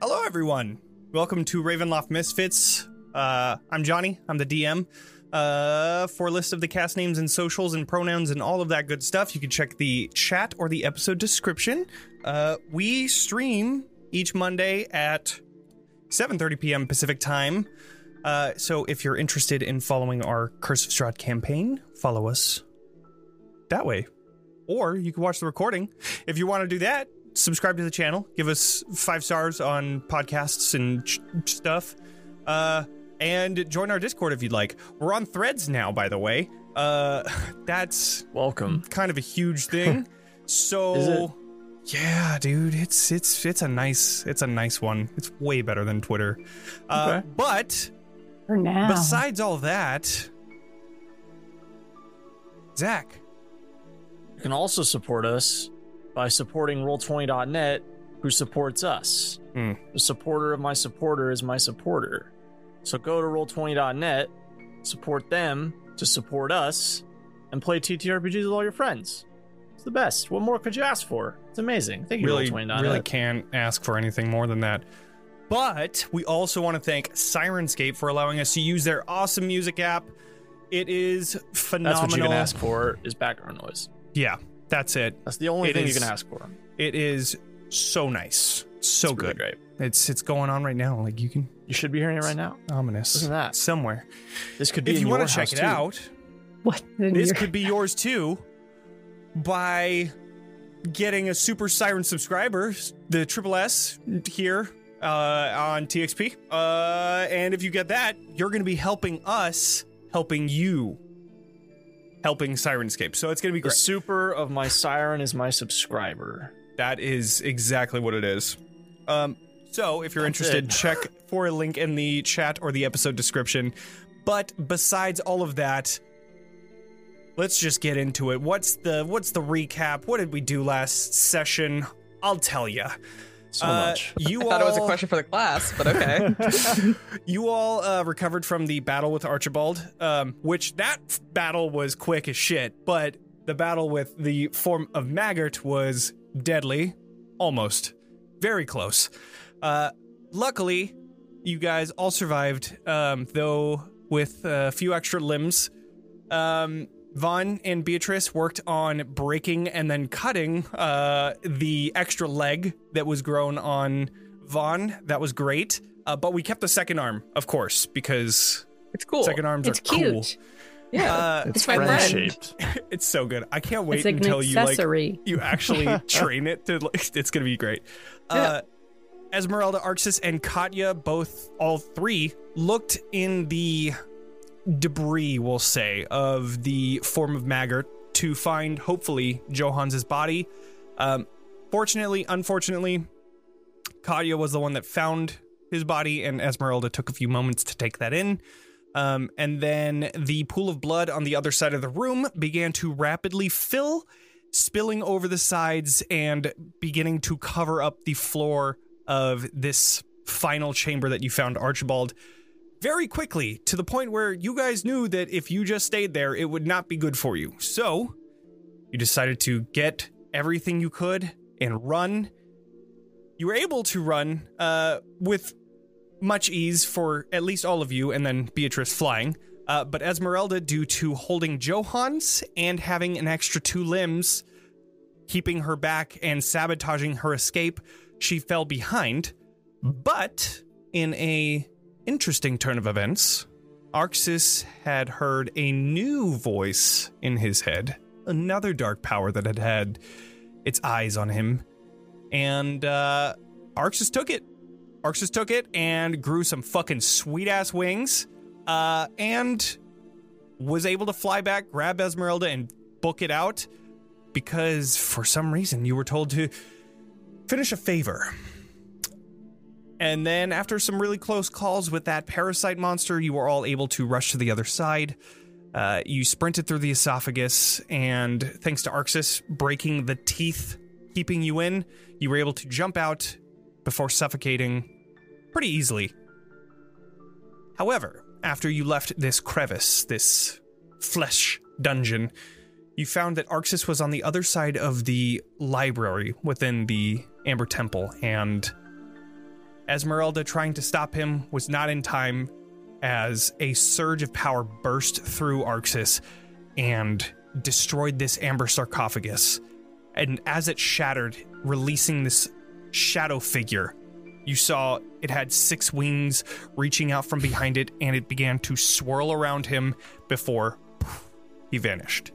Hello, everyone. Welcome to Ravenloft Mist-Fits. Uh, I'm Jonny. I'm the DM. Uh, for a list of the cast names and socials and pronouns and all of that good stuff, you can check the chat or the episode description. Uh, we stream each Monday at 7:30 p.m. Pacific time. Uh, so if you're interested in following our Curse of Strahd campaign, follow us that way. Or you can watch the recording. If you want to do that, subscribe to the channel, give us five stars on podcasts and ch- stuff, uh, and join our Discord if you'd like. We're on Threads now, by the way. Uh, that's Welcome. kind of a huge thing. so yeah, dude, it's it's it's a nice it's a nice one. It's way better than Twitter. Uh, Okay. But For now. besides all that, Zack, You can also support us by supporting Roll20.net, who supports us. Hmm. The supporter of my supporter is my supporter. So go to Roll20.net, support them to support us, and play TTRPGs with all your friends. It's the best. What more could you ask for? It's amazing. Thank you, really Roll20.net. really can't ask for anything more than that. But we also want to thank Syrinscape for allowing us to use their awesome music app. It is phenomenal. That's what you can ask for is background noise. Yeah, that's it. That's the only It thing is- you can ask for. It is so nice, so It's really good. great. It's it's going on right now. Like you can You should be hearing it right now. ominous. Listen to that. somewhere. This could be If in you want want to to check it out, what? this your- could be yours too by getting a super siren subscriber the triple s here uh, on txp uh, and if you get that you're going to be helping us helping you helping Syrinscape. So it's going to be great. The super of my siren is my subscriber. that is exactly what it is. Um, so if you're That's interested it. check for a link in the chat or the episode description. But besides all of that let's just get into it. What's the what's the recap? What did we do last session? I'll tell you So Uh, much. you I thought it was a question for the class, but okay. you all uh, recovered from the battle with Archibald, um, which that f- battle was quick as shit, but the battle with the form of Maggart was deadly, almost, very close. Uh, luckily, you guys all survived, um, though with a few extra limbs. Um, Von and Beatrice worked on breaking and then cutting uh, the extra leg that was grown on Von. That was great. Uh, but we kept the second arm, of course, because It's cool. second arms It's are cool. yeah. Uh, It's my friend. shaped. it's so good. I can't wait like until you like you actually train it to. Like, it's gonna be great. Uh, Esmeralda, Arxes, and Katya, both all three, looked in the debris, we'll say, of the form of Maggart to find, hopefully, Johan's body. Um, fortunately, unfortunately, Katya was the one that found his body, and Esmeralda took a few moments to take that in. Um, and then the pool of blood on the other side of the room began to rapidly fill, spilling over the sides and beginning to cover up the floor of this final chamber that you found Archibald very quickly to the point where you guys knew that if you just stayed there, it would not be good for you. So you decided to get everything you could and run. You were able to run uh, with much ease for at least all of you, and then Beatrice flying. Uh, but Esmeralda, due to holding Johans and having an extra two limbs, keeping her back and sabotaging her escape, she fell behind. But in a interesting turn of events, Arxes had heard a new voice in his head, another dark power that had had its eyes on him, and uh, Arxes took it. Arxes took it and grew some fucking sweet ass wings, uh, and was able to fly back, grab Esmeralda, and book it out because for some reason you were told to finish a favor. And then, after some really close calls with that parasite monster, you were all able to rush to the other side. Uh, you sprinted through the esophagus, and thanks to Arxes breaking the teeth, keeping you in, you were able to jump out before suffocating pretty easily. However, after you left this crevice, this flesh dungeon, you found that Arxes was on the other side of the library within the Amber Temple, and Esmeralda trying to stop him was not in time as a surge of power burst through Arxes and destroyed this amber sarcophagus. And as it shattered, releasing this shadow figure, you saw it had six wings reaching out from behind it, and it began to swirl around him before he vanished.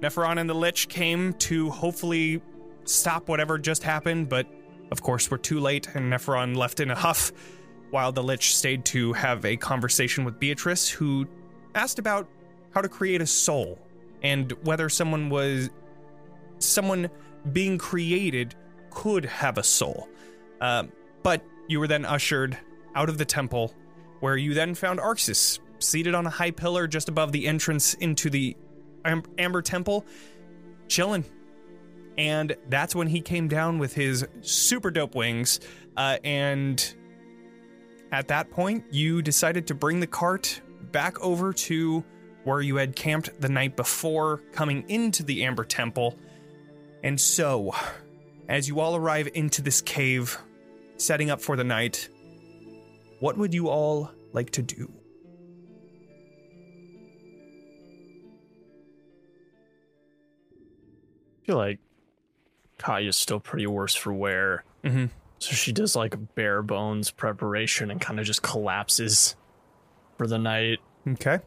Neferon and the Lich came to hopefully stop whatever just happened, but of course we're too late, and Neferon left in a huff, while the Lich stayed to have a conversation with Beatrice, who asked about how to create a soul and whether someone was someone being created could have a soul. Um, but you were then ushered out of the temple, where you then found Arxes seated on a high pillar just above the entrance into the Am- Amber Temple, chilling. And that's when he came down with his super dope wings. Uh, and at that point, you decided to bring the cart back over to where you had camped the night before, coming into the Amber Temple. And so, as you all arrive into this cave, setting up for the night, what would you all like to do? I feel like Katya's still pretty worse for wear. Mhm. So she does like a bare bones preparation and kind of just collapses for the night. Okay.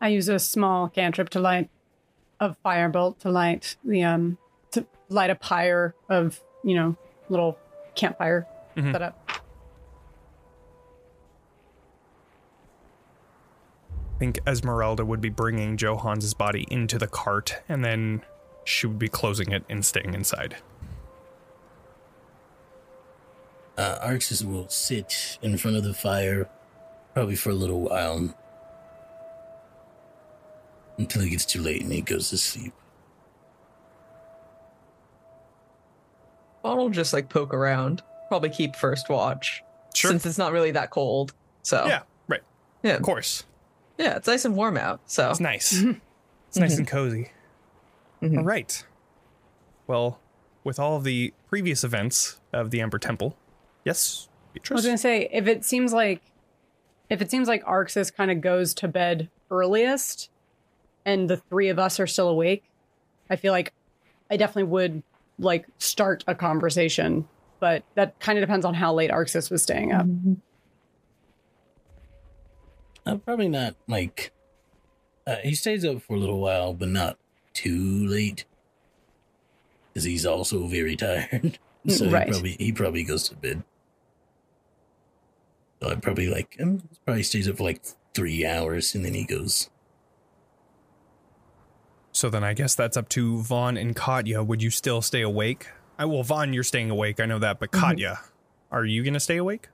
I use a small cantrip to light a firebolt to light the um to light a pyre of you know little campfire Mhm. set up. I think Esmeralda would be bringing Johan's body into the cart, and then she would be closing it and staying inside. Uh, Arxes will sit in front of the fire, probably for a little while, until it gets too late and he goes to sleep. Von will just like poke around. Probably keep first watch. Sure. Since it's not really that cold. So Yeah, right. yeah. Of course. Yeah, it's nice and warm out. So It's nice. It's nice and cozy. Mhm. All right. Well, with all of the previous events of the Amber Temple, yes, Beatrice? I was gonna say if it seems like if it seems like Arxes kind of goes to bed earliest, and the three of us are still awake, I feel like I definitely would like start a conversation. But that kind of depends on how late Arxes was staying up. Uh, probably not like. Uh, he stays up for a little while, but not too late. Because he's also very tired. so Right. he probably he probably goes to bed. So I probably like um, probably stays up for like three hours and then he goes. So then I guess that's up to Von and Katya. Would you still stay awake? I well, Von, you're staying awake. I know that, but Katya, are you gonna stay awake?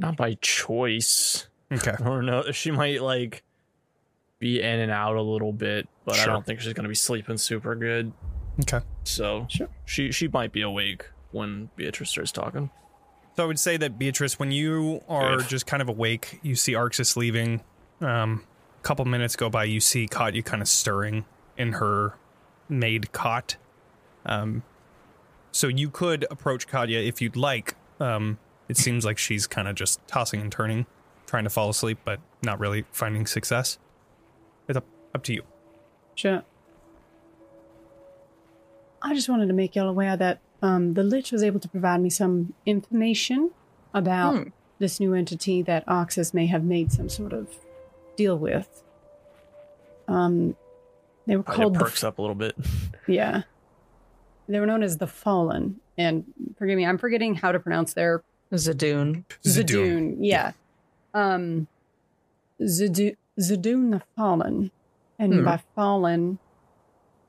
Not by choice. Okay. or don't. She might like be in and out a little bit, but I don't think she's gonna be sleeping super good. Okay. So Sure. she she might be awake when Beatrice starts talking. So I would say that Beatrice, when you are Good. just kind of awake, you see Arxes leaving. Um, a couple minutes go by, you see Katya kind of stirring in her made cot. Um, so you could approach Katya if you'd like. Um, it seems like she's kind of just tossing and turning, trying to fall asleep, but not really finding success. It's up, up to you. Sure. I just wanted to make y'all aware that um, the Lich was able to provide me some information about Hmm. this new entity that Oxus may have made some sort of deal with. Um, they were It called the perks up a little bit. Yeah. They were known as the Fallen. And forgive me, I'm forgetting how to pronounce their Zadoon. Zadoon. Yeah. Um Zadoon, Zadoon the Fallen. And Hmm. by fallen,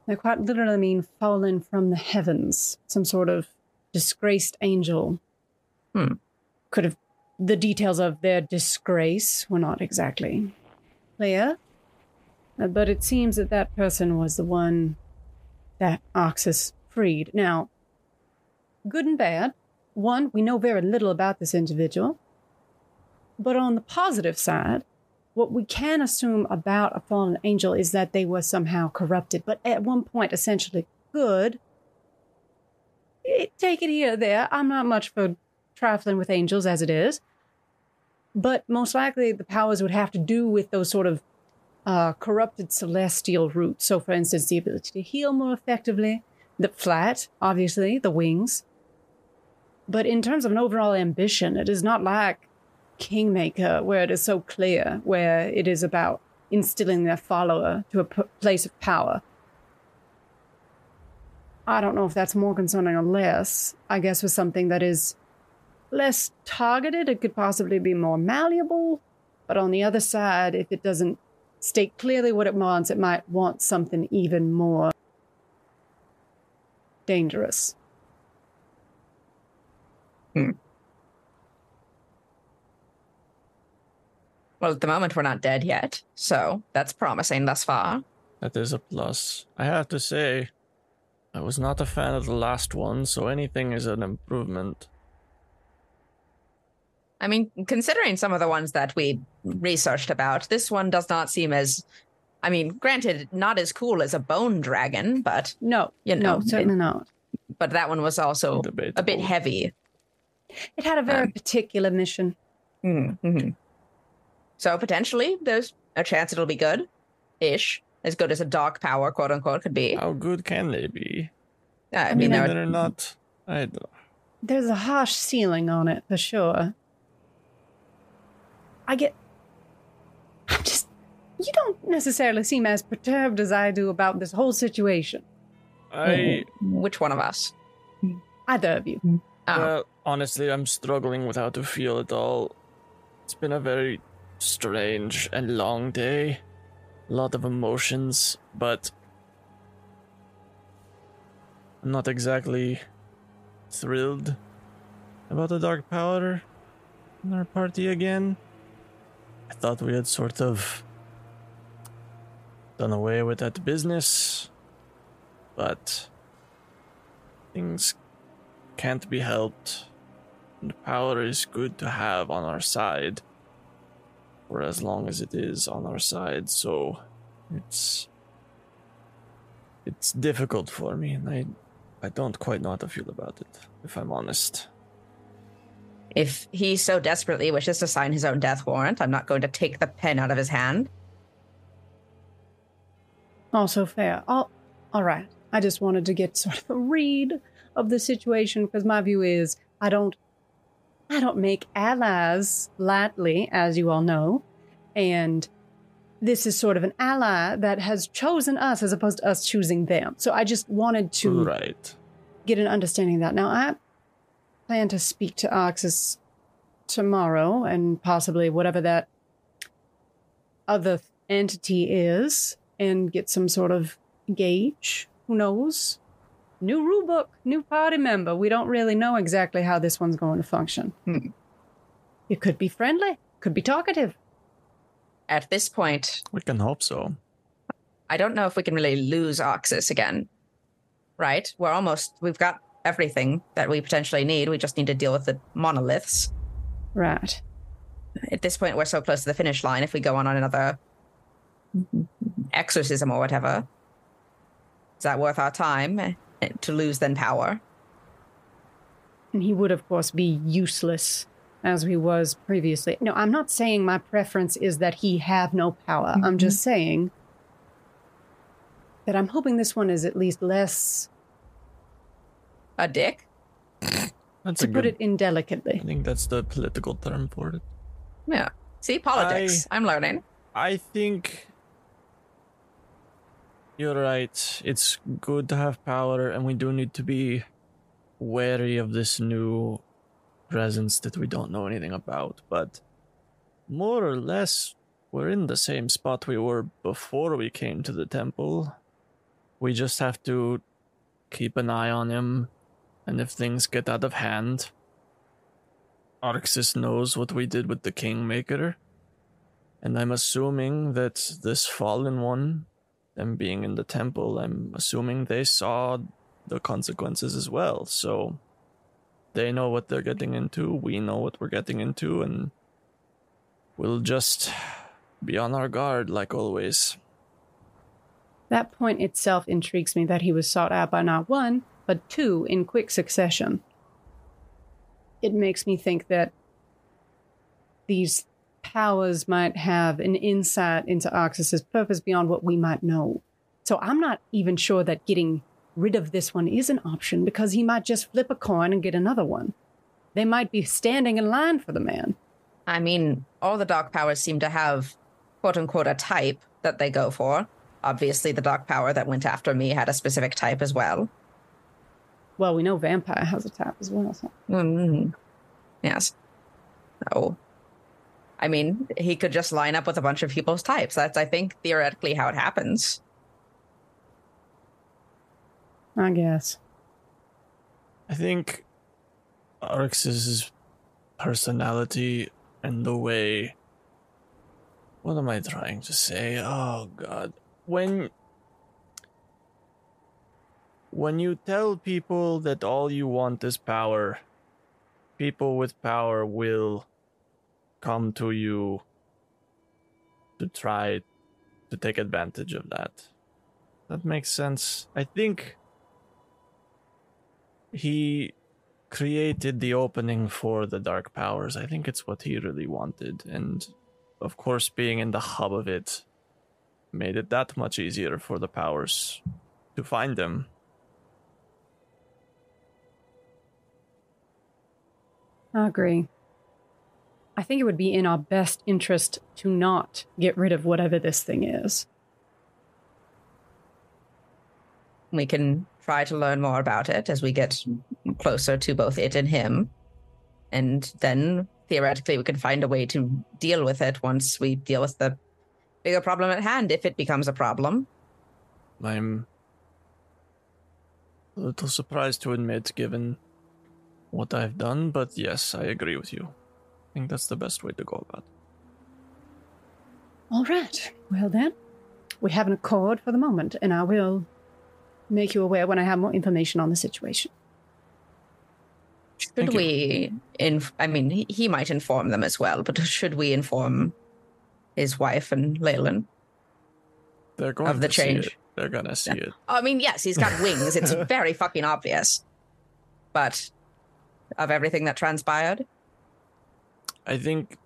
they quite literally mean fallen from the heavens. Some sort of disgraced angel. Hmm. Could have the details of their disgrace were not exactly clear. Uh, But it seems that that person was the one that Oxus freed. Now, good and bad. One, we know very little about this individual. But on the positive side, what we can assume about a fallen angel is that they were somehow corrupted, but at one point essentially good. Eh, Take it here or there. I'm not much for trifling with angels as it is. But most likely the powers would have to do with those sort of uh, corrupted celestial roots. So, for instance, the ability to heal more effectively, the flat, obviously, the wings. But in terms of an overall ambition, it is not like Kingmaker, where it is so clear, where it is about instilling their follower to a p- place of power. I don't know if that's more concerning or less. I guess with something that is less targeted, it could possibly be more malleable. But on the other side, if it doesn't state clearly what it wants, it might want something even more dangerous. Hmm. Well, at the moment, we're not dead yet, so that's promising thus far. That is a plus. I have to say, I was not a fan of the last one, so anything is an improvement. I mean, considering some of the ones that we researched about, this one does not seem as. I mean, granted, not as cool as a bone dragon, but No, You know, no, certainly not. but that one was also a bit heavy. It had a very Um, particular mission. Mm-hmm. So potentially, there's a chance it'll be good, ish, as good as a dark power, quote unquote, could be. How good can they be? Yeah, I mean, mean, They're not. I don't. There's a harsh ceiling on it for sure. I get. I'm just. You don't necessarily seem as perturbed as I do about this whole situation. I which one of us? Either of you. Oh, well, honestly, I'm struggling with how to feel at all. It's been a very strange and long day. A lot of emotions, but I'm not exactly thrilled about the Dark Power in our party again. I thought we had sort of done away with that business, but things can't be helped. And power is good to have on our side for as long as it is on our side, so it's it's difficult for me and I I don't quite know how to feel about it, if I'm honest. if he so desperately wishes to sign his own death warrant, I'm not going to take the pen out of his hand. Also fair. All, all right. I just wanted to get sort of a read of the situation because my view is I don't I don't make allies lightly, as you all know. And this is sort of an ally that has chosen us as opposed to us choosing them. So I just wanted to Right. get an understanding of that. Now, I plan to speak to Oxus tomorrow and possibly whatever that other entity is and get some sort of gauge. Who knows? New rule book, new party member. We don't really know exactly how this one's going to function. Hmm. It could be friendly, could be talkative. At this point, We can hope so. I don't know if we can really lose Oxus again. Right? We're almost, we've got everything that we potentially need. We just need to deal with the monoliths. Right. At this point, we're so close to the finish line. If we go on another exorcism or whatever, is that worth our time to lose then power? And he would, of course, be useless as he was previously. No, I'm not saying my preference is that he have no power. I'm mm-hmm. just saying that I'm hoping this one is at least less, A dick? That's to a put good it indelicately. I think that's the political term for it. Yeah. See, politics. I'm learning. I think you're right. It's good to have power, and we do need to be wary of this new presence that we don't know anything about. But more or less, we're in the same spot we were before we came to the temple. We just have to keep an eye on him, and if things get out of hand, Arxes knows what we did with the Kingmaker. And I'm assuming that this fallen one, them being in the temple, I'm assuming they saw the consequences as well. So they know what they're getting into, we know what we're getting into, and we'll just be on our guard like always. That point itself intrigues me that he was sought out by not one, but two in quick succession. It makes me think that these powers might have an insight into Arxes's purpose beyond what we might know. So I'm not even sure that getting rid of this one is an option because he might just flip a coin and get another one. They might be standing in line for the man. I mean, all the dark powers seem to have quote unquote a type that they go for. Obviously, the dark power that went after me had a specific type as well. Well, we know vampire has a type as well. So. Mm, yes. Oh. I mean, he could just line up with a bunch of people's types. That's, I think, theoretically how it happens. I guess. I think Arx's personality and the way. What am I trying to say? Oh, God. When. When you tell people that all you want is power, people with power will come to you to try to take advantage of that. That makes sense. I think he created the opening for the dark powers. I think it's what he really wanted. And of course, being in the hub of it made it that much easier for the powers to find them. I agree. I think it would be in our best interest to not get rid of whatever this thing is. We can try to learn more about it as we get closer to both it and him. And then theoretically, we can find a way to deal with it once we deal with the bigger problem at hand, if it becomes a problem. I'm a little surprised to admit, given what I've done, but yes, I agree with you. I think that's the best way to go about it. All right. Well, then, we have an accord for the moment, and I will make you aware when I have more information on the situation. Should Thank we, inf- I mean, he, he might inform them as well, but should we inform his wife and Leyland? They're going Of the to see change. it. They're gonna see it. I mean, yes, he's got wings. It's very fucking obvious. But of everything that transpired, I think,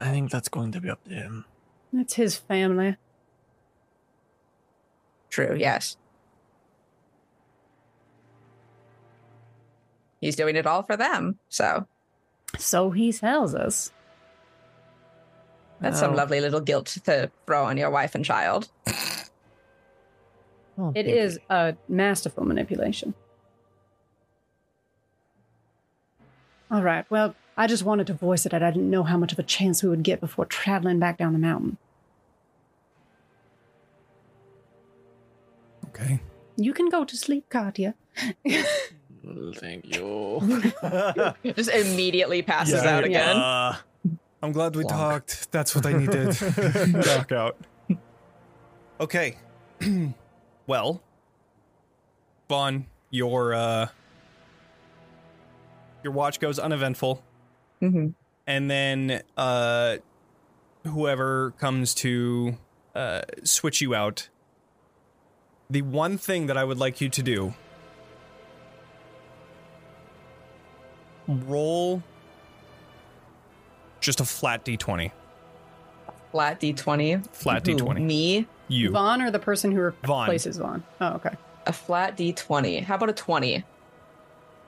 I think that's going to be up to him. That's his family. true, yes. He's doing it all for them. So So he tells us. that's some Well, lovely little guilt to throw on your wife and child. well, It maybe. is a masterful manipulation. All right. Well, I just wanted to voice it. I didn't know how much of a chance we would get before traveling back down the mountain. Okay. You can go to sleep, Katya. Thank you. Just immediately passes Yeah. out again. Uh, I'm glad we Plonk. talked. That's what I needed. Knock out. Okay. well, Von, your uh, your watch goes uneventful, hmm and then uh, whoever comes to uh, switch you out. The one thing that I would like you to do roll just a flat d20. Flat D20. Flat Who, d20. Me? You. Von or the person who Von. replaces Von? Oh, okay. A flat D20. How about a 20?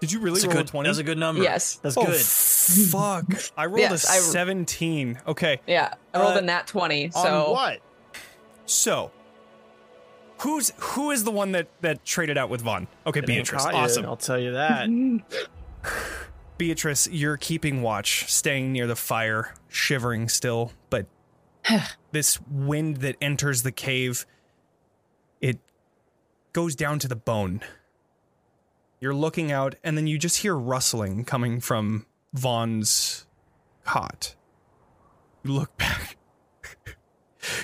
Did you really That's a roll good. a 20? That's a good number. Yes. That's oh, good. fuck. I rolled Yes, a I- 17. Okay. Yeah. I rolled Uh, a nat 20. On So what? So, who's who is the one that that traded out with Von? Okay, It Beatrice. Awesome. I'll tell you that. Beatrice, you're keeping watch, staying near the fire, shivering still, but this wind that enters the cave, it goes down to the bone. You're looking out, and then you just hear rustling coming from Von's cot. You look back.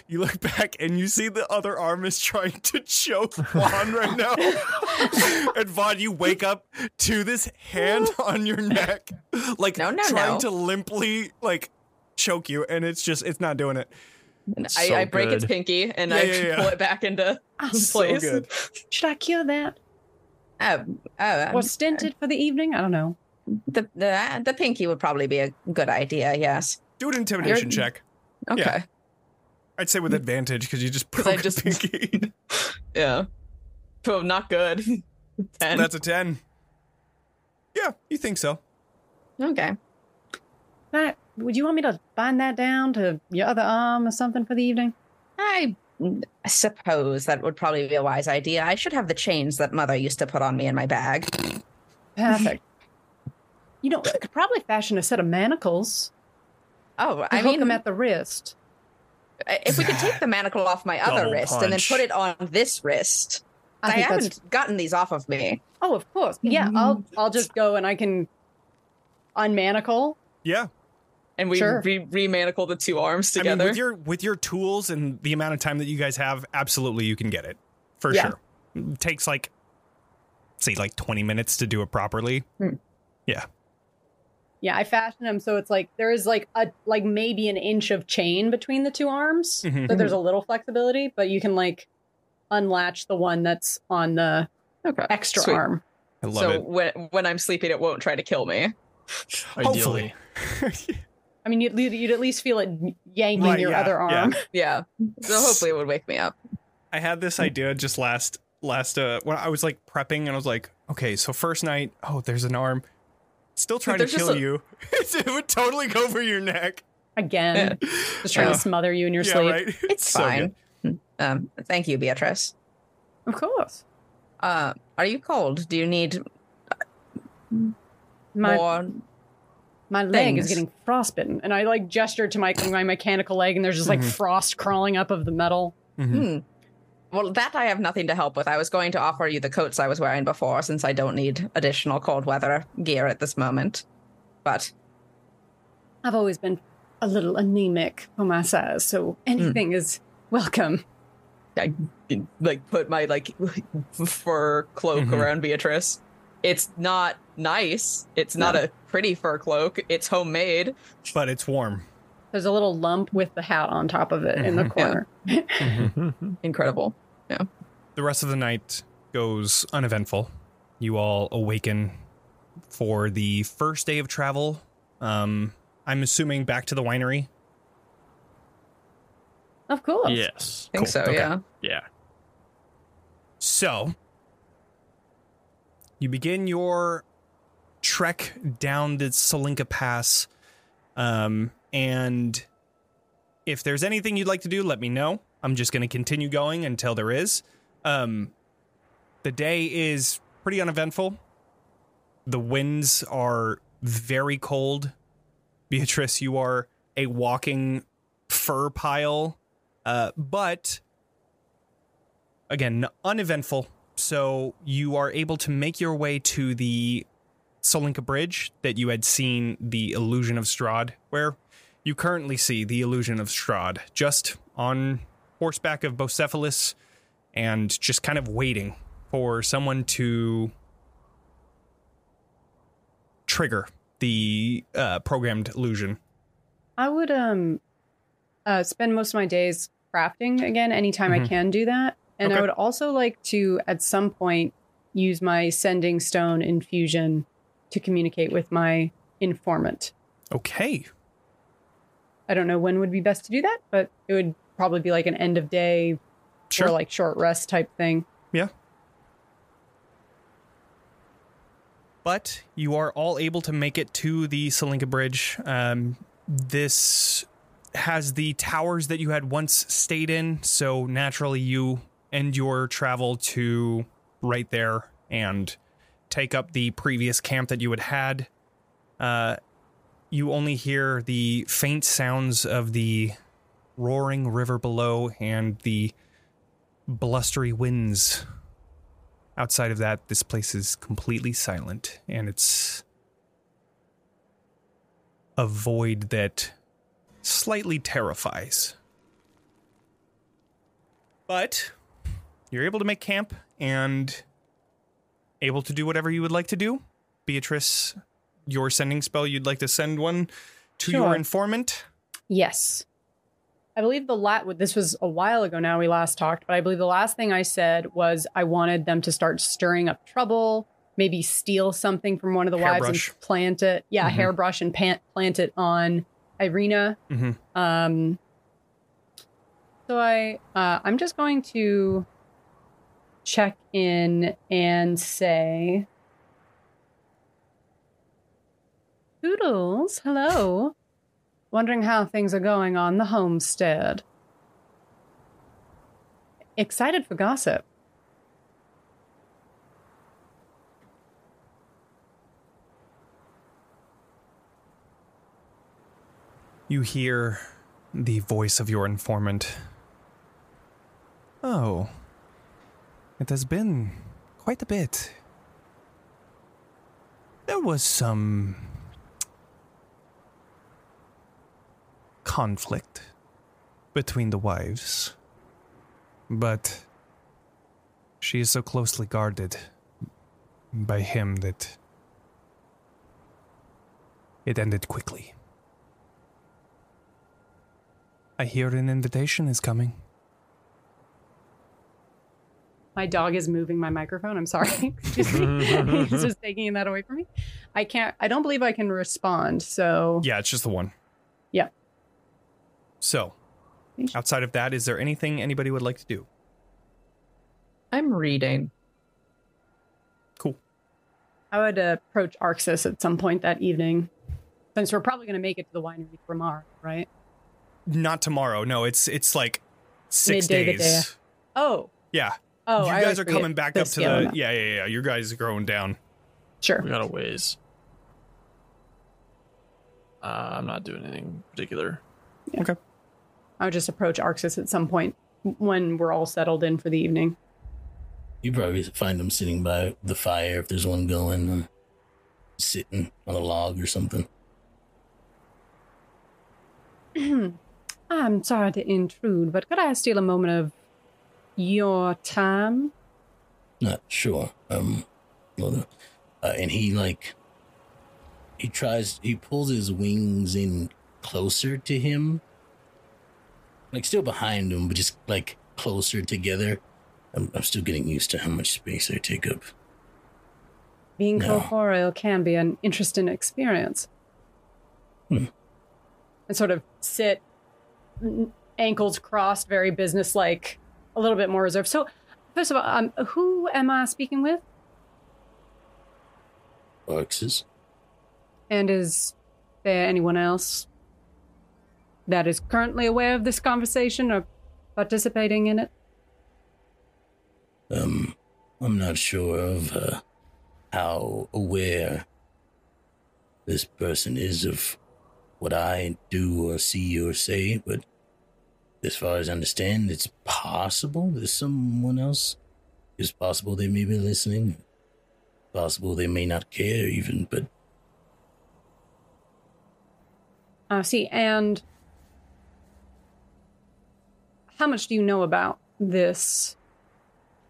You look back and you see the other arm is trying to choke Von right now. and Von, you wake up to this hand on your neck, like No, no, trying no. to limply like choke you, and it's just it's not doing it. And I, So I break its pinky and Yeah, I yeah, yeah. pull it back into Ah, place. good. Should I cure that? Oh, oh, um, Or stint it for the evening? I don't know. the, the the pinky would probably be a good idea. Yes. Do an intimidation check. Okay. Yeah. I'd say with advantage because you just broke I just- a pinky. Yeah. Oh, not good. Ten. That's a ten. Yeah, you think so? Okay. That, would you want me to bind that down to your other arm or something for the evening? I suppose that would probably be a wise idea. I should have the chains that mother used to put on me in my bag. Perfect. you know, I could probably fashion a set of manacles. Oh, I I mean, them at the wrist. if we could take the manacle off my other Double wrist and then put it on this wrist. I, think haven't that's- gotten these off of me. Oh, of course. Yeah, I'll I'll just go and I can unmanacle. Yeah. And we Sure. re- remanacle the two arms together. I together. mean, with your with your tools and the amount of time that you guys have, absolutely you can get it for Yeah. sure. It takes like, say, like twenty minutes to do it properly. Hmm. Yeah. Yeah, I fashion them so it's like there is like a like maybe an inch of chain between the two arms. Mhm. So there's a little flexibility, but you can like unlatch the one that's on the okay. extra Sweet. arm. I love So it. when when I'm sleeping, it won't try to kill me. Hopefully. I mean, you'd, you'd at least feel it yanking Right, your yeah, other arm. Yeah. So hopefully it would wake me up. I had this idea just last last uh when I was like prepping and I was like, okay, so first night, oh, there's an arm. Still trying to kill a- you. it would totally go for your neck. Again, just trying Yeah. to smother you in your yeah, sleep. right. It's So fine. Um, thank you, Beatrice. Of course. Uh, are you cold? Do you need My more? My leg is getting frostbitten, and I like gesture to my my mechanical leg, and there's just like Mhm. frost crawling up of the metal. Mhm. Hmm. Well, that I have nothing to help with. I was going to offer you the coats I was wearing before, since I don't need additional cold weather gear at this moment. But I've always been a little anemic for my size, so anything is welcome. I like put my like fur cloak Mhm. around Beatrice. It's not nice. It's not a pretty fur cloak. It's homemade. But it's warm. There's a little lump with the hat on top of it in the Mhm. corner. Incredible. Yeah. The rest of the night goes uneventful. You all awaken for the first day of travel. Um, I'm assuming back to the winery. Of course. Yes. I think Cool. so, Okay. yeah. Yeah. So, you begin your trek down the Tsolenka Pass. Um, and if there's anything you'd like to do, let me know. I'm just going to continue going until there is. Um, the day is pretty uneventful. The winds are very cold. Beatrice, you are a walking fur pile. Uh, but again, uneventful. So you are able to make your way to the Tsolenka Bridge that you had seen the illusion of Strahd, where you currently see the illusion of Strahd, just on horseback of Beucephalus and just kind of waiting for someone to trigger the uh, programmed illusion. I would um uh spend most of my days crafting again anytime I Mhm. can do that. And I would also like to at some point use my sending stone infusion to communicate with my informant. Okay. I don't know when would be best to do that, but it would probably be like an end of day Sure. or like short rest type thing. Yeah. But you are all able to make it to the Tsolenka Bridge. Um, this has the towers that you had once stayed in, so naturally you end your travel to right there and take up the previous camp that you had had. Uh, you only hear the faint sounds of the roaring river below and the blustery winds. Outside of that, this place is completely silent, and it's a void that slightly terrifies. But you're able to make camp and able to do whatever you would like to do. Beatrice, your sending spell, you'd like to send one to your informant? Yes. I believe the lat this was a while ago now we last talked, but I believe the last thing I said was I wanted them to start stirring up trouble, maybe steal something from one of the wives and plant it. Yeah, Mhm. hairbrush and pant, plant it on Irina. Mhm. Um so I uh I'm just going to check in and say Poodles, hello. Wondering how things are going on the homestead. Excited for gossip. You hear the voice of your informant. Oh, it has been quite a bit. There was some conflict between the wives, but she is so closely guarded by him that it ended quickly. I hear an invitation is coming. My dog is moving my microphone. I'm sorry. Excuse me. He's just taking that away from me. I can't, I don't believe I can respond. So, Yeah, it's just the one. Yeah. So, outside of that, is there anything anybody would like to do? I'm reading. Cool. I would approach Arxes at some point that evening since we're probably going to make it to the winery tomorrow, right? Not tomorrow. No, it's it's like six Midday the days. day. Oh, Yeah. Oh, you I guys are coming back up to the now. yeah, yeah, yeah. Your guys are going down. Sure. We got a ways. Uh, I'm not doing anything particular. Okay. I would just approach Arxes at some point when we're all settled in for the evening. You probably find them sitting by the fire if there's one going, or sitting on a log or something. I'm sorry to intrude, but could I steal a moment of your time? Not sure. Um, uh, and he like he tries. He pulls his wings in closer to him, like still behind him, but just like closer together. I'm, I'm still getting used to how much space I take up. Being No. corporeal can be an interesting experience. Hmm. And sort of sit, ankles crossed, very businesslike, a little bit more reserved. So, first of all, um, who am I speaking with? Arxes. And is there anyone else that is currently aware of this conversation or participating in it? Um, I'm not sure of uh, how aware this person is of what I do or see or say, but as far as I understand, it's possible there's someone else. It's possible they may be listening. Possible they may not care even, but I see. And how much do you know about this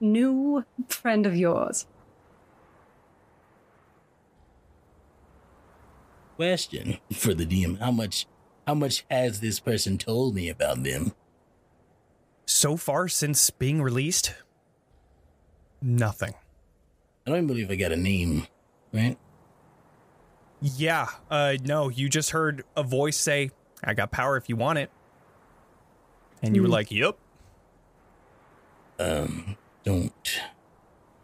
new friend of yours? question for the DM: How much? How much has this person told me about them? So far since being released, nothing. I don't even believe I got a name, right? Yeah, uh no, you just heard a voice say, "I got power if you want it." And you were Hmm. like, "Yep." Um, don't.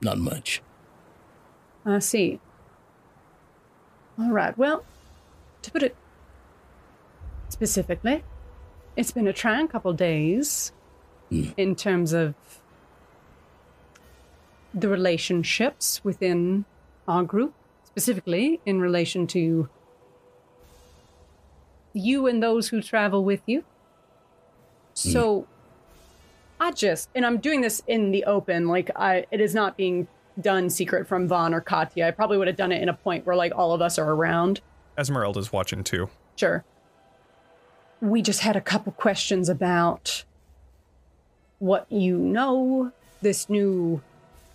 Not much. I see. All right. Well, to put it specifically, it's been a trying couple days Hmm. in terms of the relationships within our group, specifically in relation to you and those who travel with you. So I just, and I'm doing this in the open, like I, it is not being done secret from Von or Katya. I probably would have done it in a point where like all of us are around. Esmeralda's watching too. Sure. We just had a couple questions about what you know, this new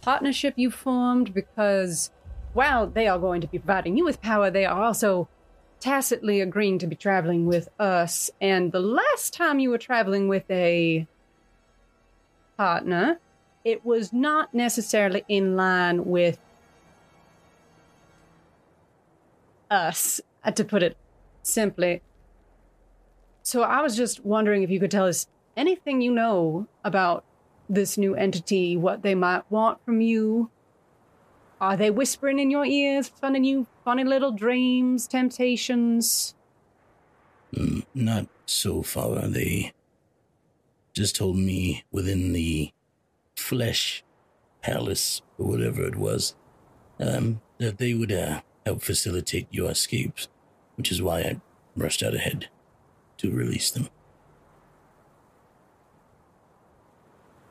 partnership you formed, because while they are going to be providing you with power, they are also tacitly agreeing to be traveling with us, and the last time you were traveling with a partner, it was not necessarily in line with us, uh, to put it simply. So I was just wondering if you could tell us anything you know about this new entity, what they might want from you. Are they whispering in your ears, funning you funny little dreams, temptations? Mm, Not so far. They just told me within the flesh palace or whatever it was um, that they would uh, help facilitate your escapes, which is why I rushed out ahead to release them.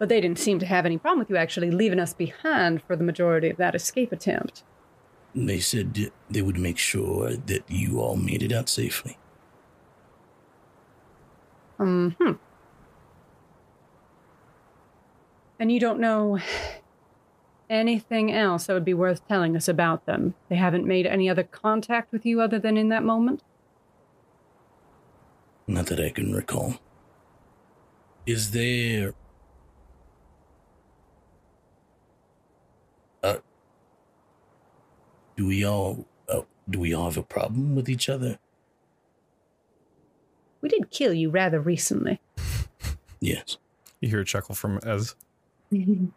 But they didn't seem to have any problem with you actually leaving us behind for the majority of that escape attempt. They said they would make sure that you all made it out safely. Um, hmm. And you don't know anything else that would be worth telling us about them? They haven't made any other contact with you other than in that moment? Not that I can recall. Is there. Do we all. Uh, do we all have a problem with each other? We did kill you rather recently. Yes. You hear a chuckle from Ez.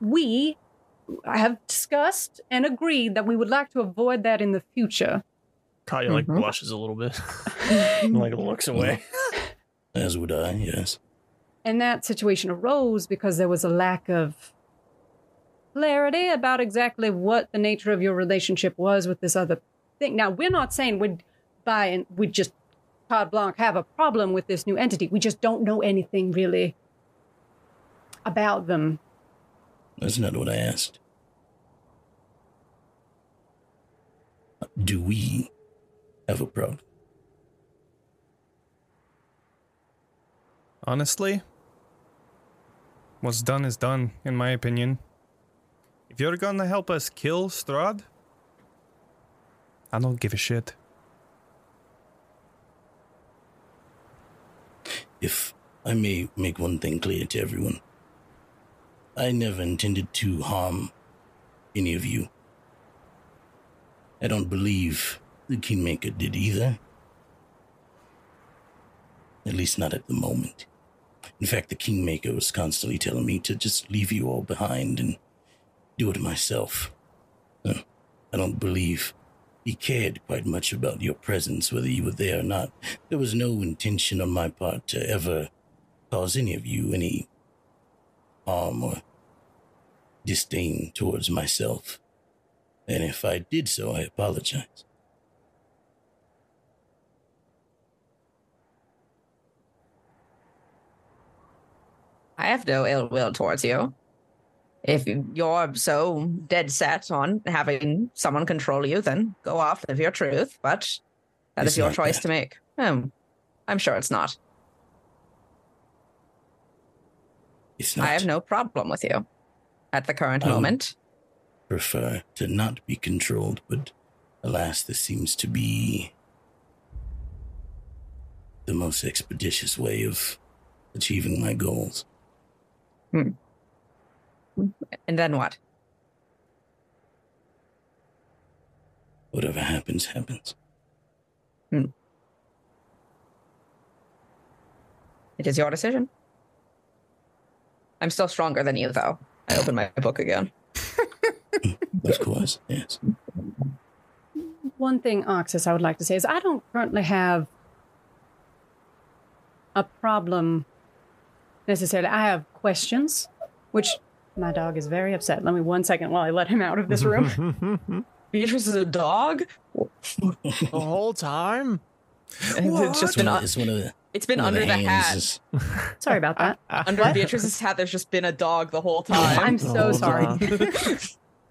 We have discussed and agreed that we would like to avoid that in the future. Katya like Mhm. blushes a little bit, and, like looks away. As would I, yes. And that situation arose because there was a lack of clarity about exactly what the nature of your relationship was with this other thing. Now, we're not saying we'd buy and we'd just carte blanche have a problem with this new entity. We just don't know anything really about them. That's not what I asked. Do we have a problem? Honestly, what's done is done, in my opinion. You're gonna help us kill Strahd, I don't give a shit. If I may make one thing clear to everyone, I never intended to harm any of you. I don't believe the Kingmaker did either. At least not at the moment. In fact, the Kingmaker was constantly telling me to just leave you all behind and do it myself. I don't believe he cared quite much about your presence, whether you were there or not. There was no intention on my part to ever cause any of you any harm or disdain towards myself. And if I did so, I apologize. I have no ill will towards you. If you're so dead set on having someone control you, then go off, live your truth. But that is It's your choice that. to make. Um, I'm sure it's not. It's not I have no problem with you at the current Um, moment. prefer to not be controlled, but alas, this seems to be the most expeditious way of achieving my goals. And then what? Whatever happens, happens. Hmm. It is your decision. I'm still stronger than you, though. I open my book again. Of course, yes. One thing, Arxes, I would like to say is I don't currently have a problem necessarily. I have questions, which my dog is very upset. Let me one second while I let him out of this room. Beatrice is a dog. the whole time. It's just It's been one, it's one of the, it's been one of under the, hands hat. is- Sorry about that. Under Beatrice's hat, there's just been a dog the whole time. I'm so sorry.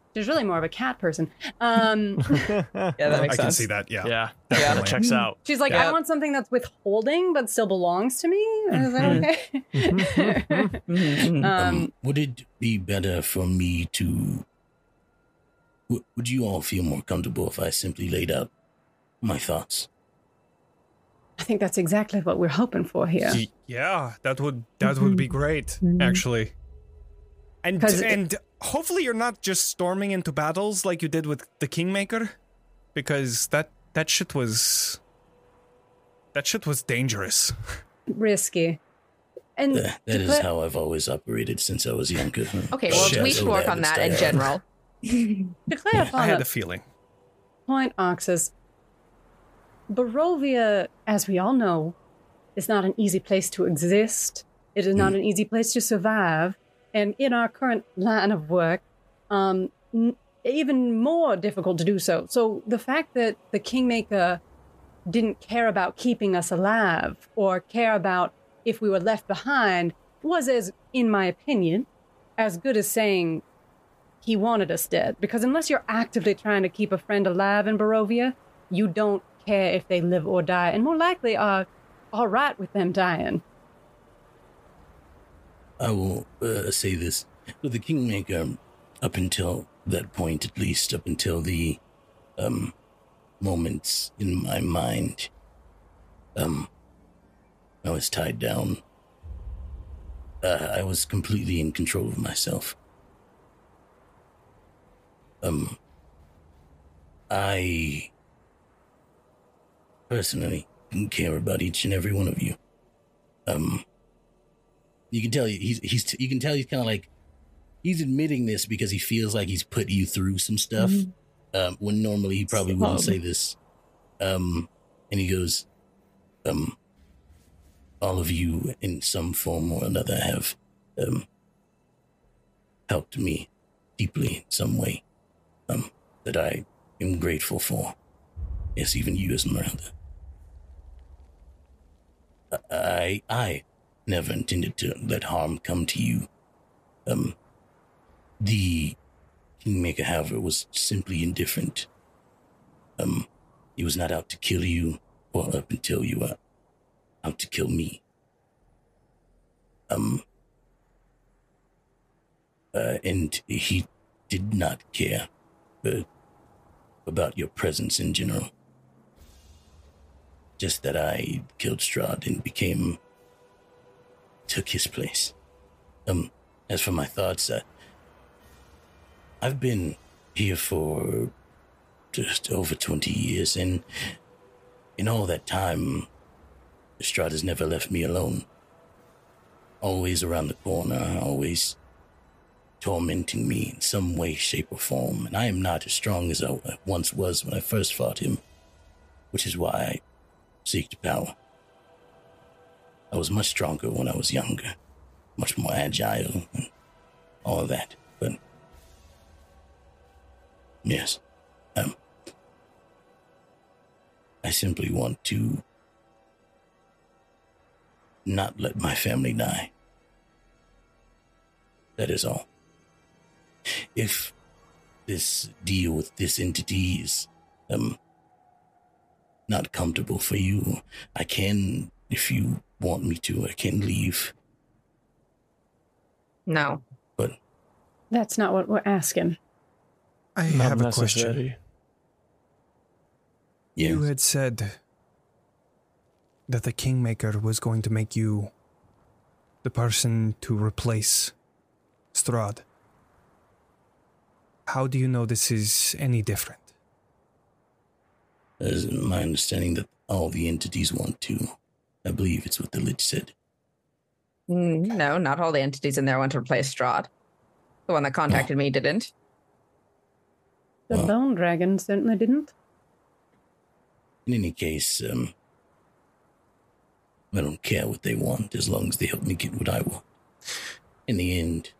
time. There's really more of a cat person. Um, yeah, that makes I can see that. Yeah. Yeah, Yeah. that checks out. she's like, Yeah. I want something that's withholding but still belongs to me. Is that okay? Mhm, mhm. um, Um, would it be better for me to? w- Would you all feel more comfortable if I simply laid out my thoughts. I think that's exactly what we're hoping for here. Yeah, that would that would be great, Mhm. actually. And 'Cause it- and hopefully you're not just storming into battles like you did with the Kingmaker, because that that shit was that shit was dangerous. Risky. And That, that is put- how I've always operated since I was younger. Okay, well, Shit. we should work on that in general. to clarify I had that a feeling. point, Arxes, Barovia, as we all know, is not an easy place to exist. It is not mm. an easy place to survive. And in our current line of work, um, n- even more difficult to do so. So the fact that the Kingmaker didn't care about keeping us alive or care about if we were left behind was, as in my opinion, as good as saying he wanted us dead. Because unless you're actively trying to keep a friend alive in Barovia, you don't care if they live or die, and more likely are all right with them dying. I will uh, say this. With the Kingmaker, up until that point, at least, up until the um, moments in my mind, um, I was tied down. Uh, I was completely in control of myself. Um, I personally didn't care about each and every one of you. Um, you can tell he's he's you can tell he's kind of like he's admitting this because he feels like he's put you through some stuff um, when normally he probably wouldn't say this. Um, and he goes, um, all of you in some form or another have um, helped me deeply in some way um, that I am grateful for. Yes, even you, Esmeralda. I I never intended to let harm come to you. Um, the Kingmaker, however, was simply indifferent. Um, he was not out to kill you, or up until you were out to kill me. Um, uh, and he did not care uh, about your presence in general. Just that I killed Strahd and became took his place. Um, as for my thoughts, uh, I've been here for just over 20 years, and in all that time, Strahd has never left me alone. Always around the corner, always tormenting me in some way, shape, or form, and I am not as strong as I once was when I first fought him, which is why I seek power. I was much stronger when I was younger, much more agile, and all that. But yes, um, I simply want to not let my family die. That is all. If this deal with this entity is um not comfortable for you, I can, if you want me to, I can leave. No. But That's not what we're asking. I Not have a question. necessary. yeah, You had said that the Kingmaker was going to make you the person to replace Strahd. How do you know this is any different? as my understanding that all the entities want to. I believe it's what the Lich said. Mm, No, not all the entities in there want to replace Strahd. The one that contacted me didn't. The Well- Bone Dragon certainly didn't. In any case, um, I don't care what they want as long as they help me get what I want. In the end,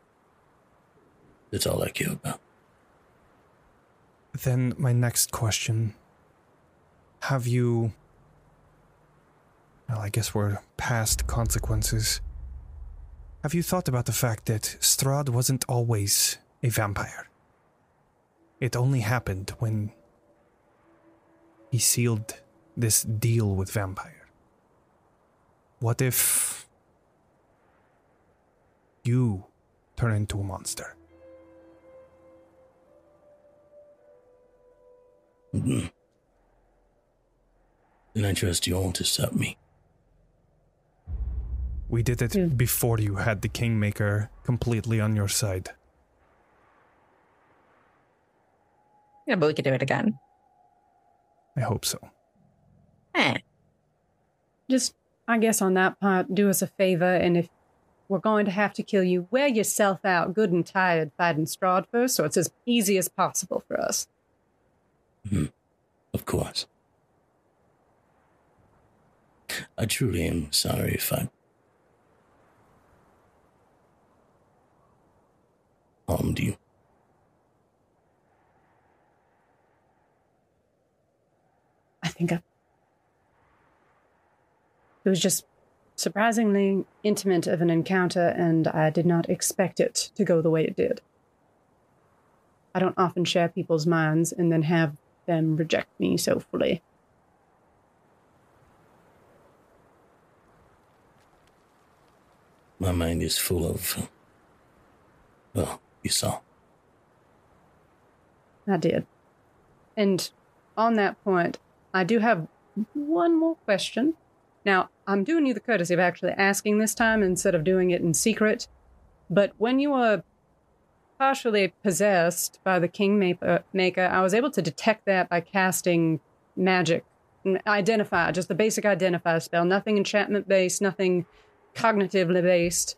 that's all I care about. Then, my next question Have you. Well, I guess we're past consequences. Have you thought about the fact that Strahd wasn't always a vampire? It only happened when he sealed this deal with vampire. What if you turn into a monster? Mhm. and I trust you all to stop me. We did it Hmm. before you had the Kingmaker completely on your side. Yeah, but we could do it again. I hope so. Eh. Just, I guess, on that part, do us a favor, and if we're going to have to kill you, wear yourself out good and tired fighting Strahd first, so it's as easy as possible for us. Of course. I truly am sorry if I harmed you. I think I, it was just surprisingly intimate of an encounter, and I did not expect it to go the way it did. I don't often share people's minds and then have them reject me so fully. My mind is full of. Well, you saw. I did. And on that point, I do have one more question. Now, I'm doing you the courtesy of actually asking this time instead of doing it in secret. But when you were partially possessed by the Kingmaker, maker, I was able to detect that by casting magic. Identify, just the basic identify spell. Nothing enchantment based, nothing cognitively based.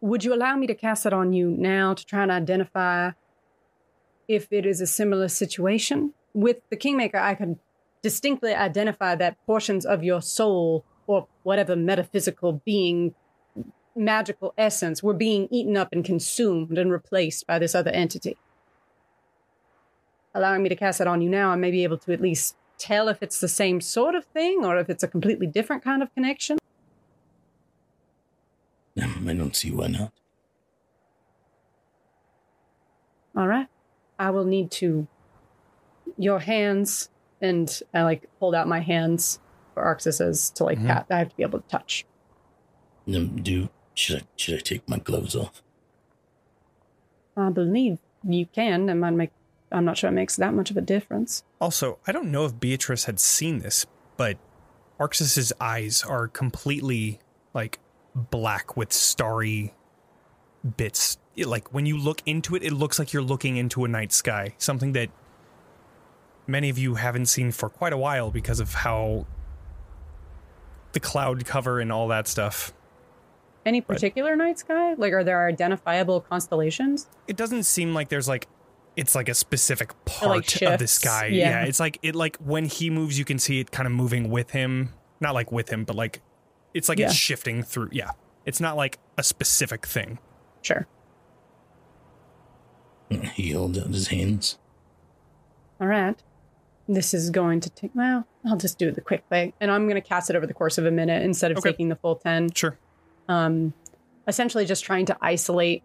Would you allow me to cast it on you now to try and identify if it is a similar situation? With the Kingmaker, I could distinctly identify that portions of your soul or whatever metaphysical being, magical essence, were being eaten up and consumed and replaced by this other entity. Allowing me to cast it on you now, I may be able to at least tell if it's the same sort of thing or if it's a completely different kind of connection. I don't see why not. All right. I will need to. Your hands, and I like hold out my hands for Arxes as to like Mhm. pat. I have to be able to touch. Um, do should I should I take my gloves off? I believe you can. It might make. I'm not sure it makes that much of a difference. Also, I don't know if Beatrice had seen this, but Arxes's eyes are completely like black with starry bits. It, like when you look into it, it looks like you're looking into a night sky. Something that many of you haven't seen for quite a while because of how the cloud cover and all that stuff. Any particular night sky? Like, are there identifiable constellations? It doesn't seem like there's like it's like a specific part like, of the sky. Yeah. Yeah, it's like it like when he moves, you can see it kind of moving with him. Not like with him, but like it's like Yeah. it's shifting through. Yeah, it's not like a specific thing. Sure. He holds out his hands. All right. This is going to take. Well, I'll just do it the quick way, and I'm going to cast it over the course of a minute instead of Okay. taking the full ten. Sure. um, essentially just trying to isolate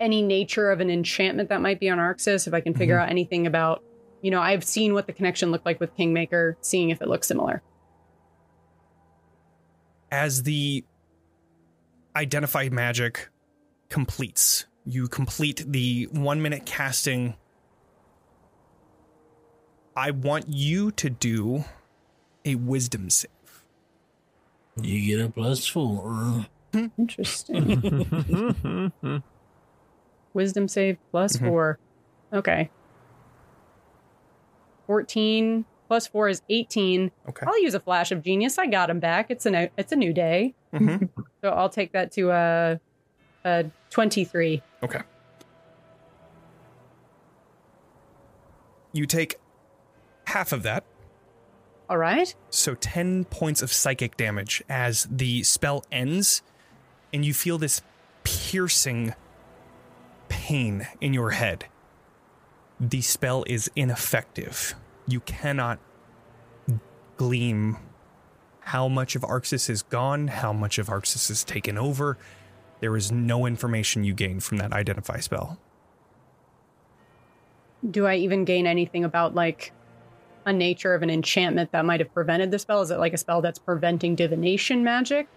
any nature of an enchantment that might be on Arxes. If I can figure out anything about, you know, I've seen what the connection looked like with Kingmaker, seeing if it looks similar. As the identified magic completes, you complete the one minute casting. I want you to do a wisdom save. You get a plus four. Interesting. Wisdom save plus Mhm. four. Okay. 14 plus four is 18. Okay. I'll use a flash of genius. I got him back. It's a it's a new day. Mhm. So I'll take that to a, a 23. Okay. You take half of that, All right. so 10 points of psychic damage as the spell ends, and you feel this piercing pain in your head. The spell is ineffective. You cannot gleam how much of Arxes is gone, how much of Arxes is taken over. There is no information you gain from that identify spell. Do I even gain anything about like a nature of an enchantment that might have prevented the spell? Is it like a spell that's preventing divination magic?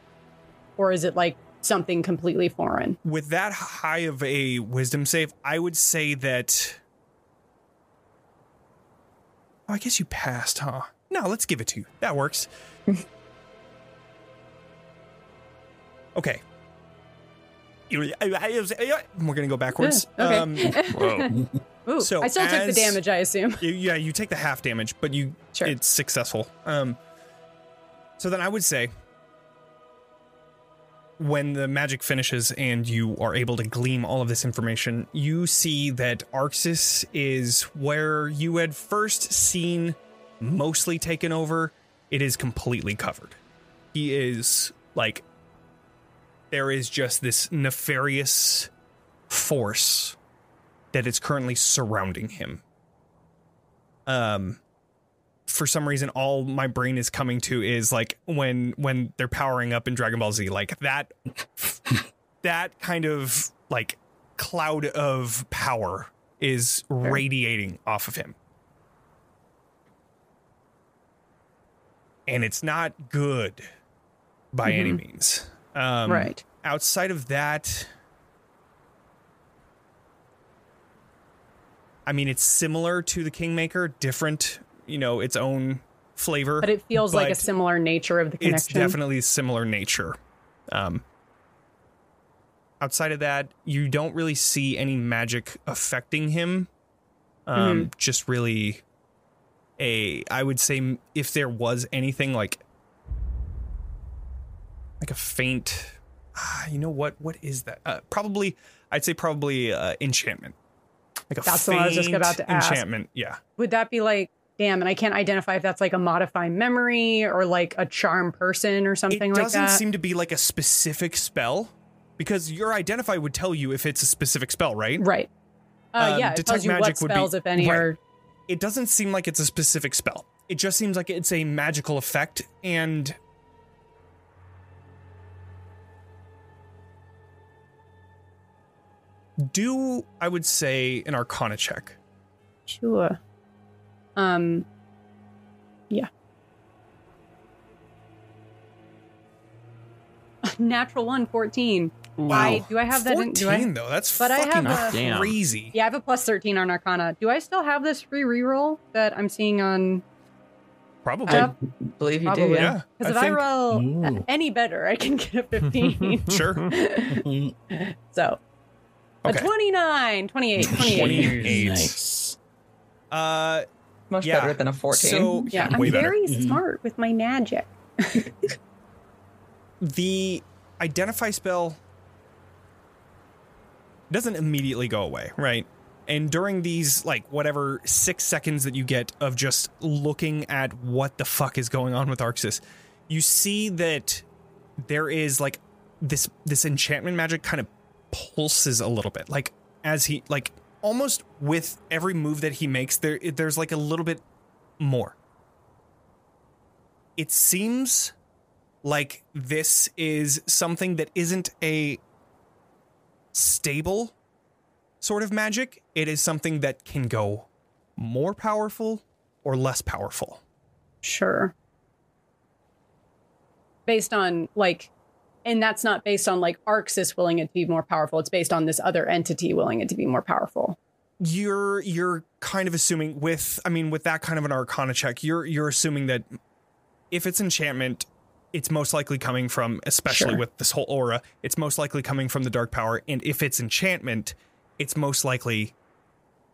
Or is it like something completely foreign? with that high of a wisdom save, I would say that I guess you passed, huh? No, let's give it to you. That works. okay. We're gonna go backwards. Yeah, okay. Um, Whoa. Ooh, So I still took the damage, I assume. you- yeah, you take the half damage, but you Sure. it's successful. Um, so then I would say when the magic finishes and you are able to glean all of this information, you see that Arxes is where you had first seen mostly taken over. It is completely covered. He is like there is just this nefarious force that is currently surrounding him. Um for some reason all my brain is coming to is like when when they're powering up in Dragon Ball Z like that that kind of like cloud of power is radiating off of him. And it's not good by any means. Um right. outside of that i mean it's similar to the kingmaker different you know its own flavor But it feels like a similar nature of the connection. it's definitely a similar nature. Um outside of that you don't really see any magic affecting him. Um just really a i would say if there was anything like like a faint ah, you know what? What is that? Uh, probably i'd say probably uh, enchantment. Like a That's what I was just faint about to ask. enchantment yeah. Would that be like, damn, and I can't identify if that's like a modify memory or like a charm person or something it like that. It doesn't seem to be like a specific spell because your identify would tell you if it's a specific spell right right. Uh, Um, yeah, it detect tells you magic what would be- if any, right. are it doesn't seem like it's a specific spell it just seems like it's a magical effect and do i would say an arcana check Sure. Um. Yeah. Natural one, 14. I, do I have that in? Do 14 I? though that's But I fucking have a- crazy Yeah, I have a plus 13 on Arcana. Do I still have this free reroll that I'm seeing on? probably Yep. believe you Probably. do. yeah Because if I roll Ooh. any better, I can get a 15. sure so, a Okay. 29, 28, 28. 28 Nice. uh Much Yeah. better than a 14. so Yeah, I'm better. very Mhm. smart with my magic. the identify spell doesn't immediately go away, right? And during these like whatever 6 seconds that you get of just looking at what the fuck is going on with Arxes, you see that there is like this this enchantment magic kind of pulses a little bit. Like as he like almost with every move that he makes there there's like a little bit more. It seems like this is something that isn't a stable sort of magic. It is something that can go more powerful or less powerful. Sure. Based on like, and that's not based on like Arxes willing it to be more powerful. It's based on this other entity willing it to be more powerful. You're you're kind of assuming with I mean with that kind of an arcana check, you're you're assuming that if it's enchantment, it's most likely coming from especially Sure. with this whole aura, it's most likely coming from the dark power and if it's enchantment, it's most likely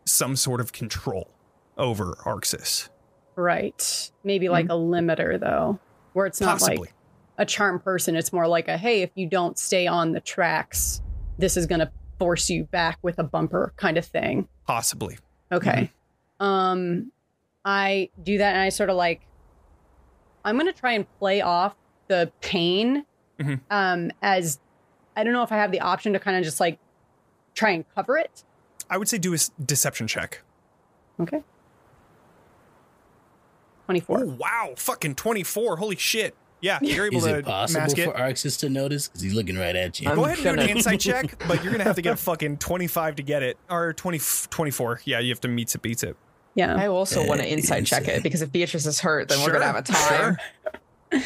some sort of control over Arxes. Right. Maybe like mm-hmm. a limiter though, where it's not Possibly. like a charm person. It's more like a hey, if you don't stay on the tracks, this is going to force you back with a bumper kind of thing. Possibly. Okay. Um I do that and I sort of like I'm going to try and play off the pain Mhm. um as I don't know if I have the option to kind of just like try and cover it. I would say do a deception check. Okay. 24. Oh wow, fucking 24. Holy shit. Yeah, you're able Is to it possible mask it. for Arxes to notice? Because he's looking right at you. I'm Go ahead and do an gonna- insight check, but you're going to have to get a fucking 25 to get it. Or 20, 24. Yeah, you have to meet it, beats it. Yeah. I also want to insight check it because if Beatrice is hurt, then we're gonna have a time. sure.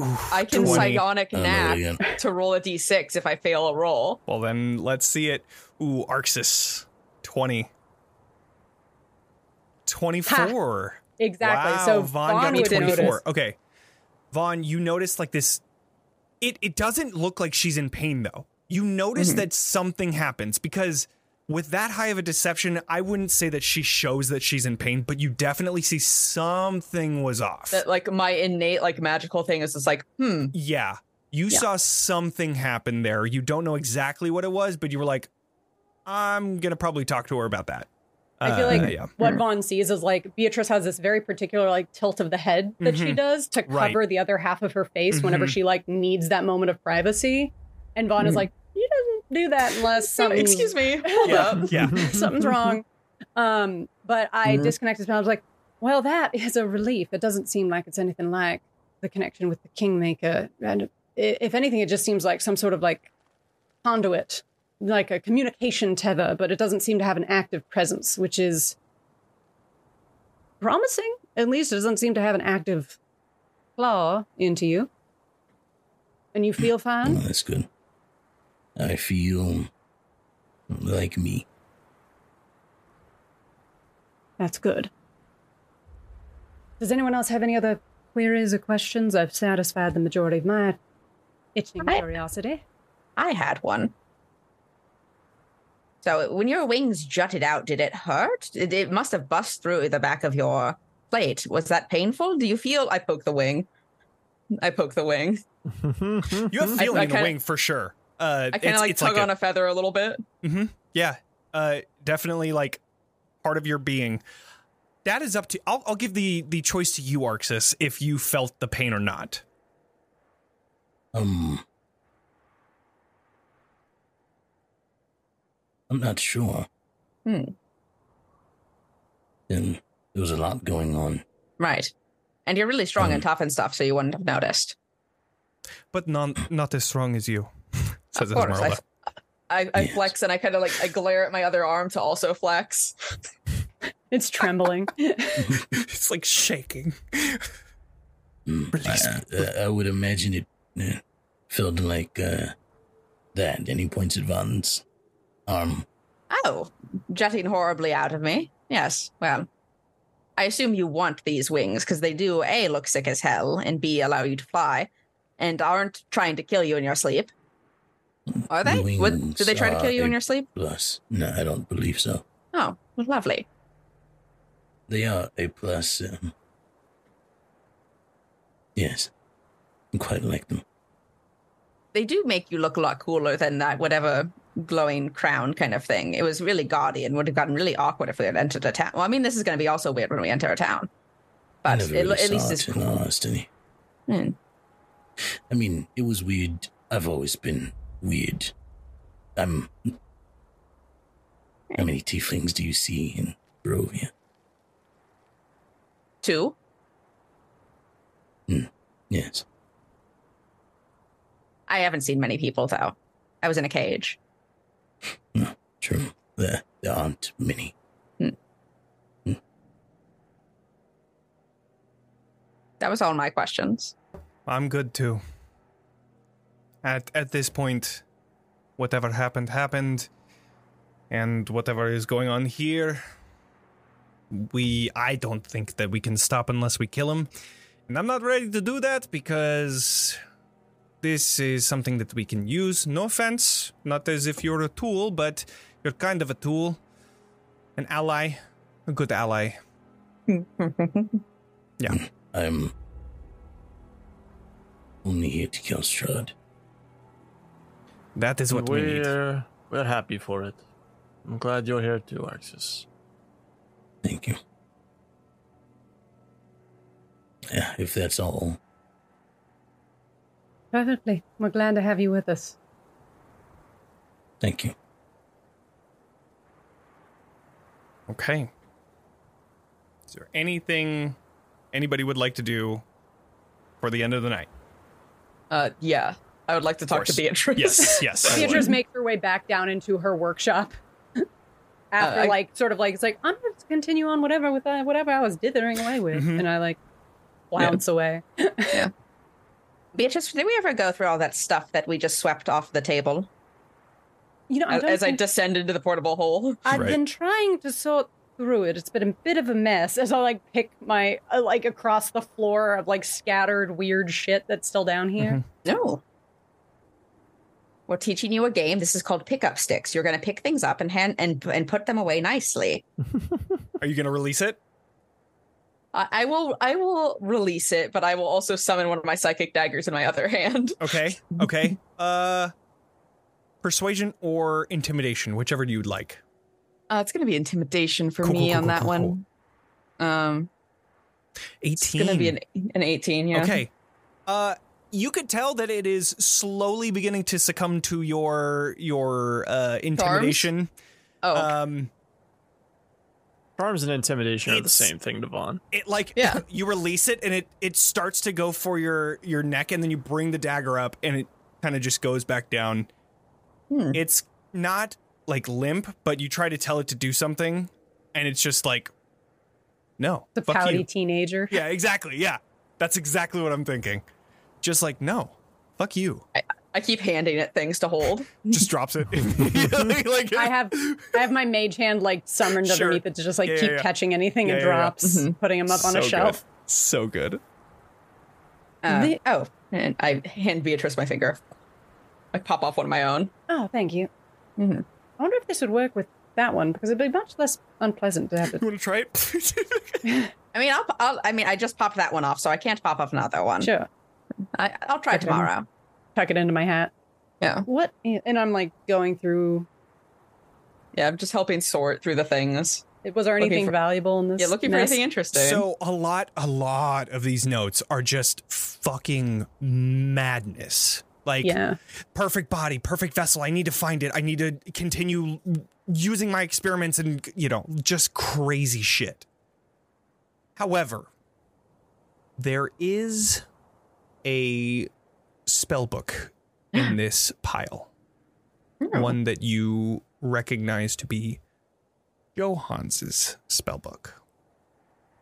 Oof, I can 20. psionic Oh, no, nap to roll a d6 if I fail a roll. Well, then let's see it. Ooh, Arxes. 20. 24. Exactly. Wow, so Von, Von, got a would 24. notice. Okay. Von, you notice like this it it doesn't look like she's in pain though. You notice Mm-hmm. that something happens because with that high of a deception, I wouldn't say that she shows that she's in pain, but you definitely see something was off. That like my innate like magical thing is just like, hmm, yeah. You Yeah. saw something happen there. You don't know exactly what it was, but you were like, I'm gonna probably talk to her about that. I feel Uh, like yeah. what Von sees is like Beatrice has this very particular like tilt of the head that she Mhm. does to Right. cover the other half of her face whenever Mhm. she like needs that moment of privacy. And Von is like, he doesn't do that unless something excuse me, hold Yeah. up. yeah. something's wrong. Um, but I Mhm. disconnected. I was like, well, that is a relief. It doesn't seem like it's anything like the connection with the Kingmaker. And if anything, it just seems like some sort of like conduit, like a communication tether, but it doesn't seem to have an active presence, which is promising. At least it doesn't seem to have an active claw into you. And you feel Oh, fine? that's good. I feel like me. That's good. Does anyone else have any other queries or questions? I've satisfied the majority of my itching I- curiosity. I had one. So when your wings jutted out, did it hurt? It, it must have bust through the back of your plate. Was that painful? Do you feel? I poke the wing. I poke the wing. You have a feeling I in the kinda- wing for sure. Uh, I kind of like tug on a feather a little bit. hmm Yeah, uh, definitely like part of your being. That is up to. I'll, I'll give the the choice to you, Arxes, if you felt the pain or not. Um, I'm not sure. Hmm. And there was a lot going on. Right. And you're really strong and Um, tough and stuff, so you wouldn't have noticed. But not not as strong as you. Says Of course, I- I, I Yes. flex and I kind of like I glare at my other arm to also flex. It's trembling. it's like shaking. Mm, I, I, I would imagine it uh, felt like uh, that. Any he points at Arm. Oh, jutting horribly out of me. Yes. Well, I assume you want these wings because they do A, look sick as hell, and B, allow you to fly, and aren't trying to kill you in your sleep. Are they? The Would, do they try to kill you in your sleep? Plus, no, I don't believe so. Oh, well, lovely. They are a plus. Um, yes, I quite like them. They do make you look a lot cooler than that whatever glowing crown kind of thing. It was really gaudy and would have gotten really awkward if we had entered a town. Well, I mean, this is going to be also weird when we enter a town. I But it, really at least it's all honesty. Hmm. I mean, it was weird. I've always been weird. I'm. How many tieflings do you see in Barovia? two. Yes. I haven't seen many people though. I was in a cage. Hmm, true. There, there aren't many. Hmm. Hmm. That was all my questions. I'm good too. At at this point, whatever happened happened, and whatever is going on here, we I don't think that we can stop unless we kill him. And I'm not ready to do that because this is something that we can use. No offense, not as if you're a tool, but you're kind of a tool. An ally, a good ally. Yeah. I'm only here to kill Strahd. That is what we need. we're, we're happy for it. I'm glad you're here too, Arxes. Thank you. Yeah, if that's all, Perfectly. We're glad to have you with us. thank you. Okay. Is there anything anybody would like to do for the end of the night? Uh, yeah, I would like to talk to course. Beatrice. Yes, yes. I Beatrice makes her way back down into her workshop. After, Uh, I- like, sort of like, it's like, I'm going to continue on whatever with uh, whatever I was dithering away with. Mhm. And I, like, flounce away. Beatrice, did we ever go through all that stuff that we just swept off the table? You know, I As, don't as I think- descend into the portable hole. I've Right. been trying to sort through it. It's been a bit of a mess as I like pick my uh, like across the floor of like scattered weird shit that's still down here. No. We're teaching you a game. This is called pickup sticks. You're going to pick things up and hand and and put them away nicely. Are you going to release it? I, I will. I will release it, but I will also summon one of my psychic daggers in my other hand. Okay. Okay. uh, persuasion or intimidation, whichever you'd like. Uh, it's going to be intimidation for Cool, me cool, on cool, that one. Um, Eighteen. it's going to be an an eighteen. Yeah. Okay. Uh you could tell that it is slowly beginning to succumb to your your uh intimidation. Oh, Um Charms and intimidation are the same thing, Devan. it like Yeah. you release it and it it starts to go for your your neck and then you bring the dagger up and it kind of just goes back down. Hmm. It's not like limp, but you try to tell it to do something and it's just like no. The fuck pouty you. teenager. Yeah, exactly. Yeah. That's exactly what I'm thinking. Just like no. Fuck you. I keep handing it things to hold. Just drops it. like I have I have my mage hand like summoned Sure. underneath it to just like Yeah, keep yeah, yeah. catching anything Yeah, it yeah, yeah. drops, Mhm. putting them up on a shelf. good. So good. Uh, The- oh, And I hand Beatrice my finger. I pop off one of my own. Oh, thank you. Mhm. I wonder if this would work with that one because it'd be much less unpleasant to have You want to try it? I mean, I'll, I'll. I mean, I just popped that one off, so I can't pop off another one. Sure, I, I'll try Okay. tomorrow. Tuck it into my hat. Yeah. What? And I'm like going through. Yeah, I'm just helping sort through the things. Was there anything for- valuable in this? Yeah, looking for mess? anything interesting. So a lot, a lot of these notes are just fucking madness. Like Yeah. perfect body, perfect vessel. I need to find it. I need to continue using my experiments and you know just crazy shit. However, there is a spell book in this pile. One that you recognize to be Johan's spell book.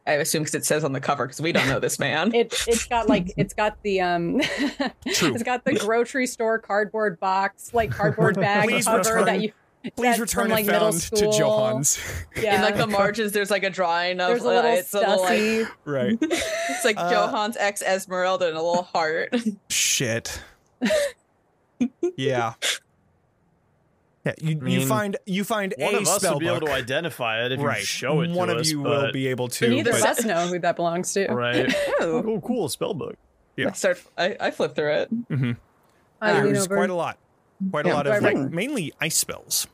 I assume because it says on the cover because we don't know this man. It it's got like it's got the um it's got the grocery store cardboard box like cardboard bag cover that you Please that's return from, it like, middle found to school. Johan's. yeah In like the margins, there's like a drawing of there's a uh, little it's a little like right. it's like Uh, Johan's ex Esmeralda and a little heart. Shit. yeah. Yeah, you, you mean, find you find One a of us will be able to identify it if right. you show it One to of us, you but- will be able to. Neither of but- us know who that belongs to. Right. Oh, oh, cool spell book. Yeah. I start. I, I flip through it. Mhm. I lean There's over. quite a lot. Quite a lot of Right. like mainly ice spells.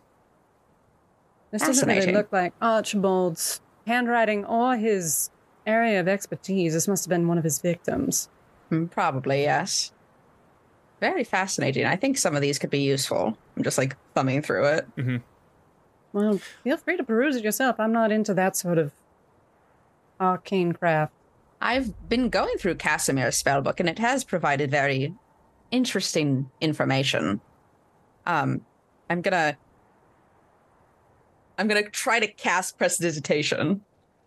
This doesn't really look like Archibald's handwriting or his area of expertise. This must have been one of his victims. mm, probably yes. Very fascinating. I think some of these could be useful. I'm just like thumbing through it. Well, feel free to peruse it yourself. I'm not into that sort of arcane craft. I've been going through Kasimir's spellbook, and it has provided very interesting information. Um, I'm gonna. I'm gonna try to cast prestidigitation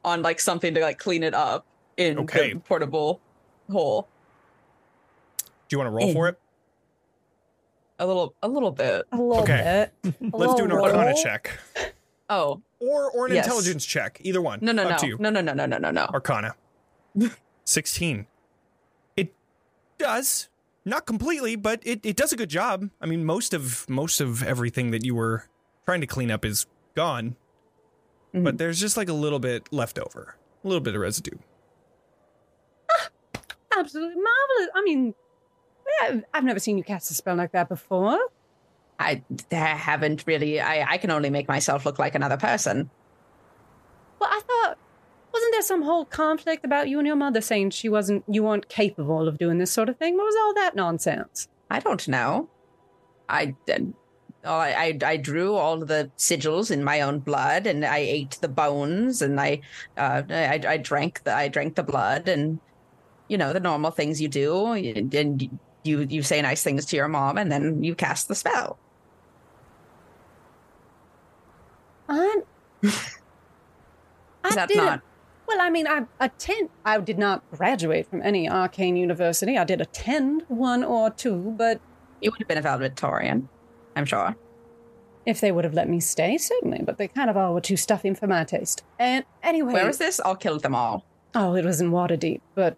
on like something to like clean it up in Okay. the portable hole. Do you want to roll for it? A little, a little bit. A little Okay. bit. A Let's do an little Arcana check, Oh or or an Yes. intelligence check. Either one. no, no, Up no, to you. no, no, no, no, no, no, no. Arcana. Sixteen. It does not completely, but it, it does a good job. I mean, most of most of everything that you were trying to clean up is gone, Mm-hmm. but there's just like a little bit left over, a little bit of residue. Absolutely marvelous. I mean, I've never seen you cast a spell like that before. I, I haven't really. I, I can only make myself look like another person. Well, I thought, wasn't there some whole conflict about you and your mother saying she wasn't, you weren't capable of doing this sort of thing? What was all that nonsense? I don't know. I did. Oh, I, I I drew all the sigils in my own blood, and I ate the bones, and I uh, I, I drank the I drank the blood, and you know the normal things you do, and you you say nice things to your mom, and then you cast the spell. I, I that did not? Well, I mean, I attend. I did not graduate from any arcane university. I did attend one or two, but You would have been a valedictorian, I'm sure. If they would have let me stay, certainly, but they kind of all were too stuffy for my taste. And anyway, Where was this? I'll kill them all. oh, it was in Waterdeep, but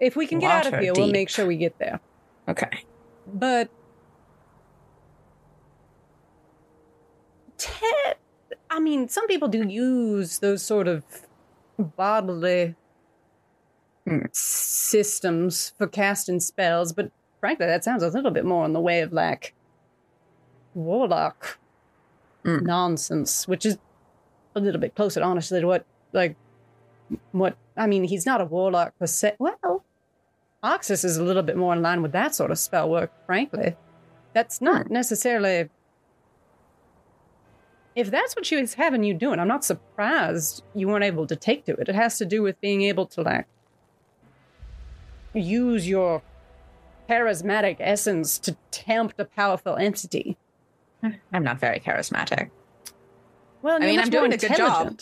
if we can get out of here, we'll make sure we get there. Okay. But Ted, I mean, some people do use those sort of bodily Hmm. systems for casting spells, but frankly, that sounds a little bit more in the way of like warlock Hmm. nonsense, which is a little bit closer, honestly, to what like what I mean. He's not a warlock per se. Well, Oxus is a little bit more in line with that sort of spell work, frankly. That's not necessarily. If that's what she was having you doing, I'm not surprised you weren't able to take to it. It has to do with being able to, like, use your charismatic essence to tempt a powerful entity. I'm not very charismatic. Well, I mean, I'm doing a good job.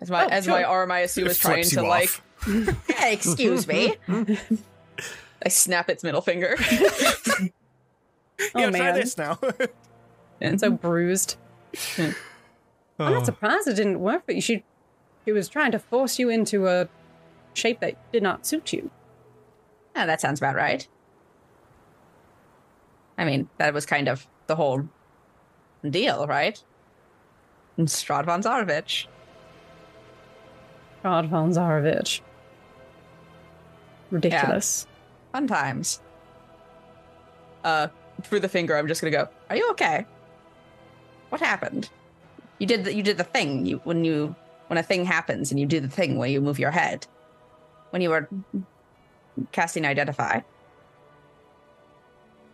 As my Oh, as sure. my arm, I assume, It is trying to you like. Hey, excuse me. I snap its middle finger. Oh, yeah, try man. this now. And so bruised. I'm Oh. not surprised it didn't work but you. She, she was trying to force you into a shape that did not suit you. Yeah, that sounds about right. I mean, that was kind of the whole deal, right? And Strahd von Zarovich. God von Zarovich. Ridiculous. Fun times. Uh, through the finger, I'm just gonna go. Are you okay? What happened? You did the, you did the thing. You when you when a thing happens and you do the thing where you move your head. When you were casting identify,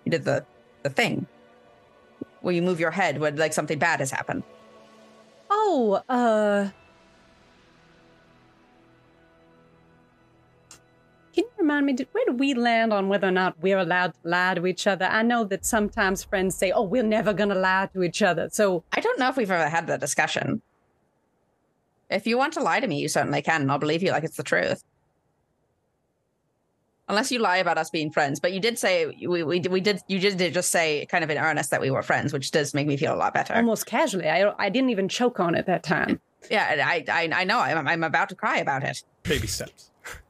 you did the the thing where you move your head when like something bad has happened. Oh, uh. Can you remind me, did, where do we land on whether or not we're allowed to lie to each other? I know that sometimes friends say, oh, we're never going to lie to each other. So, I don't know if we've ever had that discussion. If you want to lie to me, you certainly can, and I'll believe you like it's the truth. Unless you lie about us being friends, but you did say we we, we did you just did just say kind of in earnest that we were friends, which does make me feel a lot better. almost casually, I, I didn't even choke on it that time. Yeah, I I, I know I'm I'm about to cry about it. Baby steps.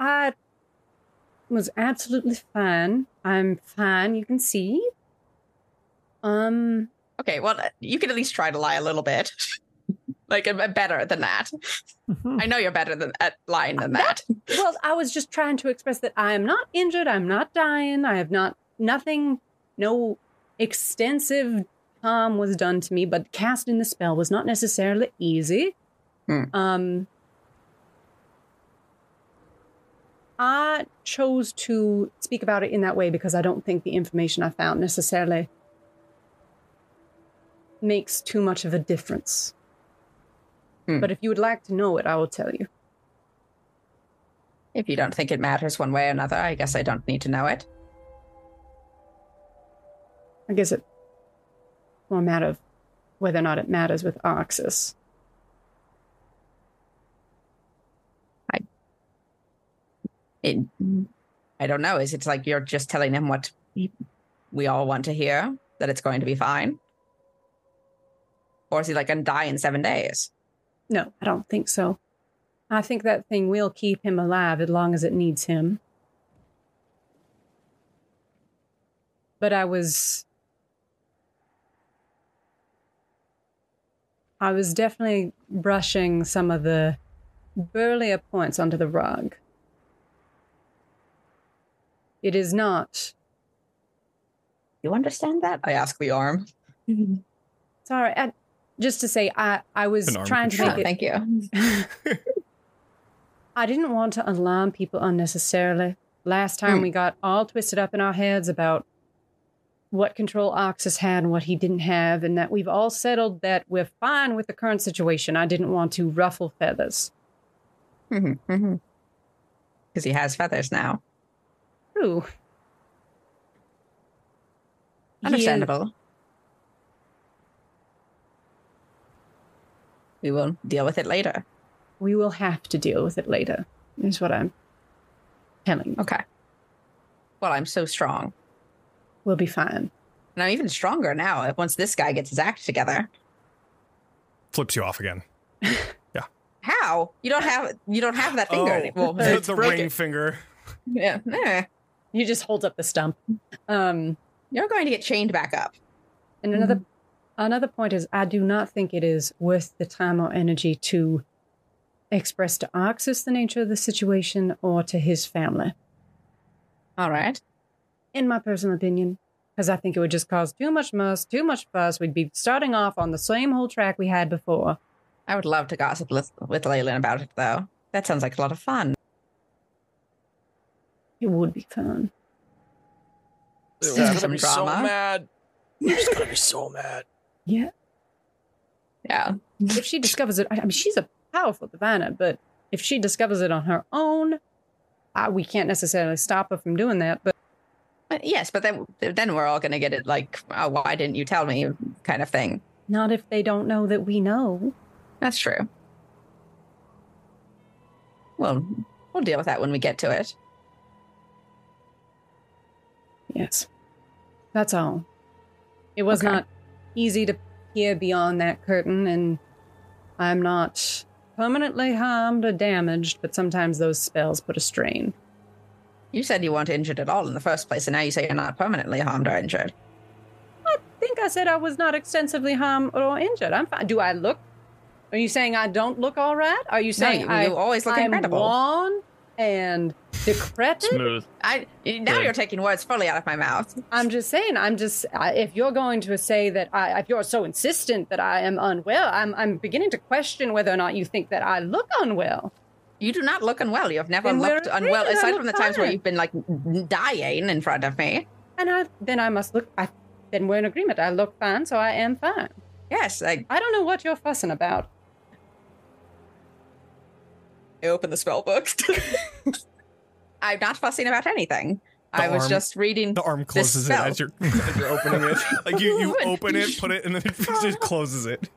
I was absolutely fine. I'm fine, you can see. Um, Okay, well you can at least try to lie a little bit, like better than that. I know you're better than at lying than that. well, I was just trying to express that I am not injured. I'm not dying. I have not, nothing, no extensive harm was done to me, but casting the spell was not necessarily easy. Hmm. Um, I chose to speak about it in that way because I don't think the information I found necessarily makes too much of a difference. Hmm. But if you would like to know it, I will tell you. If you don't think it matters one way or another, I guess I don't need to know it. I guess it more a matter of whether or not it matters with Oxus. it i don't know is it like you're just telling him what we all want to hear that it's going to be fine or is he like gonna die in seven days No, I don't think so. I think that thing will keep him alive as long as it needs him. But I was. I was definitely brushing some of the burlier points onto the rug. It is not. you understand that i ask the arm Sorry, I, just to say, I, I was trying to make it. thank you I didn't want to alarm people unnecessarily. Last time Hmm. we got all twisted up in our heads about what control Oxus had and what he didn't have, and that we've all settled that we're fine with the current situation. I didn't want to ruffle feathers. because he has feathers now True. He is- understandable we will deal with it later we will have to deal with it later, is what I'm telling you. okay well i'm so strong We'll be fine. And I'm even stronger now once this guy gets his act together. Flips you off again. Yeah. How? You don't have you don't have that finger Oh, anymore. the, it's the broken. ring finger. Yeah. Eh. You just hold up the stump. Um, You're going to get chained back up. and another another point is, I do not think it is worth the time or energy to express to Arxes the nature of the situation or to his family. All right. in my personal opinion, because I think it would just cause too much muss, too much fuss. We'd be starting off on the same whole track we had before. I would love to gossip with, with Leyland about it, though. That sounds like a lot of fun. It would be fun. She's Some gonna be so drama. mad. She's gonna be so mad. Yeah. Yeah. If she discovers it, I I mean, she's a powerful diviner, but if she discovers it on her own, uh, we can't necessarily stop her from doing that. But But yes, but then then we're all going to get it like, oh, why didn't you tell me kind of thing. not if they don't know that we know. That's true. Well, we'll deal with that when we get to it. Yes. That's all. It was Okay. not easy to peer beyond that curtain, and I'm not permanently harmed or damaged, but sometimes those spells put a strain. You said you weren't injured at all in the first place, and now you say you're not permanently harmed or injured. I think I said I was not extensively harmed or injured. I'm fine. Do I look? Are you saying I don't look all right? Are you saying you- I, you always look I'm incredible. wan and decrepit? Smooth. I now Good. you're taking words fully out of my mouth. I'm just saying. I'm just. I, if you're going to say that, I, if you're so insistent that I am unwell, I'm. I'm beginning to question whether or not you think that I look unwell. You do not look unwell. You have never Then we're looked unwell, aside look from the times where you've been like dying in front of me. And I then I must look. I then we're in agreement. I look fine, so I am fine. Yes, I, I don't know what you're fussing about. I open the spell book. I'm not fussing about anything. The I was just reading. The arm closes it as you're, as you're opening it. Like you, you open it, put it, and then it just closes it.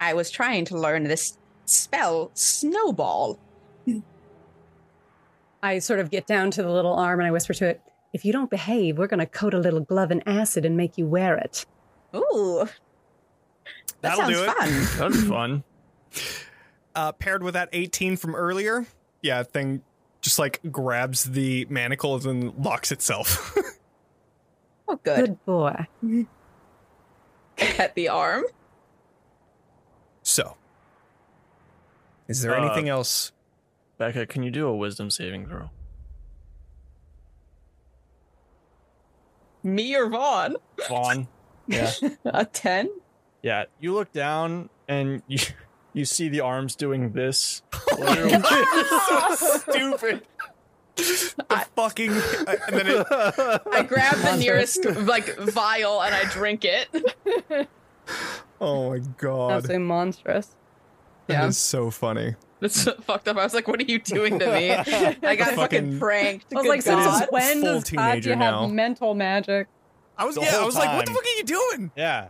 I was trying to learn this spell, Snowball. I sort of get down to the little arm and I whisper to it, "If you don't behave, we're going to coat a little glove in acid and make you wear it." Ooh, that That'll sounds do it. fun. That'd fun. Uh, paired with that 18 from earlier, yeah, thing just like grabs the manacles and locks itself. Oh, good. Good boy. Pet the arm. so, is there Uh, anything else? Becca, can you do a wisdom saving throw? Me or Von? Von. Yeah. A 10? Yeah. You look down and you you see the arms doing this. so stupid. The fucking uh, and then it, I grab the nearest like vial and I drink it. oh my god, That's Absolutely monstrous. that is so funny. That's so fucked up. I was like, what are you doing to me? I got Fucking- fucking pranked. I was Good like, God. since when does teenager Katya now. have mental magic? I was The yeah, I whole was like, what the fuck are you doing? Yeah.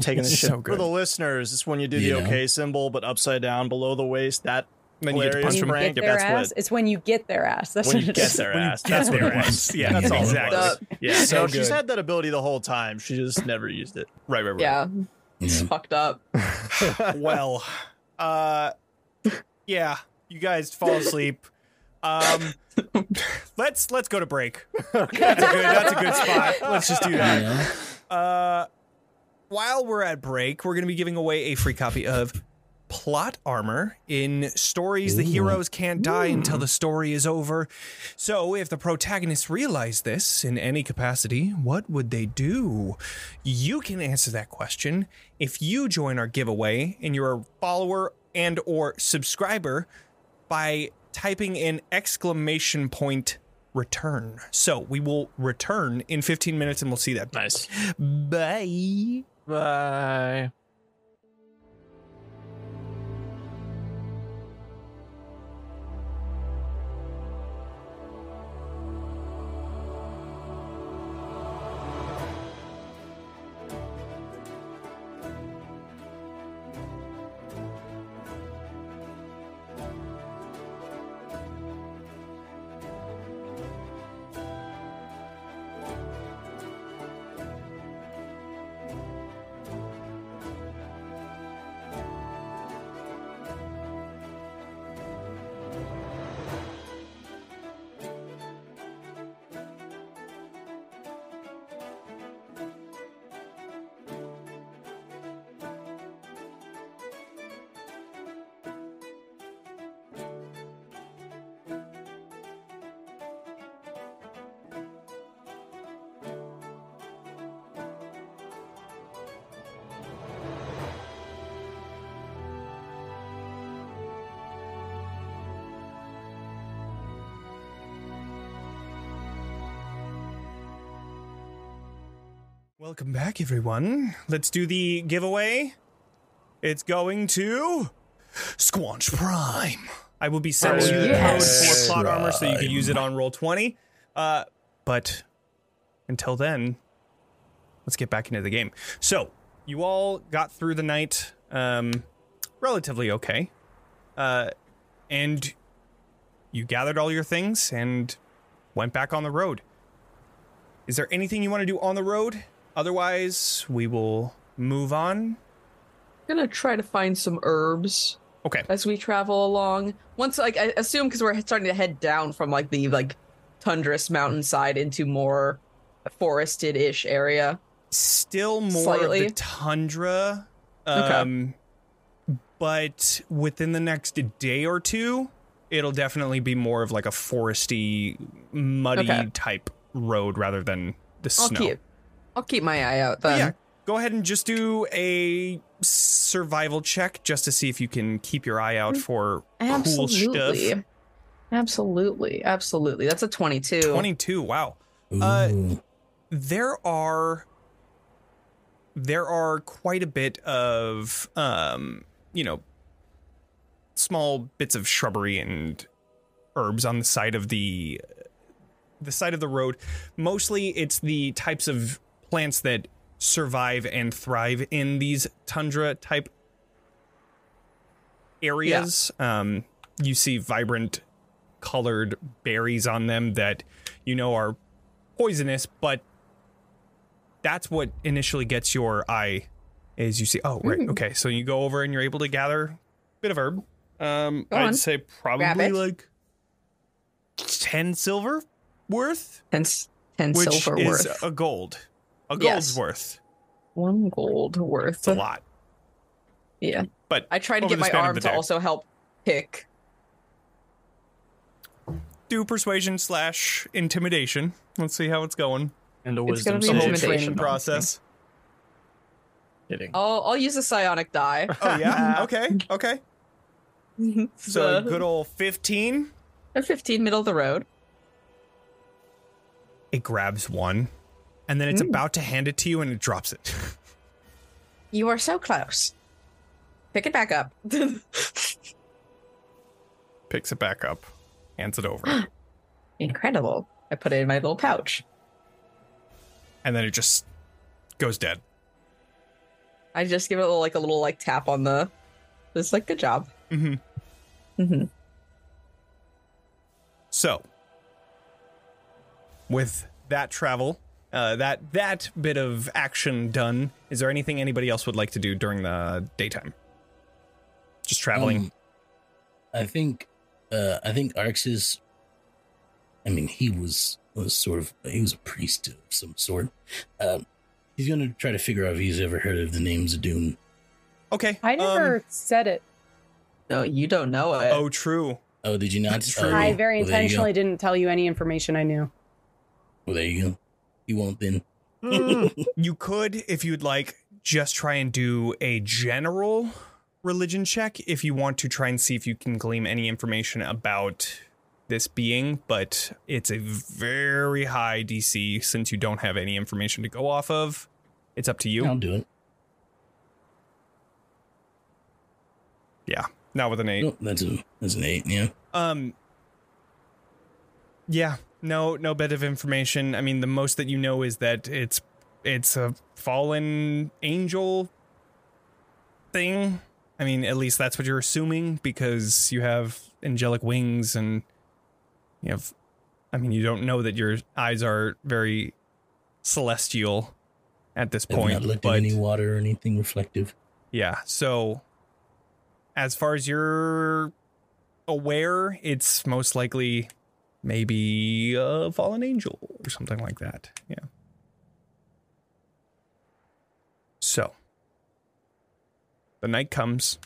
Taking the It's shit. so For the listeners, it's when you do the okay symbol, but upside down below the waist. That And then you get to punch When them. you prank. get their That's ass. what. It's when you get their ass. That's When you get their When ass. That's what their it was. ass. Yeah, that's all exactly. it was. Yeah. So no, she's had that ability the whole time. She just never used it. Right, right, right. Yeah, it's Yeah. fucked up. well, uh, yeah, you guys fall asleep. Um, let's let's go to break. That's a good that's a good spot. Let's just do that. Yeah. Uh, while we're at break, we're going to be giving away a free copy of Plot Armor in Stories the Heroes Can't Die Until the mm. Story is Over. So, if the protagonists realize this in any capacity, what would they do? You can answer that question if you join our giveaway and you're a follower and or subscriber by typing in exclamation point return. So, we will return in 15 minutes and we'll see that. Nice. Bye. Bye. Welcome back, everyone. Let's do the giveaway. It's going to Squanch Prime. I will be sending you the Yes. code for plot armor so you can use it on roll 20. Uh, but until then, let's get back into the game. So, you all got through the night um, relatively okay. Uh, and you gathered all your things and went back on the road. Is there anything you want to do on the road? Otherwise, we will move on. I'm gonna try to find some herbs Okay. as we travel along. Once, like, I assume because we're starting to head down from like the like tundrous mountainside into more forested-ish area. Still more Slightly. of the tundra. Okay. Um, but within the next day or two, it'll definitely be more of like a foresty, muddy Okay. type road rather than the I'll snow. keep, I'll keep my eye out But then. yeah, go ahead and just do a survival check just to see if you can keep your eye out for cool stuff. Absolutely. Absolutely. Absolutely. That's a 22. 22, wow. Uh, there are there are quite a bit of um you know small bits of shrubbery and herbs on the side of the the side of the road mostly it's the types of plants that survive and thrive in these tundra type areas um you see vibrant colored berries on them that you know are poisonous, but that's what initially gets your eye is you see oh right Mm. okay so you go over and you're able to gather a bit of herb um Go i'd on. say probably like 10 silver worth 10, s- 10 which silver is worth. a gold a gold's Yes. worth One gold worth. it's a lot Yeah. but I try to get my arm to day. also help pick. do persuasion slash intimidation let's see how it's going And a It's wisdom gonna be the whole intimidation. training process Kidding. I'll I'll use a psionic die. oh yeah okay okay so a good old 15 a 15 middle of the road. it grabs one and then it's Mm. about to hand it to you and it drops it You are so close. Pick it back up. picks it back up hands it over Incredible. I put it in my little pouch. and then it just goes dead I just give it a little, like a little like tap on the. It's like good job. mm-hmm. Mhm. so with that travel uh, that that bit of action done is there anything anybody else would like to do during the daytime just traveling Um, I think, uh, I think Arxes. I mean, he was was sort of he was a priest of some sort. Um, he's gonna try to figure out if he's ever heard of the name Zadoon. okay I never um, said it. No, you don't know it. oh true Oh, did you not? That's true. Oh, I very well, there you go. intentionally didn't tell you any information I knew. Well, there you go. You won't then. You could, if you'd like, just try and do a general religion check if you want to try and see if you can glean any information about this being, but it's a very high DC since you don't have any information to go off of. It's up to you. I'll do it. Yeah, not with an eight. Oh, that's a that's an eight. Yeah. Um. Yeah, no, no bit of information. I mean, the most that you know is that it's it's a fallen angel thing. I mean, at least that's what you're assuming because you have angelic wings and you have. I mean, you don't know that your eyes are very celestial at this point, not looked but at any water or anything reflective. yeah. So, as far as you're aware, it's most likely maybe a fallen angel or something like that. Yeah. So, the night comes,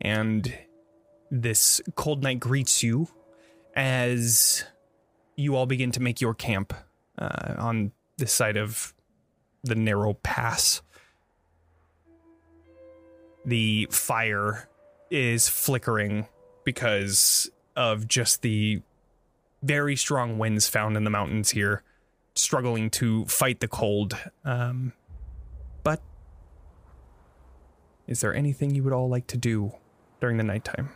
and this cold night greets you as you all begin to make your camp uh, on this side of the narrow pass the fire is flickering because of just the very strong winds found in the mountains here struggling to fight the cold. Um, but is there anything you would all like to do during the nighttime?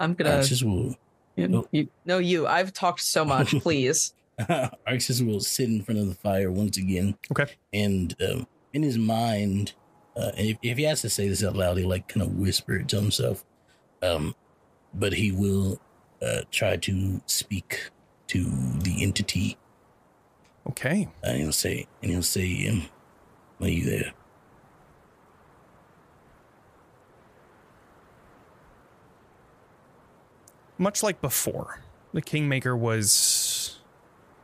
I'm gonna. Arxes will you, you- no, you. I've talked so much. Please. Arxes will sit in front of the fire once again. Okay. And um, in his mind, uh, if, if he has to say this out loud, he like kind of whisper it to himself. Um, but he will uh, try to speak to the entity, Okay. and he'll say, and he'll say, um, "Are you there?" Much like before, the Kingmaker was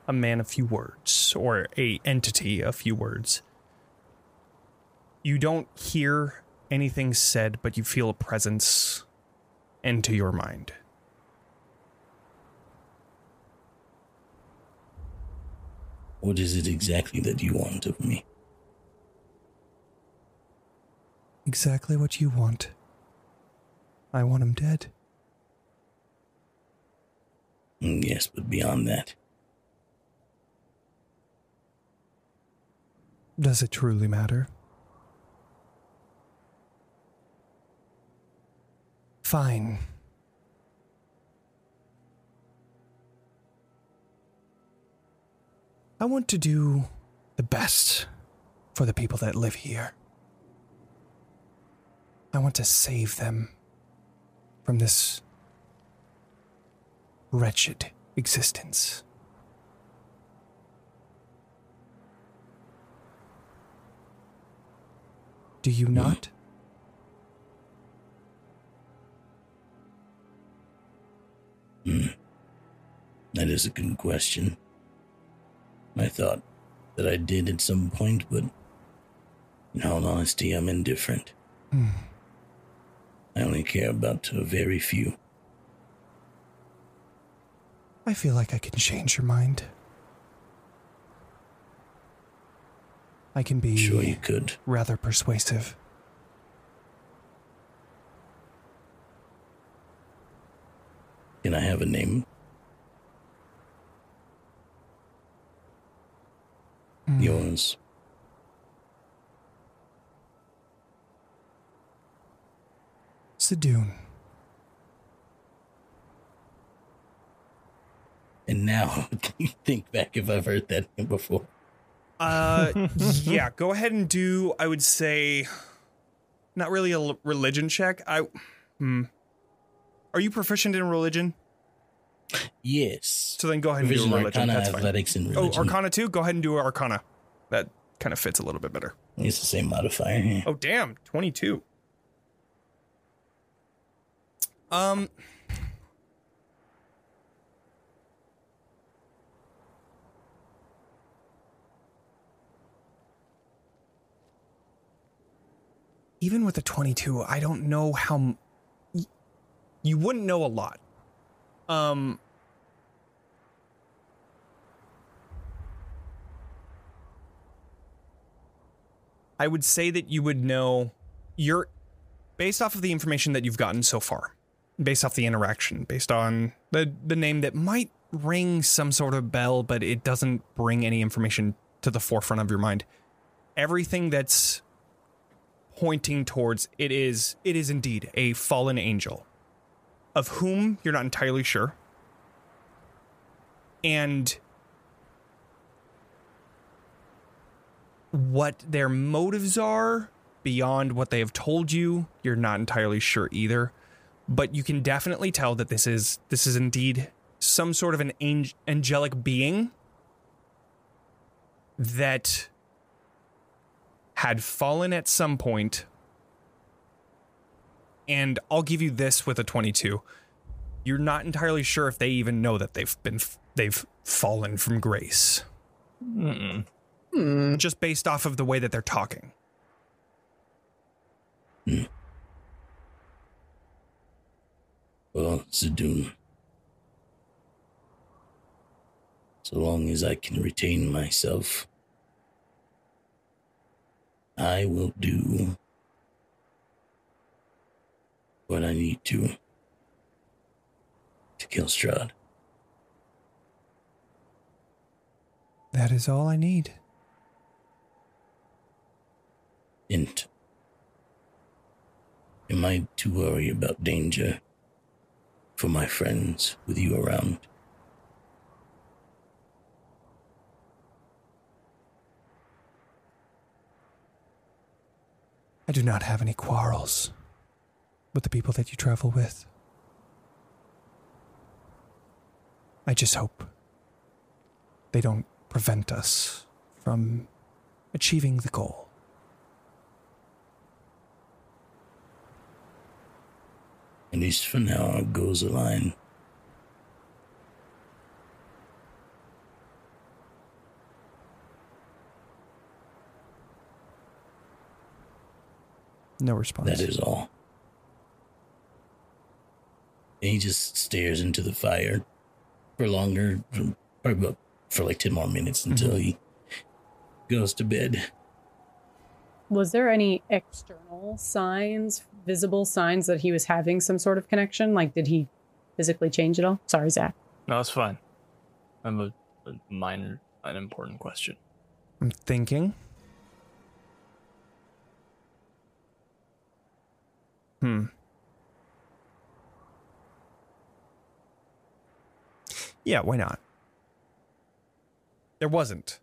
a man of few words, or a entity of few words. You don't hear anything said, but you feel a presence into your mind. What is it exactly that you want of me? Exactly what you want. I want him dead. Mm, Yes, but beyond that, Does it truly matter? Fine. I want to do the best for the people that live here. I want to save them from this wretched existence. Do you hmm. not? Hmm. that is a good question. I thought that I did at some point, but in all honesty, I'm indifferent. Hmm. I only care about a very few. I feel like I can change your mind. I can be Sure, you could. rather persuasive. Can I have a name? Yours. Sedoon. And now, can you think back if I've heard that name before? Uh, yeah. Go ahead and do. I would say, not really a religion check. I. Hmm. Are you proficient in religion? Yes. So then go ahead and do religion. Arcana, That's fine. Athletics, and Oh. Arcana too. Go ahead and do Arcana. That kind of fits a little bit better. It's the same modifier. yeah. Oh damn, 22. Um Even with a 22, I don't know how m- you wouldn't know a lot. Um I would say that you would know you're based off of the information that you've gotten so far, based off the interaction, based on the the name that might ring some sort of bell, but it doesn't bring any information to the forefront of your mind. Everything that's pointing towards it is it is indeed a fallen angel, of whom you're not entirely sure. And what their motives are beyond what they have told you you're not entirely sure either but you can definitely tell that this is this is indeed some sort of an ang- angelic being that had fallen at some point and I'll give you this with a 22 you're not entirely sure if they even know that they've been they've fallen from grace Mm-mm. Hmm. just based off of the way that they're talking Well, Zadoon. So long as I can retain myself, I will do what I need to to kill Strahd. That is all I need. And am I to worry about danger for my friends with you around? I do not have any quarrels with the people that you travel with. I just hope they don't prevent us from achieving the goal. At least for now, our goals align. No response. That is all. And he just stares into the fire for longer, for, probably about for like 10 more minutes until he goes to bed. Was there any external signs, visible signs that he was having some sort of connection? Like, did he physically change at all? Sorry, Zack. No, it's fine. I'm a, a minor, unimportant question. I'm thinking. Hmm. Yeah, why not? There wasn't.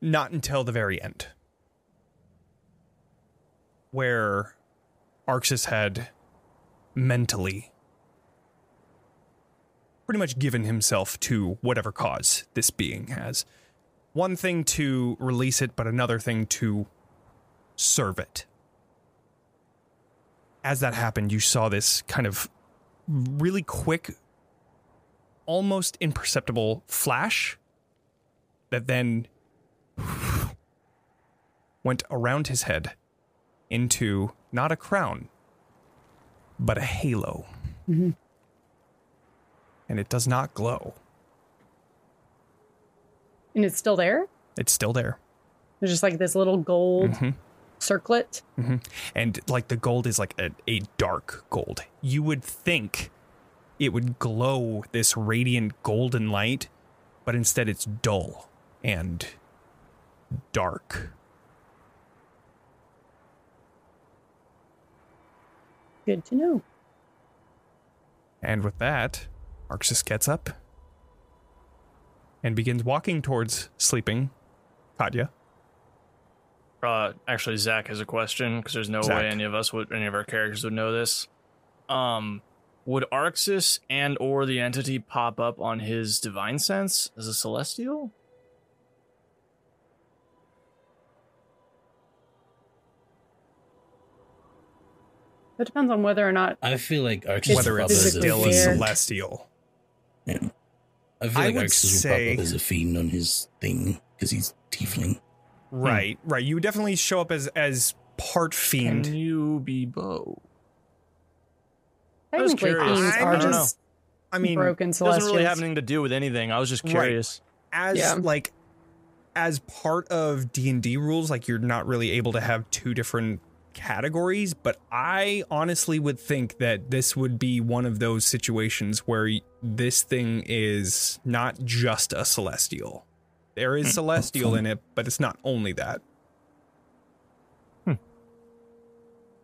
Not until the very end. Where Arxes had mentally pretty much given himself to whatever cause this being has one thing to release it, but another thing to serve it. As that happened, you saw this kind of really quick, almost imperceptible flash that then went around his head into not a crown, but a halo. Mhm. And it does not glow. And it's still there? It's still there. There's just like this little gold Mhm. circlet. and like the gold is like a, a dark gold. You would think it would glow this radiant golden light, but instead it's dull and dark. Good to know. And with that, Arxes gets up and begins walking towards sleeping Katya. Uh, actually, Zack has a question because there's no Zack. way any of us would, any of our characters would know this. Um, would Arxes and or the entity pop up on his divine sense as a celestial? It depends on whether or not I feel like Arxes Whether will pop it's up a still a fiend. celestial. Yeah. I feel I like would Arxes will say- pop up as a fiend on his thing because he's tiefling. Right, right. You would definitely show up as as part Can fiend. you be both? I was technically curious. I are don't just I mean, broken It doesn't really have anything to do with anything. I was just Right. curious. as Yeah. like as part of D&D rules like you're not really able to have two different categories but I honestly would think that this would be one of those situations where this thing is not just a celestial there is hmm. celestial hmm. in it but it's not only that hmm.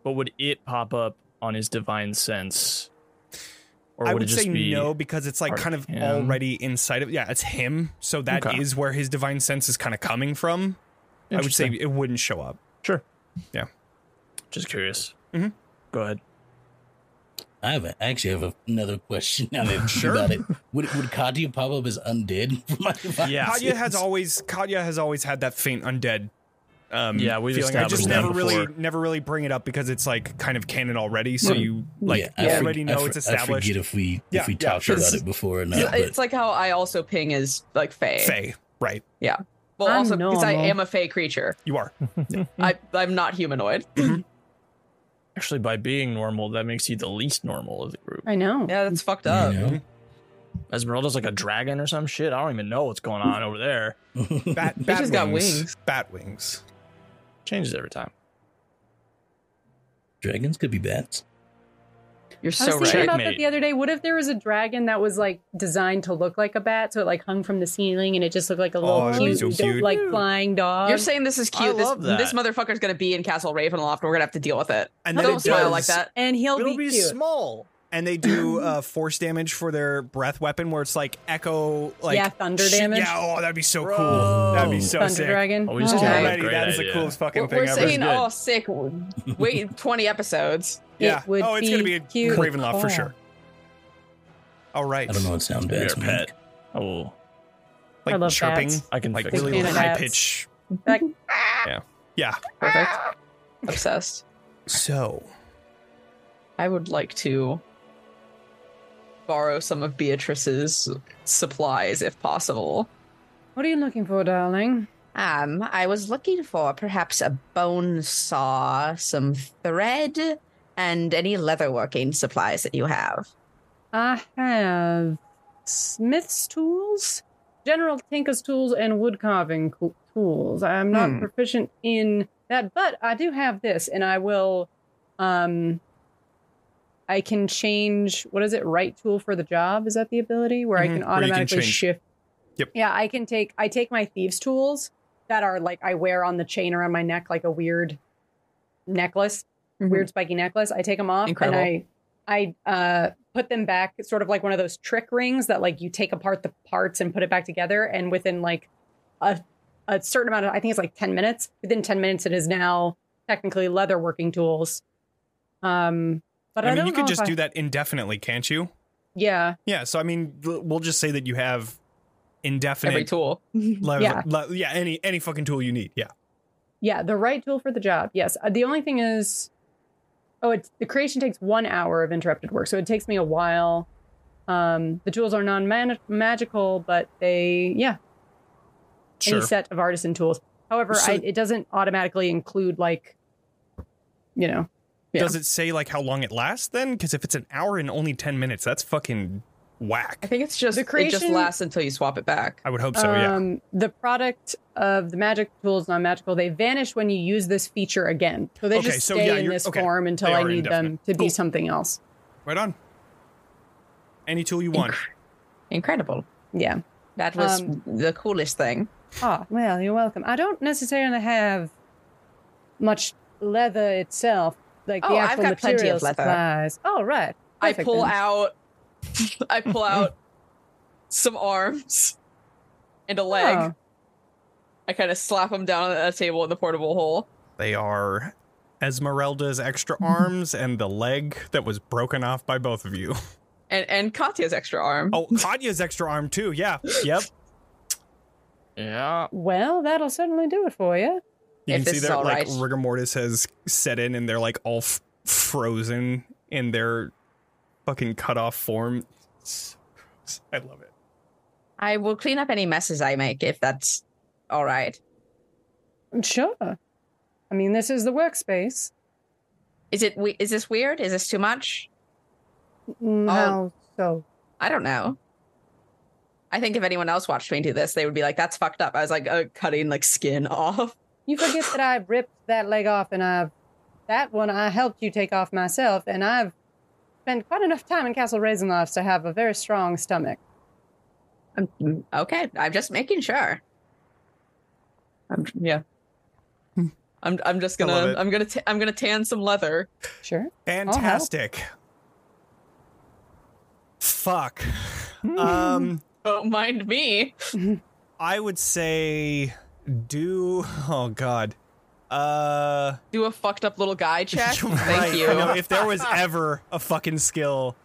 But would it pop up on his divine sense? Or I would would say be no because it's like kind of of him? already inside of yeah it's him so that is Okay. where his divine sense is kind of coming from I would say it wouldn't show up Sure. Yeah. Just curious. Mhm. Go ahead. I have a, I actually have a, another question now that Sure. about it. Would would Katya pop up as undead for my divine Yeah. Katya has always Katya has always had that faint undead. Um, Yeah, we've feeling. I just never that really never really bring it up because it's like kind of canon already. So you like Yeah, I you for- already I know for- it's I established. forget if we Yeah, if we yeah, talked sure. about it before or not. Yeah, it's like how I also ping as like Fae. Faye, right? Yeah. Well, I'm also because I am a Fae creature. You are. I I'm not humanoid. Actually, by being normal, that makes you the least normal of the group. I know. Yeah, that's fucked you up. know, Ezmerelda's like a dragon or some shit. I don't even know what's going on over there. Bat, Bitch bat has got wings. wings. Bat wings. Changes every time. dragons could be bats. You're I was so thinking right. about that the other day. What if there was a dragon that was like designed to look like a bat, so it like hung from the ceiling and it just looked like a little Oh, cute, so cute. like flying dog? You're saying this is I cute. This, that. this motherfucker's gonna be in Castle Ravenloft, and we're gonna have to deal with it. And Don't it smile does- like that. and he'll It'll be, be cute. small. And they do uh, force damage for their breath weapon, where it's like echo, like Yeah, thunder sh- damage. Yeah, oh, that'd be so Bro. cool. That'd be so sick. Thunder sick. dragon. Oh, we just Oh. came up with a Already, great that is the idea. coolest fucking We're, thing we're ever. saying, Good. oh, sick. Wait 20 episodes. yeah. It would oh, it's gonna be a cute. Ravenloft for sure. All right. I don't know what sound Maybe bad a pet. Oh, Like I love chirping, bats. I can like really Big fan of high bats. pitch. Like, Yeah. Perfect. Obsessed. So I would like to borrow some of Beatrice's supplies if possible. what are you looking for, darling? Um, I was looking for perhaps a bone saw, some thread, and any leatherworking supplies that you have. I have smith's tools, general tinker's tools, and wood carving co- tools. I'm not Hmm. proficient in that, but I do have this, and I will. Um, I can change. What is it? Right tool for the job? Is that the ability where I Mhm, can can automatically change. shift? Yep. Yeah, I can take. I take my thieves' tools that are like I wear on the chain around my neck, like a weird necklace weird spiky necklace. I take them off Incredible. and I I uh put them back sort of like one of those trick rings that like you take apart the parts and put it back together and within like a a certain amount of I think it's like 10 minutes. Within 10 minutes it is now technically leather working tools. Um but I, I mean, don't you could just I- do that indefinitely, can't you? Yeah. Yeah. So I mean, we'll just say that you have indefinite Every tool. leather- Yeah. le- yeah, any any fucking tool you need. Yeah. Yeah, the right tool for the job. Yes. Uh, the only thing is, oh, it's, the creation takes one hour of interrupted work, so it takes me a while. Um, the tools are non magical, but they, yeah, Sure. any set of artisan tools. However, So- I, it doesn't automatically include like, you know, Yeah. Does it say like how long it lasts then? Because if it's an hour and only ten minutes, that's fucking whack. I think it's just The it just lasts until you swap it back. I would hope so. yeah. um, the product of the magic tools non magical. They vanish when you use this feature again, so they Okay, just so stay yeah, in this okay. form until I are need them indefinite. to be something else. Right on. Any tool you want. Incredible. Yeah. That was Um, the coolest thing. Ah, well, you're welcome. I don't necessarily have much leather itself, like the Oh, I've got plenty of leather. supplies. Oh, right. I pull then. out I pull out some arms and a leg. Oh. I kind of slap them down on a table in the portable hole. They are Ezmerelda's extra arms and the leg that was broken off by both of you. And and Katya's extra arm. Oh, Katya's extra arm too. Yeah. Yep. yeah. Well, that'll certainly do it for you. You If can see that all like right. rigor mortis has set in and they're like all f- frozen in their fucking cut off form. It's- I love it. I will clean up any messes I make if that's all right. Sure. I mean, this is the workspace. Is it? we- Is this weird? Is this too much? Mm, Oh. So? I don't know. I think if anyone else watched me do this, they would be like, "That's fucked up." I was like uh, cutting like skin off. You forget that I've ripped that leg off and I've that one I helped you take off myself, and I've spent quite enough time in Castle Ravenloft to have a very strong stomach. I'm, mm, okay, I'm just making sure. I'm, yeah. I'm I'm just gonna. I'm gonna ta- I'm gonna tan some leather. Sure. Fantastic. Fuck. um, Don't mind me. I would say do. Oh God. Uh, Do a fucked up little guy check. right. Thank you. I know, if there was ever a fucking skill.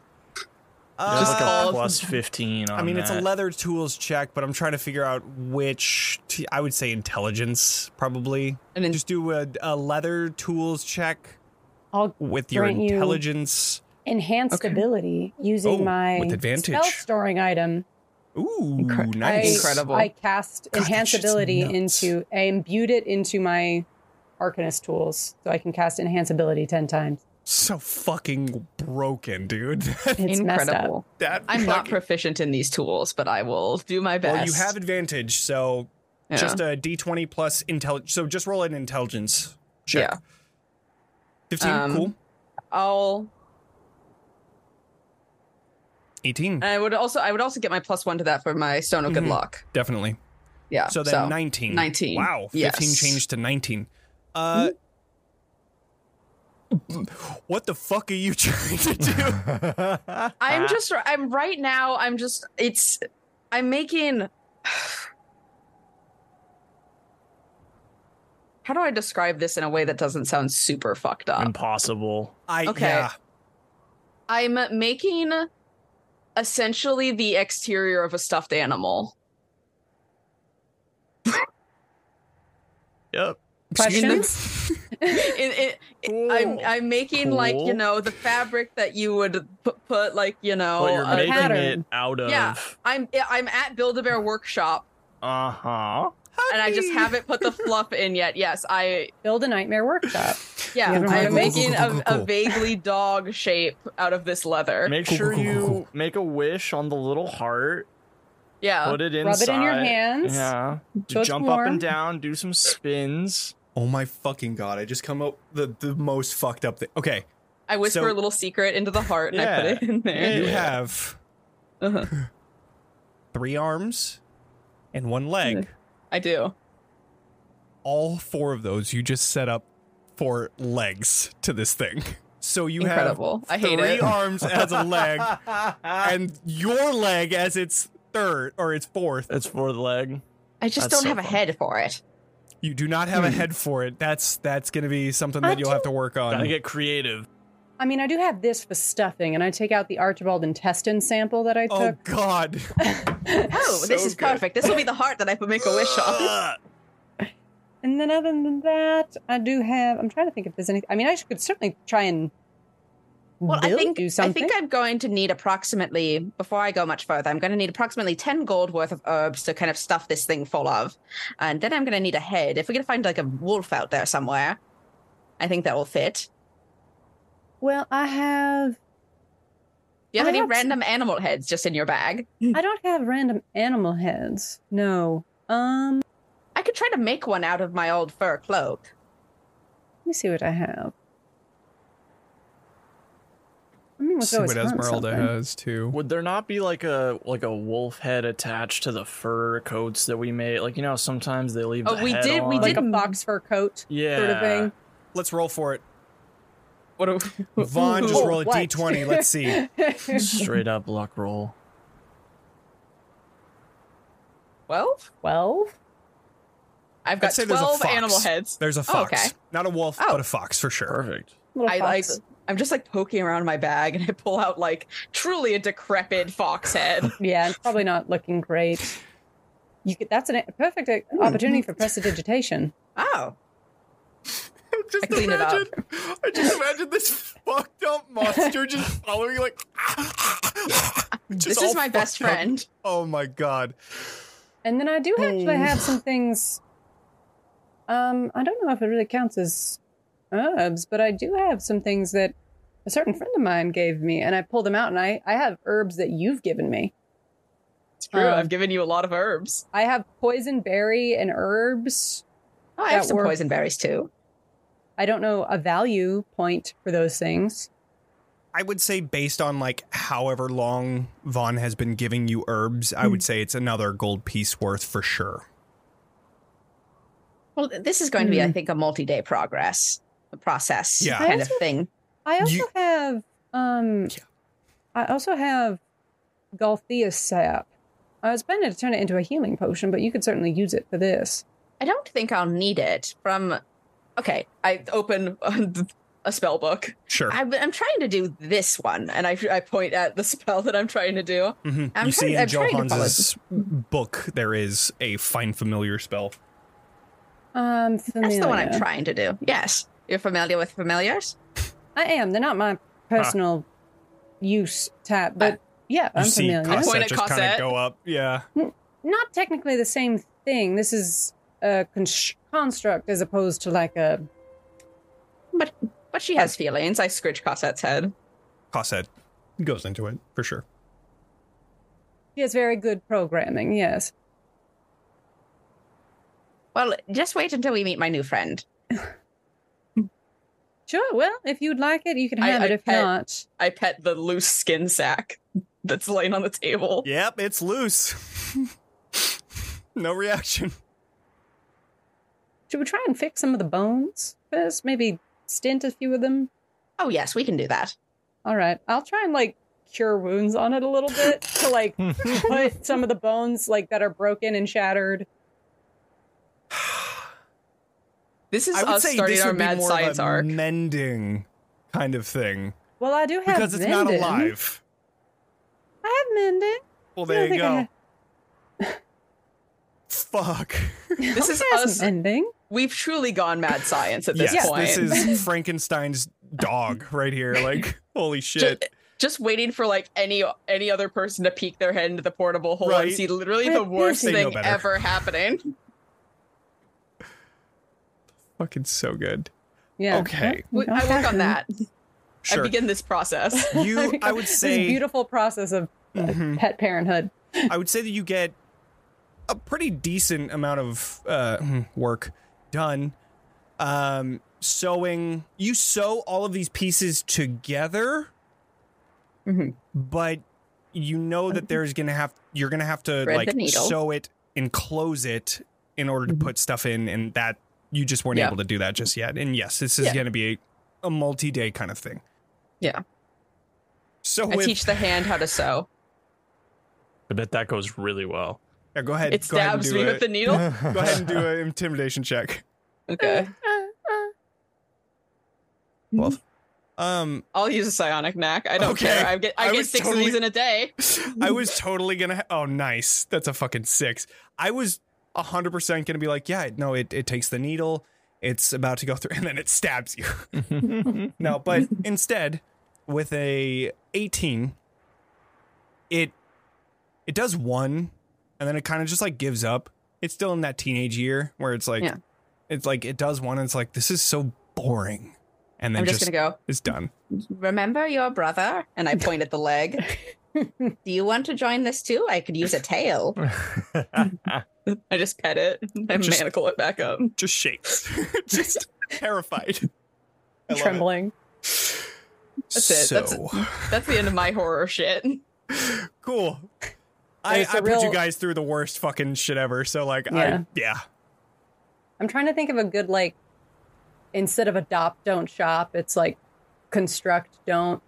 Uh, Just like a plus 15 on I mean, it's a leather tools check, but I'm trying to figure out which. T- I would say intelligence, probably. And then Just do a, a leather tools check I'll with your grant you intelligence. enhanced Okay. ability using Oh, my with advantage. spell storing item. Ooh, Incre- nice. I, Incredible. I cast God, enhance ability into. I imbued it into my Arcanist tools, so I can cast enhance ability ten times. So fucking broken, dude. It's messed up. incredible. that I'm not proficient in these tools, but I will do my best. Well, you have advantage, so Yeah. just a d20 plus intelligence. So just roll an intelligence check. Yeah. 15, Um, cool. I'll 18. And I would also I would also get my plus one to that for my stone of good Mhm. luck. Definitely. Yeah. So then 19. 19. Wow. 15 Yes. changed to 19. Uh What the fuck are you trying to do? I'm just I'm right now I'm just it's I'm making How do I describe this in a way that doesn't sound super fucked up? Impossible. I Okay. yeah. I'm making essentially the exterior of a stuffed animal. Yep. Questions? It- it- I'm I'm making like you know the fabric that you would put, put like you know but you're a- making pattern. it out of. Yeah. I'm I'm at Build a Bear Workshop Uh huh. And I just haven't put the fluff in yet. Yes, I Build a nightmare workshop. yeah, You haven't I'm read making Cool, cool, cool, a, cool. a vaguely dog shape out of this leather. Make Cool, sure cool, cool, you cool, cool. make a wish on the little heart. Yeah. Put it inside. Rub it in your hands. Yeah. So it's Jump up and down. Do some spins. Oh my fucking god! I just come up the the most fucked up thing. Okay, I whisper So- a little secret into the heart and I put it in there. you Yeah. have Uh-huh. three arms and one leg. I do. All four of those you just set up for legs to this thing. So you Incredible. I have hate three it. arms as a leg, and your leg as its third or its fourth. It's for the leg. I just That's don't so have a fun. head for it. You do not have a hmm. head for it. That's that's going to be something I that you'll have to work on. Gotta get creative. I mean, I do have this for stuffing, and I take out the Archibald intestine sample that I oh, took. oh. God! Oh, this is good. perfect. This will be the heart that I make a wish on. And then other than that, I do have. I'm trying to think if there's any. I mean, I could certainly try and Well, I build, think do I think I'm going to need approximately before I go much further. I'm going to need approximately ten gold worth of herbs to kind of stuff this thing full of, and then I'm going to need a head. If we can find like a wolf out there somewhere, I think that will fit. Well, I have. Do you have I any have random animal heads just in your bag? I don't have random animal heads. No. Um. I could try to make one out of my old fur cloak. Let me see what I have. I mean, we could See what Ezmerelda has too. Would there not be like a like a wolf head attached to the fur coats that we made? Like you know, sometimes they leave. Oh, the we head did- we on. like did- a fox fur coat Yeah. sort of thing. Let's roll for it. What? Do, Von, just roll a what? d20. Let's see. Straight up luck roll. Twelve? Twelve. I've got say there's a twelve animal heads. There's a Oh, fox, okay. not a wolf, Oh. but a fox for sure. Perfect. I like I'm just like poking around my bag and I pull out like truly a decrepit fox head. Yeah, it's probably not looking great. You could, that's an, a perfect uh, opportunity for prestidigitation. Oh, Just I clean it up. imagine, I just imagine this fucked up monster just following you like. this is my best fucked up. friend. Oh my god! And then I do actually Hmm. have some things. Um, I don't know if it really counts as herbs, but I do have some things that a certain friend of mine gave me, and I pulled them out, and I I have herbs that you've given me. It's true. Um, I've given you a lot of herbs. I have poison berry and herbs. Oh, I have some work. poison berries too. I don't know a value point for those things. I would say based on like however long Von has been giving you herbs, I would say it's another gold piece worth for sure. Well, this is going to be, I Hmm. think, a multi-day progress a process Yeah. kind I of also- thing. I also You- have um Yeah. I also have Galthea sap. I was planning to turn it into a healing potion, but you could certainly use it for this. I don't think I'll need it. From okay, I open a spell book. Sure. I'm, I'm trying to do this one, and I, I point at the spell that I'm trying to do. Mhm. I'm You see trying- in I'm trying to follow- Johan's book there is a find familiar spell. Um, That's the one I'm trying to do. Yes, you're familiar with familiars. I am. They're not my personal use type, but Uh, yeah, I'm see familiar. Point Cosette at just kind of go up. Yeah. Not technically the same thing. This is a con- construct as opposed to like a. But but she has feelings. I scritch Cosette's head. Cosette goes into it for sure. He has very good programming. Yes. Well, just wait until we meet my new friend. Sure. Well, if you'd like it, you can I- have it. I If pet- not, I pet the loose skin sack. that's laying on the table. Yep, it's loose. no reaction. Should we try and fix some of the bones first? Maybe stint a few of them? Oh yes, we can do that. All right. I'll try and like cure wounds on it a little bit to like put some of the bones like that are broken and shattered. This is I would us say starting this our would be mad more science of a arc. mending kind of thing Well, I do have because it's not mending. alive. I have mending. Well, I there you think I go. Fuck. This is Yes, us. ending. We've truly gone mad science at this yes, point. this is Frankenstein's dog right here. Like, holy shit. Just, just waiting for like any any other person to peek their head into the portable hole Right. and see literally the worst busy. They know thing ever happening. Fucking so good. Yeah. Okay. I work on that. Sure. I begin this process. you, I would this say, beautiful process of uh, Mhm. pet parenthood. I would say that you get a pretty decent amount of uh, work done. Um, sewing, you sew all of these pieces together, Mhm. but you know that there's gonna have you're gonna have to Thread like sew it and close it in order to Mhm. put stuff in, and that you just weren't Yeah. able to do that just yet. And yes, this is Yeah. gonna be a, a multi-day kind of thing. Yeah. So I with, teach the hand how to sew. I bet that goes really well. Yeah, go ahead. It go ahead and stabs do me a- with the needle. Go ahead and do an intimidation check. Okay. Twelve. Um, I'll use a psionic knack. I don't Okay. care. I get I, I get six totally- of these in a day. I was totally gonna. Ha- oh, nice. That's a fucking six. I was hundred percent gonna be like, yeah, no, it it takes the needle. It's about to go through, and then it stabs you. no, but instead, with a eighteen, it it does one, and then it kind of just like gives up. It's still in that teenage year where it's like, Yeah. it's like it does one, and it's like this is so boring, and then I'm just, just, gonna go. it's done. Remember your brother? And I point at the leg. Do you want to join this too? I could use a tail. I just pet it and Just- manacle it back up. Just shakes, just terrified. I love it. Trembling. That's it. That's- That's the end of my horror shit. cool. I, It's a I put you guys through the worst fucking shit ever. So like, Yeah. I yeah, I'm trying to think of a good like instead of adopt don't shop, it's like construct don't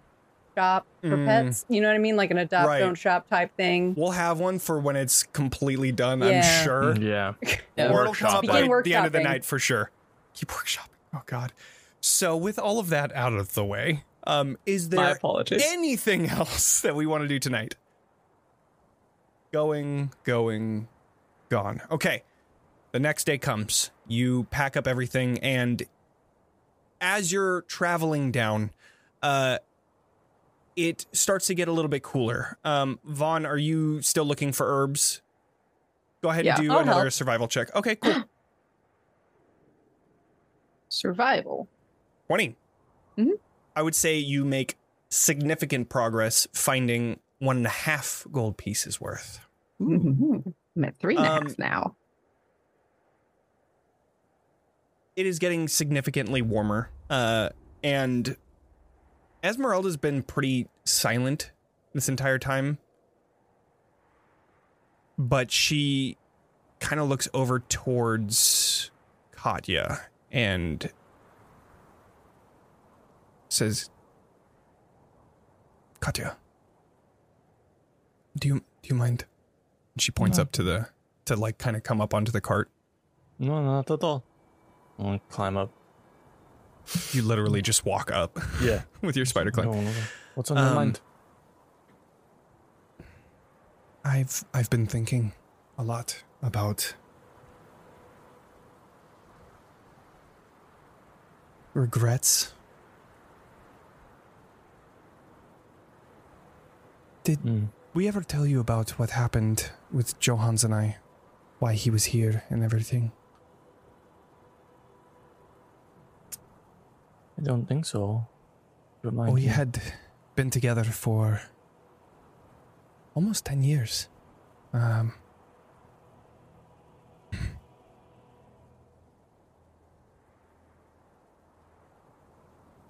shop for Mm. pets. You know what I mean? Like an adopt Right. don't shop type thing. we'll have one for when it's completely done. Yeah. I'm sure. yeah. Yeah. or it'll by the end of the night for sure. Keep workshopping. Oh God. So with all of that out of the way, um, is there anything else that we want to do tonight? Going, going, gone. Okay. The next day comes. You pack up everything, and as you're traveling down, uh, it starts to get a little bit cooler. Um, Von, are you still looking for herbs? Go ahead Yeah, and do I'll another help. survival check. Okay, cool. Survival. 20. Mhm. I would say you make significant progress finding one and a half gold pieces worth. I'm at three and a half Um, now. It is getting significantly warmer. Uh, and Ezmerelda's been pretty silent this entire time. But she kind of looks over towards Katya and says, Katya, do you do you mind? And she points No. up to the to like kind of come up onto the cart. No, not at all. I'll climb up. You literally just walk up Yeah. with your spider climb. No, no, no. What's on your Um, mind? I've I've been thinking a lot about regrets. Did Mm. We ever tell you about what happened with Johans and I? Why he was here and everything? I don't think so. Remind we me. had been together for almost 10 years. Um,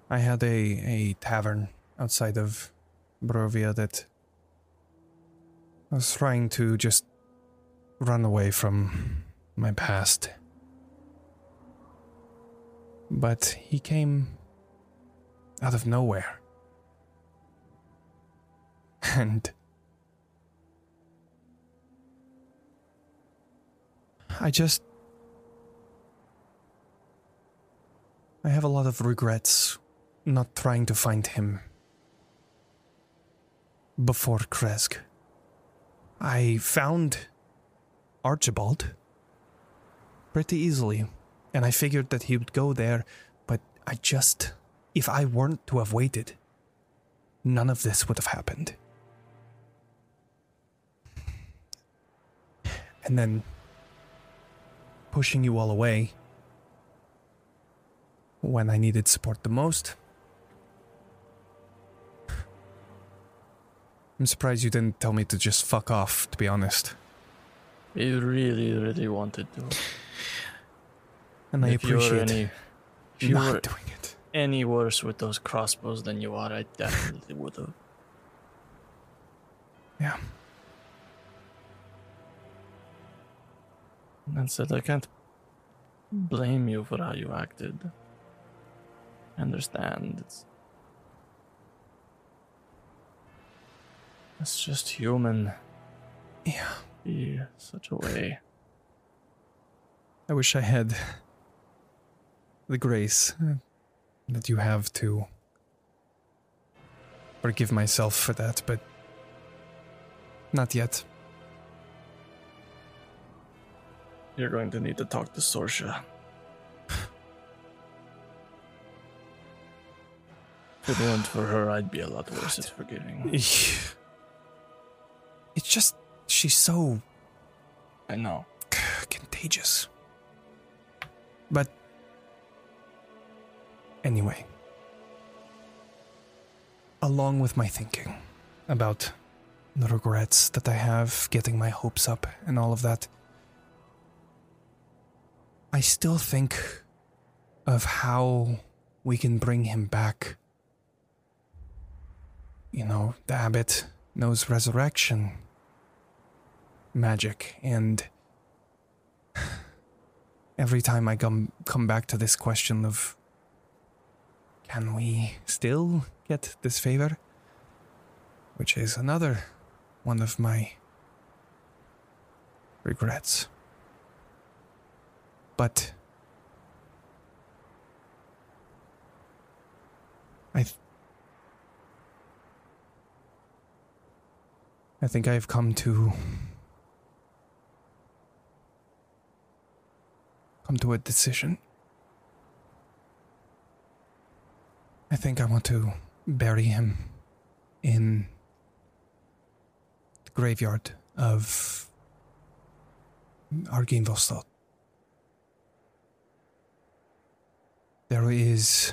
I had a, a tavern outside of Barovia that I was trying to just run away from my past. But he came out of nowhere. And I just. I have a lot of regrets not trying to find him before Krezk. I found Archibald pretty easily, and I figured that he would go there, but I just. If I weren't to have waited, none of this would have happened. And then pushing you all away when I needed support the most. I'm surprised you didn't tell me to just fuck off, to be honest. We really, really wanted to. And I if you appreciate any, if you not were doing it. any worse with those crossbows than you are, I definitely would have. Yeah. And said I can't blame you for how you acted. I understand. It's it's just human. Yeah. Be such a way. I wish I had the grace uh, that you have to forgive myself for that, but not yet. You're going to need to talk to Sorsha. If it weren't for her, I'd be a lot worse at forgiving. It's just she's so I know. contagious. But anyway, along with my thinking about the regrets that I have, getting my hopes up, and all of that, I still think of how we can bring him back. You know, the abbot knows resurrection magic, and every time I come come back to this question of can we still get this favor? Which is another one of my regrets. But I th- I think I've come to come to a decision. I think I want to bury him in the graveyard of Argynvostholt. There is.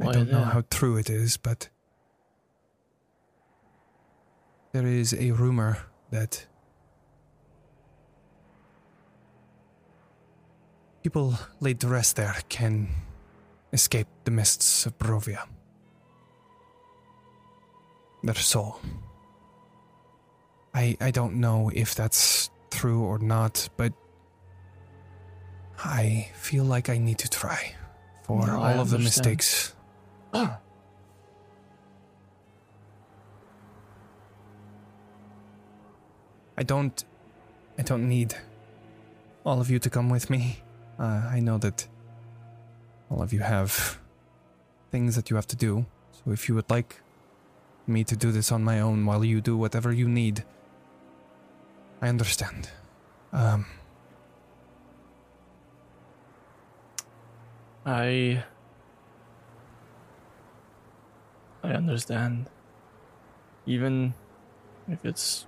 I don't know how true it is, but. There is a rumor that people laid to rest there can escape the mists of Barovia. Their soul. I I don't know if that's true or not, but I feel like I need to try for No, I all of the mistakes. I don't I don't need all of you to come with me. Uh, I know that all of you have things that you have to do. So if you would like me to do this on my own while you do whatever you need, I understand. Um, I I understand. Even if it's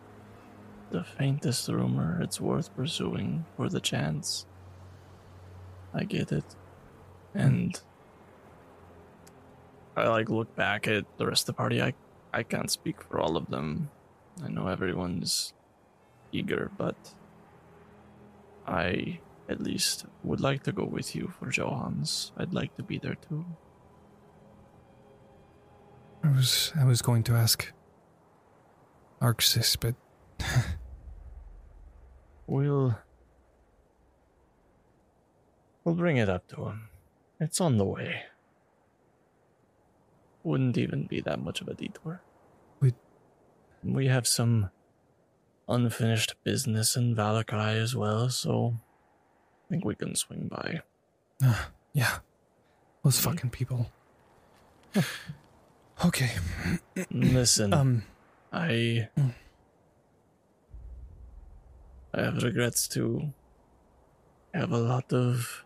the faintest rumor, it's worth pursuing for the chance. I get it. And I like look back at the rest of the party. I I can't speak for all of them. I know everyone's eager, but I at least would like to go with you for Johans. I'd like to be there too. I was I was going to ask Arxes, but we'll we'll bring it up to him. It's on the way. Wouldn't even be that much of a detour. We- we have some unfinished business in Vallaki as well, so I think we can swing by. Yeah. Those fucking people. okay. Listen, Um I Mm. I have regrets too. Have a lot of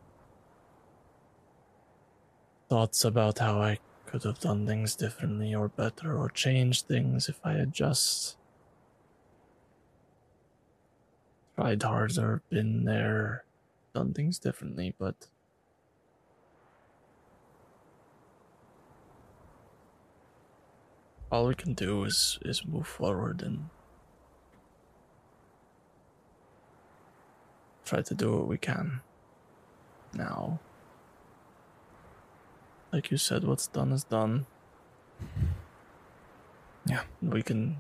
thoughts about how I could have done things differently or better or changed things if I had just tried harder, been there, done things differently, but all we can do is is move forward and try to do what we can now like you said what's done is done Yeah. we can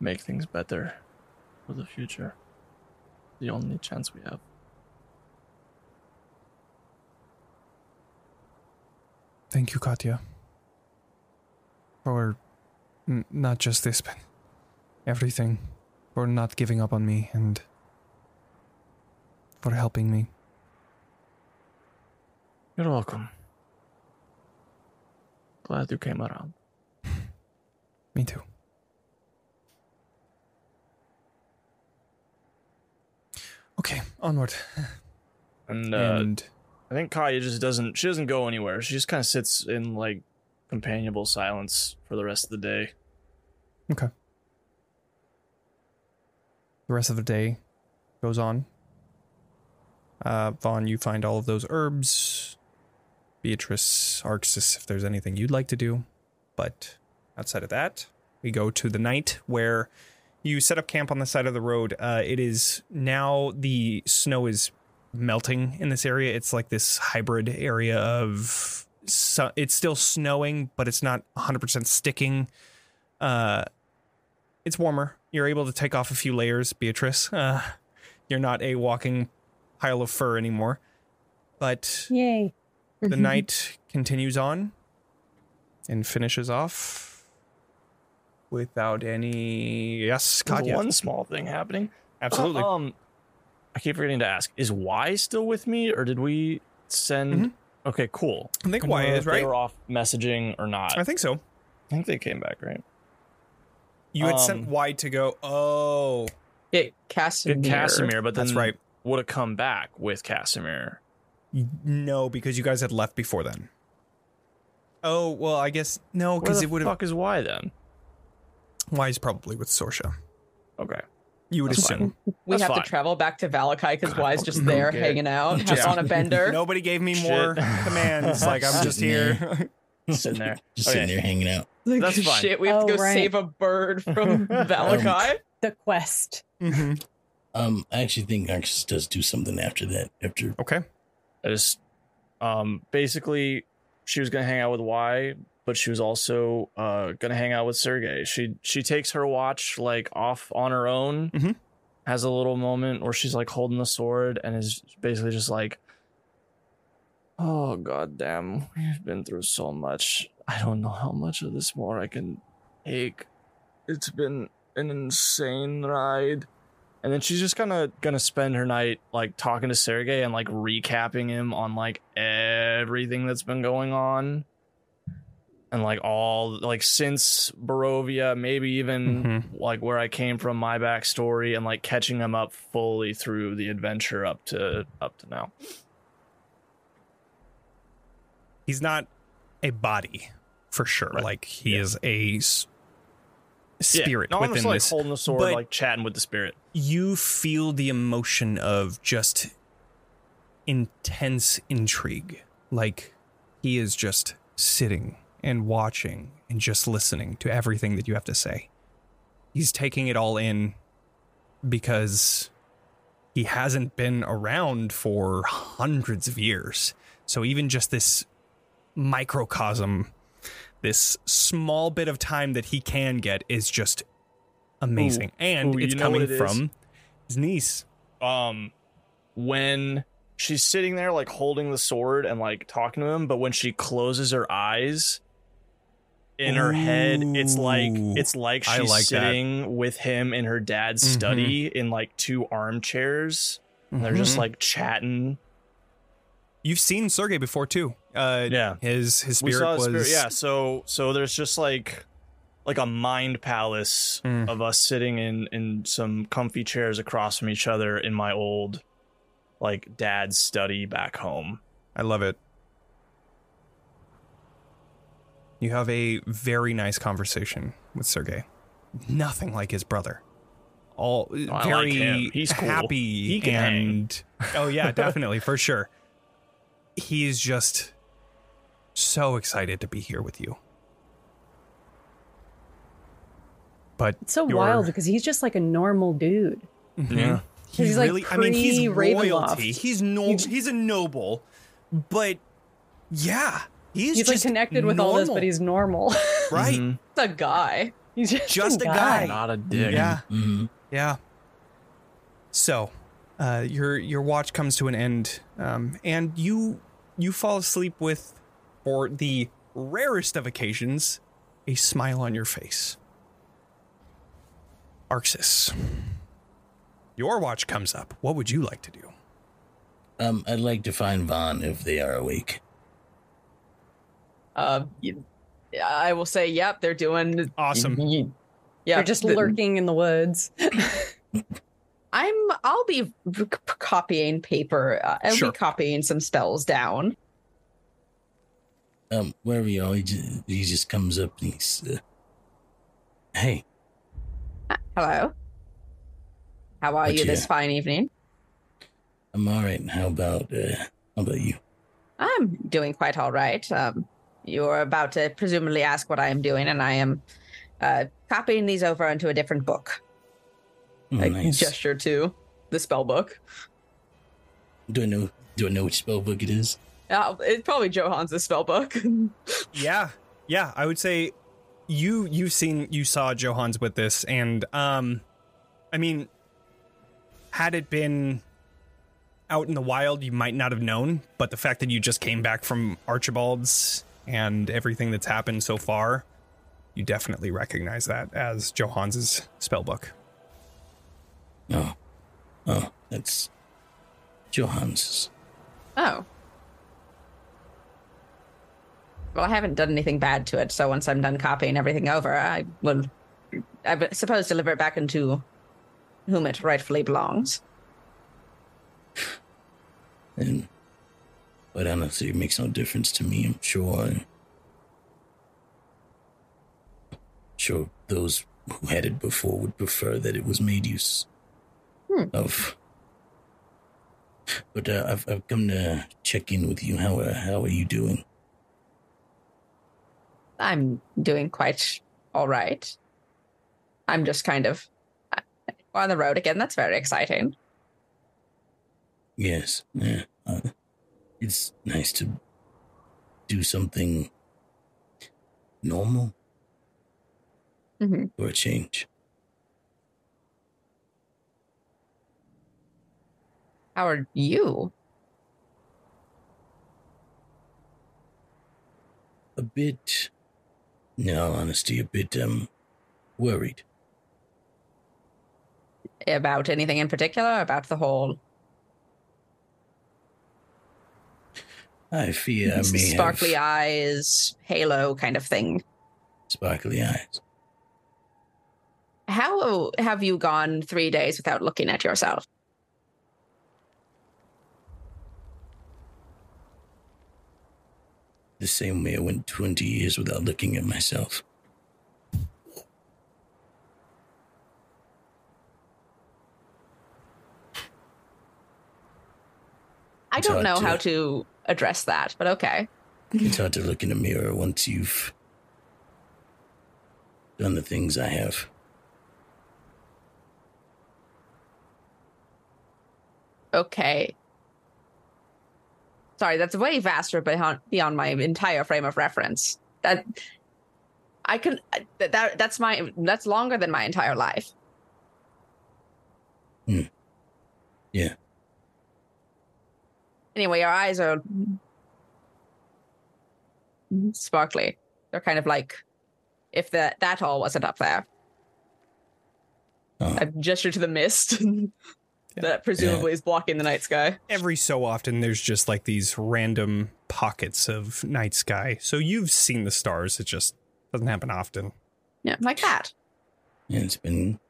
make things better for the future the only chance we have Thank you, Katya. For n- not just this, but everything. For not giving up on me and for helping me. you're welcome glad you came around Me too. Okay, onward. and uh, and I think Kaya just doesn't. She doesn't go anywhere. She just kind of sits in like companionable silence for the rest of the day. okay. The rest of the day goes on. Uh, Von, you find all of those herbs. Beatrice, Arxes, if there's anything you'd like to do. But outside of that, we go to the night where you set up camp on the side of the road. Uh, it is now the snow is melting in this area. It's like this hybrid area of su- it's still snowing, but it's not 100% sticking. Uh, it's warmer. You're able to take off a few layers, Beatrice. Uh, you're not a walking pile of fur anymore. But Yay. the night continues on and finishes off without any. Yes, There's Katya. one small thing happening. Absolutely. Um, I keep forgetting to ask: Is Y still with me, or did we send? Mhm. Okay, cool. I think I Y is if They right. were off messaging or not. I think so. I think they came back, right? You had sent Um, Y to go. Oh, It Kasimir. Good Kasimir, but then that's right. Would have come back with Kasimir. No, because you guys had left before then. Oh well, I guess no, because it would have. fuck is Y then? Y is probably with Sorsha. Okay. You would That's assume. We That's have fine. to travel back to Vallaki because God, Y's just there hanging out, Just- just on a bender. Nobody gave me more commands. Like I'm just here. Sitting there. Just Okay. sitting there hanging out. Like, That's fine. Shit, we have Oh, to go right. save a bird from Vallaki. The quest. Mhm. Um, I actually think Arxes does do something after that. After Okay. I just um basically she was gonna hang out with Y, but she was also uh gonna hang out with Sergei. She she takes her watch like off on her own, Mhm. has a little moment where she's like holding the sword and is basically just like Oh god damn, we've been through so much. I don't know how much of this more I can take. It's been an insane ride. And then she's just kind of gonna spend her night like talking to Sergei and like recapping him on like everything that's been going on. And like all like since Barovia, maybe even Mhm. like where I came from, my backstory, and like catching him up fully through the adventure up to up to now. He's not a body for sure. Right. Like he Yeah. is a s- Yeah. spirit No, within like this. holding the sword, but- like chatting with the spirit. you feel the emotion of just intense intrigue. Like he is just sitting and watching and just listening to everything that you have to say. He's taking it all in because he hasn't been around for hundreds of years. So even just this microcosm this small bit of time that he can get is just amazing. and Ooh, it's coming it from his niece. um when she's sitting there like holding the sword and like talking to him but when she closes her eyes in her head it's like it's like she's like that. sitting with him in her dad's Mhm. study in like two armchairs and they're just Mhm. like chatting You've seen Sergei before too. Uh, Yeah. his his we spirit saw was the spirit yeah so so there's just like like a mind palace Mm. of us sitting in in some comfy chairs across from each other in my old like dad's study back home I love it. You have a very nice conversation with Sergei. Nothing like his brother. All Oh, very like. He's cool. happy He can hang. oh yeah, definitely for sure. He's just so excited to be here with you. But It's so wild because he's just like a normal dude. Mhm. Yeah. He He's like really, I mean, he's pre-Ravenloft. royalty. He's no, he's a noble, but yeah, he's, He's, like just connected with all this, but he's normal. right. Mhm. The guy. he's just, Just a a guy. not a dick Yeah, hmm yeah. So, uh, your your watch comes to an end, um, and you you fall asleep with, for the rarest of occasions, a smile on your face. Arxes, your watch comes up. What would you like to do? Um, I'd like to find Von if they are awake. Uh, y- I will say, yep, they're doing. Awesome. Yeah, They're just the- lurking in the woods. I'm. I'll be copying paper. Uh, I'll Sure. be copying some spells down. Um, wherever you are, he just, he just comes up and he's, uh, hey, Hello. How are What you this you- fine evening? I'm all right. How about, uh, how about you? I'm doing quite all right. Um, you're about to presumably ask what I am doing, and I am uh, copying these over into a different book. Oh, I nice. gesture to the spell book. Do I know, do I know which spell book it is? Uh, it's probably Johan's spell book. Yeah, yeah. I would say you you've seen you saw Johans with this, and um, I mean, had it been out in the wild, you might not have known. But the fact that you just came back from Archibald's and everything that's happened so far, you definitely recognize that as Johans's spell book. Oh, oh, that's Johannes. oh. Well, I haven't done anything bad to it, so once I'm done copying everything over, I will, I suppose, deliver it back into whom it rightfully belongs. And, but honestly, it makes no difference to me. I'm sure. Sure, those who had it before would prefer that it was made use Hmm. of. But uh, I've I've come to check in with you. How are how are you doing? I'm doing quite all right. I'm just kind of on the road again. That's very exciting. Yes, yeah. Uh, it's nice to do something normal Mhm. for a change. How are you? A bit, no, honesty, a bit um worried. About anything in particular? About the whole I fear I may sparkly have eyes, halo kind of thing? sparkly eyes. How have you gone three days without looking at yourself? The same way I went 20 years without looking at myself. I don't know how to- to address that, but okay. It's hard to look in a mirror once you've done the things I have. Okay. Sorry, that's way vaster beyond beyond my entire frame of reference. That I can that, that that's my that's longer than my entire life. Hmm. Yeah. Anyway, your eyes are sparkly. They're kind of like if that that all wasn't up there. Oh. I've gestured to the mist that presumably is blocking the night sky. Every so often, there's just like these random pockets of night sky. So you've seen the stars. It just doesn't happen often. Yeah, like that. And it's been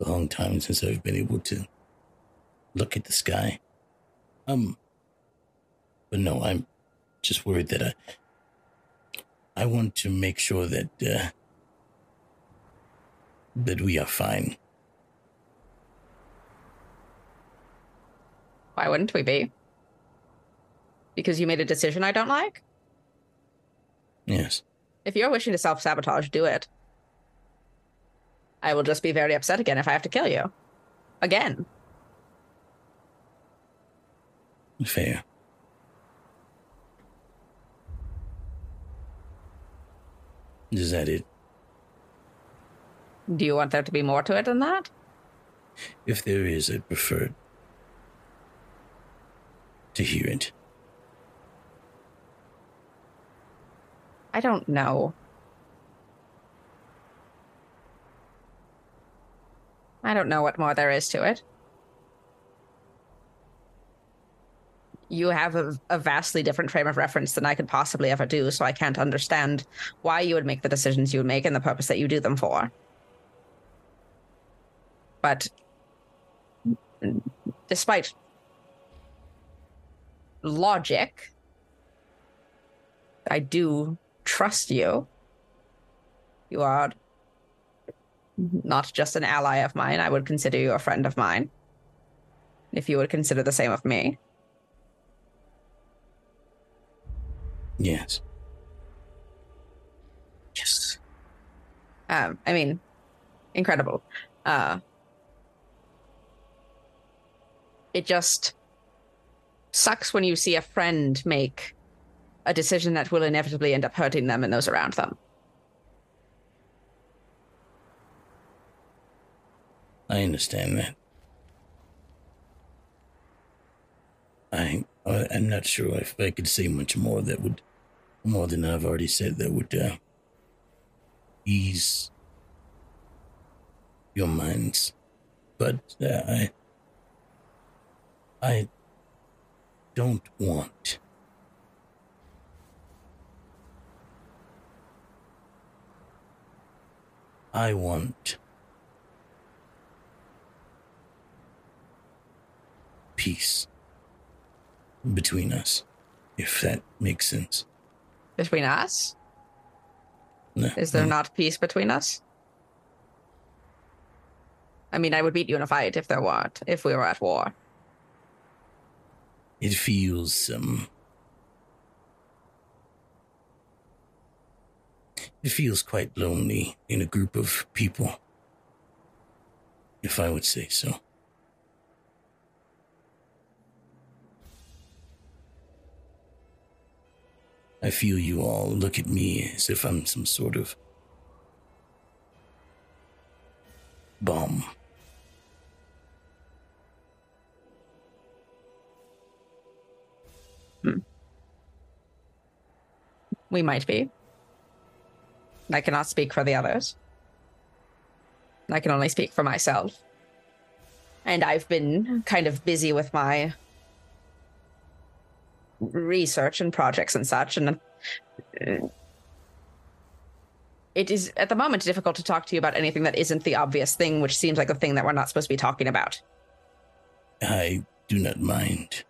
a long time since I've been able to look at the sky. Um, but no, I'm just worried that I, I want to make sure that, uh, that we are fine. Why wouldn't we be? Because you made a decision I don't like? Yes. If you're wishing to self sabotage, do it. I will just be very upset again if I have to kill you. Again. Fair. Is that it? Do you want there to be more to it than that? If there is, I'd prefer to hear it. I don't know. I don't know what more there is to it. You have a, a, vastly different frame of reference than I could possibly ever do, so I can't understand why you would make the decisions you would make and the purpose that you do them for. But despite logic, I do trust you. You are not just an ally of mine, I would consider you a friend of mine. If you would consider the same of me. Yes. Yes. Um, I mean, incredible. Uh, it just sucks when you see a friend make a decision that will inevitably end up hurting them and those around them. I understand that. I I'm not sure if I could say much more that would more than I've already said that would uh, ease your minds, but uh, I I don't want I want peace between us, if that makes sense. Between us? No, Is there no. not peace between us? I mean, I would beat you in a fight if there weren't, if we were at war. It feels um. It feels quite lonely in a group of people, if I would say so. I feel you all look at me as if I'm some sort of bomb. We might be. I cannot speak for the others. I can only speak for myself. And I've been kind of busy with my research and projects and such. And uh, it is at the moment difficult to talk to you about anything that isn't the obvious thing, which seems like the thing that we're not supposed to be talking about. I do not mind.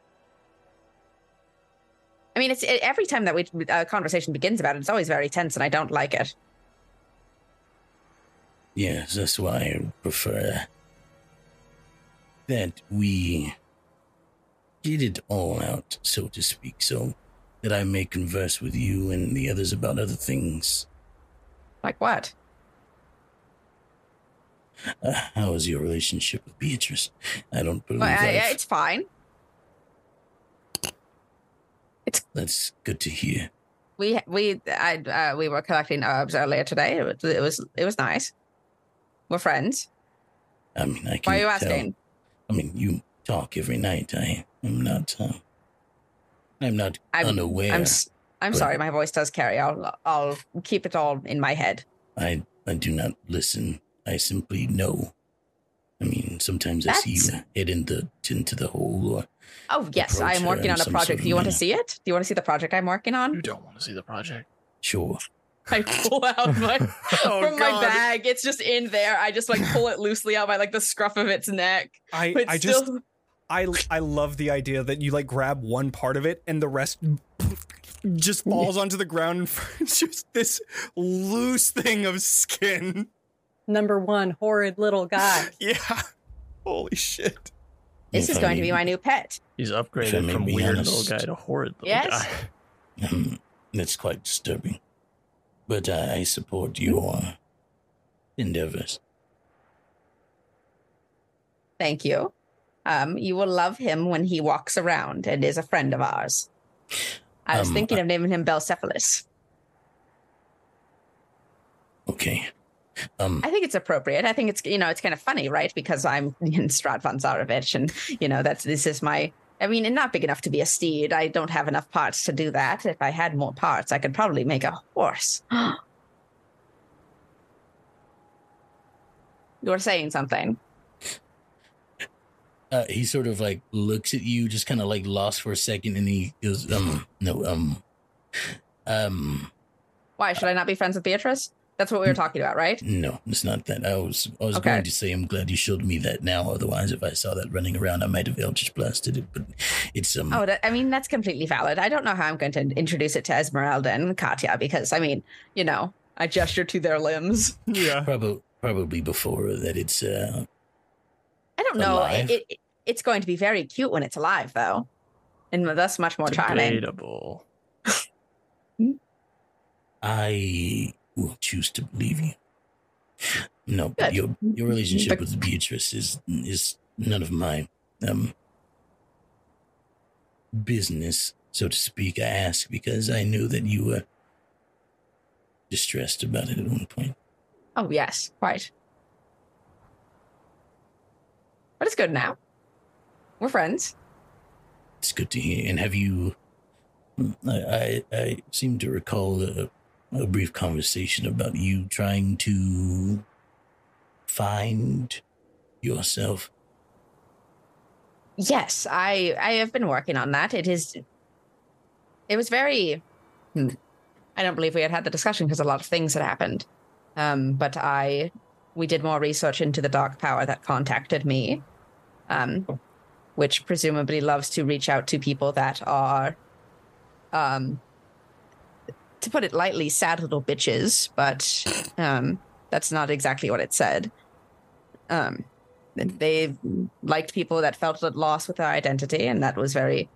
I mean, it's it, every time that we a conversation begins about it, it's always very tense, and I don't like it. Yes, that's why I prefer that we get it all out, so to speak, so that I may converse with you and the others about other things. Like what? Uh, how is your relationship with Beatrice? I don't believe Well, I, it's fine. That's good to hear. we we I uh, we were collecting herbs earlier today. It was, it was it was nice. We're friends. I mean, I can Why are you tell. asking? I mean, you talk every night. I am not. Uh, I'm not I'm- unaware. I'm I'm but- sorry, my voice does carry. I'll I'll keep it all in my head. I I do not listen. I simply know. I mean, sometimes I see you That's- head in the into the hole, or Oh yes, I'm working on a project. sort Do you of want to see it? Do you want to see the project I'm working on? You don't want to see the project. sure. I pull out my Oh, from my bag. It's just in there. I just like pull it loosely out by like the scruff of its neck. I But I still, just I I love the idea that you like grab one part of it and the rest just falls onto the ground and it's just this loose thing of skin. Number one, horrid little guy. Yeah. Holy shit. This If is I going to be my new pet. He's upgraded from weird honest. little guy to horrid little Yes. guy. Um, that's quite disturbing. But I, I support your endeavors. Thank you. Um, you will love him when he walks around and is a friend of ours. I was Um, thinking of naming him Beucephalus. Okay. Um, I think it's appropriate. I think it's you know it's kind of funny, right? Because I'm in Strahd von Zarovich, and you know that's this is my. I mean, and not big enough to be a steed. I don't have enough parts to do that. If I had more parts, I could probably make a horse. you were saying something. uh, he sort of like looks at you, just kind of like lost for a second, and he goes, um, no, um, um, Why should I not be friends with Beatrice? That's what we were talking about, right? no, it's not that. I was, I was Okay. going to say, I'm glad you showed me that now. Otherwise, if I saw that running around, I might have Eldritch blasted it. But it's um, Oh, that, I mean, that's completely valid. I don't know how I'm going to introduce it to Ezmerelda and Katya because, I mean, you know, I gesture to their limbs. Yeah. probably probably before that. It's uh, I don't know. It, it, it's going to be very cute when it's alive, though, and thus much more charming. Debatable. I will choose to believe you. No, Good. your your relationship with Beatrice is is none of my um business, so to speak. I ask because I knew that you were distressed about it at one point. Oh, yes, quite. But it's good now. We're friends. It's good to hear. And have you? I I, I seem to recall a, a brief conversation about you trying to find yourself. Yes, I I have been working on that. It is. It was very. I don't believe we had had the discussion because a lot of things had happened. Um, but I, we did more research into the dark power that contacted me, um, which presumably loves to reach out to people that are, um, to put it lightly, sad little bitches. But um, that's not exactly what it said. Um, they liked people that felt at loss with their identity, and that was very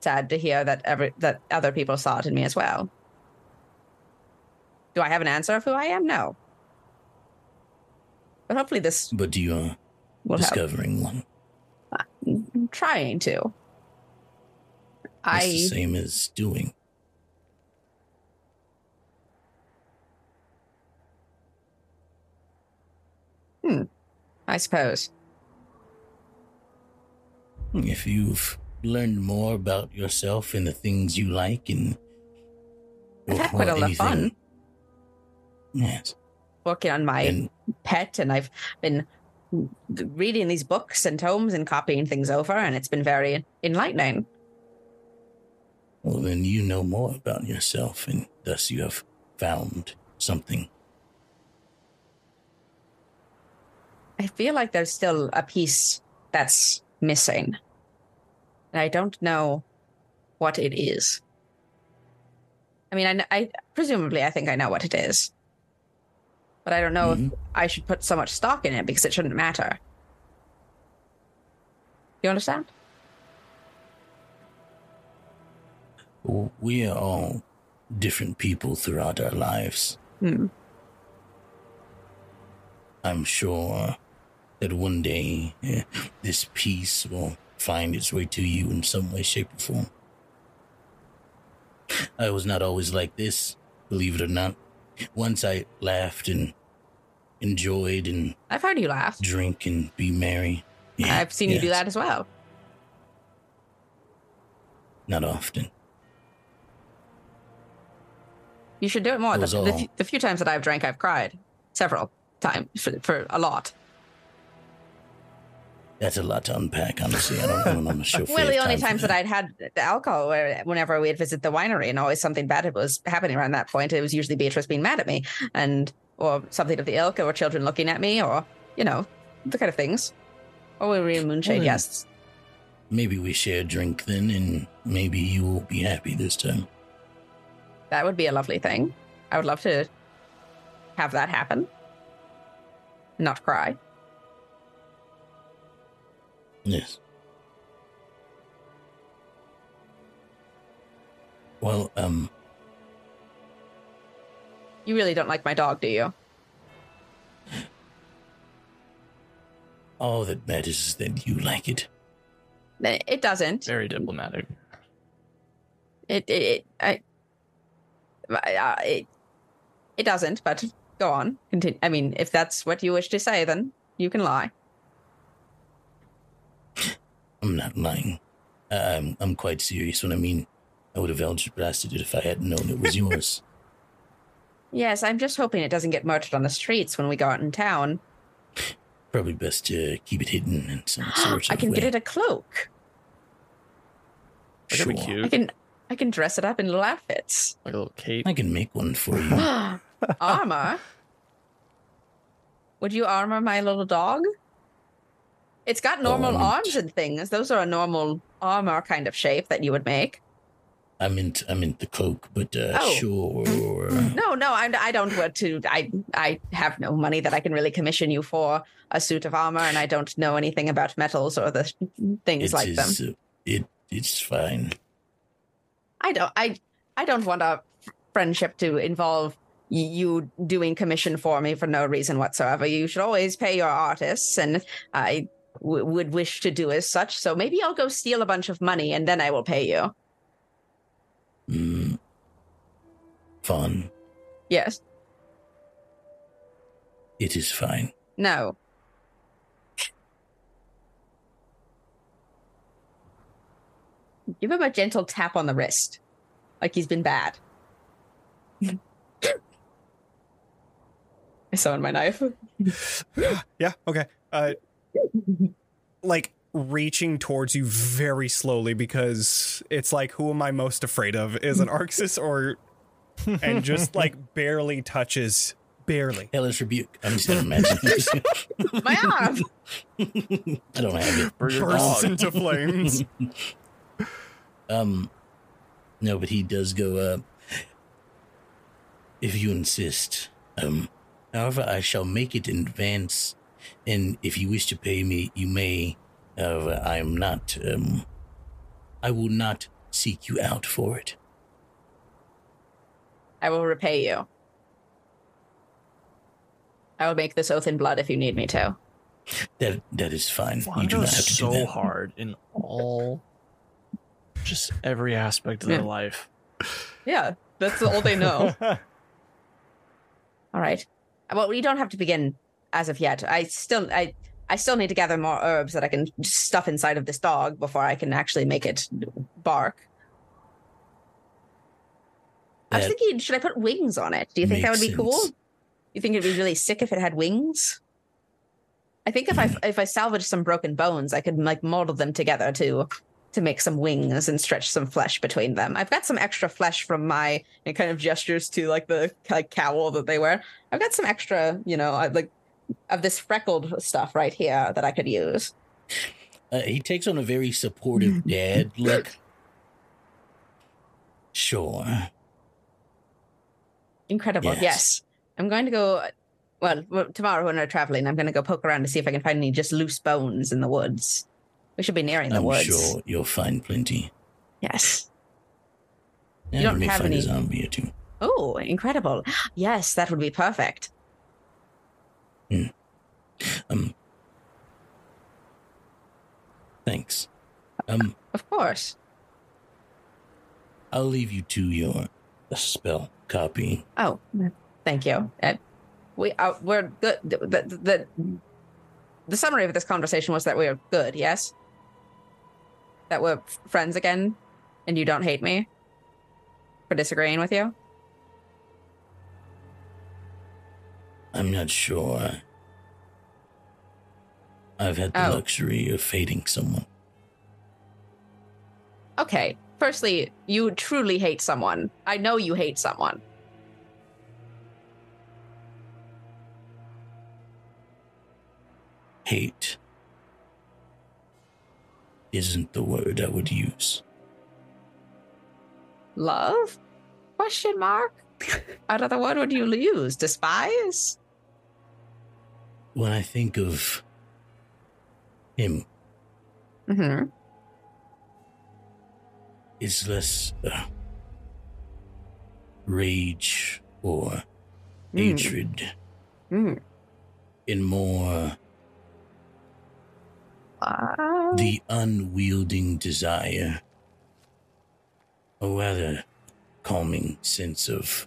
sad to hear that every that other people saw it in me as well. Do I have an answer of who I am? No. But hopefully this But do you are will help. discovering one. I'm trying to. That's the I same as doing. Hmm, I suppose. If you've learned more about yourself and the things you like and I've had quite a lot of fun. Yes. Working on my And pet, and I've been reading these books and tomes and copying things over, and it's been very enlightening. well then you know more about yourself and thus you have found something. I feel like there's still a piece that's missing. And I don't know what it is. I mean, I, I presumably I think I know what it is. But I don't know if I should put so much stock in it because it shouldn't matter. You understand? We are all different people throughout our lives. Hmm. I'm sure that one day eh, this piece will find its way to you in some way, shape, or form. I was not always like this, believe it or not. Once I laughed and enjoyed and I've heard you laugh. drink and be merry. Yeah, I've seen you do that as well. Not often. You should do it more. It The, the, f- the few times that I've drank, I've cried several times for, for a lot. That's a lot to unpack, honestly. I don't, know. I'm sure. Well, the only time times that I'd had the alcohol, were whenever we'd visit the winery, and always something bad was happening around that point. It was usually Beatrice being mad at me, and or something of the ilk, or children looking at me, or you know, the kind of things. Or we were in moonshade Well, guests. Maybe we share a drink then, and maybe you will be happy this time. That would be a lovely thing. I would love to have that happen. Not cry. Yes. Well, um, You really don't like my dog, do you? all that matters is that you like it. It doesn't. Very diplomatic. It it, it I, uh, it it doesn't. But go on. Continue. I mean, if that's what you wish to say, then you can lie. I'm not lying. I'm, I'm quite serious when I mean I would have vouched blasted it if I hadn't known it was yours. Yes, I'm just hoping it doesn't get murdered on the streets when we go out in town. Probably best to keep it hidden in some sort I of I can way. get it a cloak. That'd be Sure. I can I can dress it up in little outfits. Like a little cape. I can make one for you. armor? Would you armor my little dog? It's got normal Oh, arms and things. Those are a normal armor kind of shape that you would make. I meant I meant the cloak, but uh, Oh. sure. No, no, I, I don't want to. I I have no money that I can really commission you for a suit of armor, and I don't know anything about metals or the things It like them. is, uh, it it's fine. I don't. I I don't want a friendship to involve you doing commission for me for no reason whatsoever. You should always pay your artists, and I w- would wish to do as such. So maybe I'll go steal a bunch of money, and then I will pay you. Mm. Fun. Yes. It is fine. No. Give him a gentle tap on the wrist, like he's been bad. I summon my knife. Yeah, okay. Uh like reaching towards you very slowly because it's like who am I most afraid of? Is an Arxes or and just like barely touches barely. Hellish rebuke. I'm just gonna imagine. My arm. I don't have it. For your Bursts dog. into flames. Um, no, but he does go. Uh, if you insist. Um, however, I shall make it in advance, and if you wish to pay me, you may. However, I am not. Um, I will not seek you out for it. I will repay you. I will make this oath in blood if you need me to. That that is fine. Juan you do not have to so do that. hard in all, just every aspect of their life. Yeah, that's all they know. all right. Well, we don't have to begin as of yet. I still, I, I still need to gather more herbs that I can stuff inside of this dog before I can actually make it bark. I was thinking, should I put wings on it? Do you think that would be cool? You think it'd be really sick if it had wings? I think if I if I salvage some broken bones, I could like mold them together to to make some wings and stretch some flesh between them. I've got some extra flesh from my and kind of gestures to like the like cowl that they wear. I've got some extra, you know, I- like of this freckled stuff right here that I could use. Uh, he takes on a very supportive dad look. Sure. Incredible. Yes. Yes. I'm going to go. Well, well, tomorrow when we're traveling, I'm going to go poke around to see if I can find any just loose bones in the woods. We should be nearing the woods. I'm woods. sure you'll find plenty. Yes. And don't you may have find any- a zombie or two. Oh, incredible. Yes, that would be perfect. Um. Thanks. Um. Of course. I'll leave you to your spell copy. Oh, thank you. Uh, we uh, we're good. The, the the the summary of this conversation was that we are good. Yes. That we're f- friends again, and you don't hate me for disagreeing with you. I'm not sure. I've had the Oh. luxury of hating someone. Okay. Firstly, you truly hate someone. I know you hate someone. Hate isn't the word I would use. Love? Question mark. What other word would you use? Despise? When I think of him, Mm-hmm. it's less uh, rage or Mm. hatred Mm. and more Uh, the unwielding desire, a rather calming sense of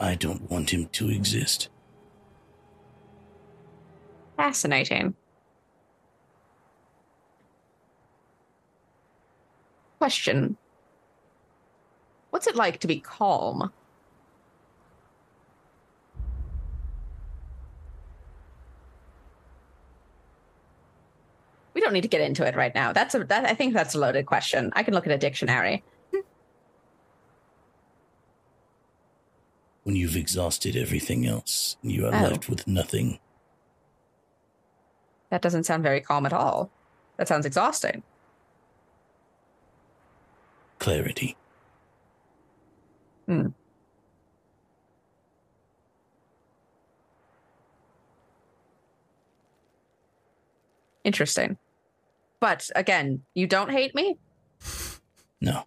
I don't want him to exist. Fascinating. Question What's it like to be calm? We don't need to get into it right now. That's a that I think that's a loaded question. I can look at a dictionary. When you've exhausted everything else, you are Oh. left with nothing. That doesn't sound very calm at all. That sounds exhausting. Clarity. Hmm. Interesting. But again, you don't hate me? No.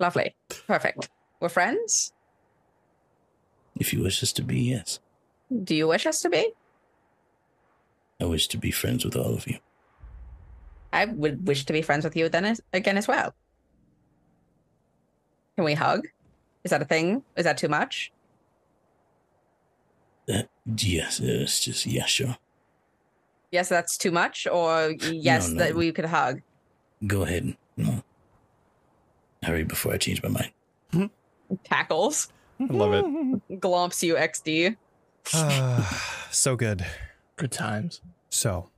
Lovely. Perfect. We're friends? If you wish us to be, yes. Do you wish us to be? I wish to be friends with all of you. I would wish to be friends with you then as, again as well. Can we hug? Is that a thing? Is that too much? Uh, yes, it's just, yeah, sure. Yes, that's too much, or yes, No, no. that we could hug. Go ahead. No. Hurry before I change my mind. Tackles. I love it. Glomps you XD. Ah, so good. Good times. So,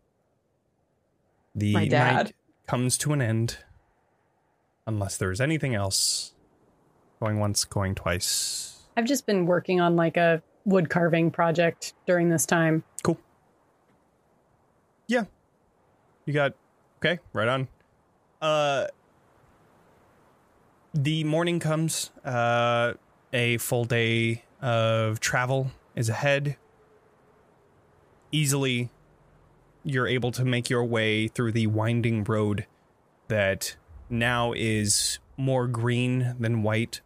the My dad. night comes to an end, unless there's anything else. Going once, going twice. I've just been working on like a wood carving project during this time. Cool. Yeah. You got okay, right on. Uh the morning comes, uh a full day of travel is ahead. Easily you're able to make your way through the winding road that now is more green than white.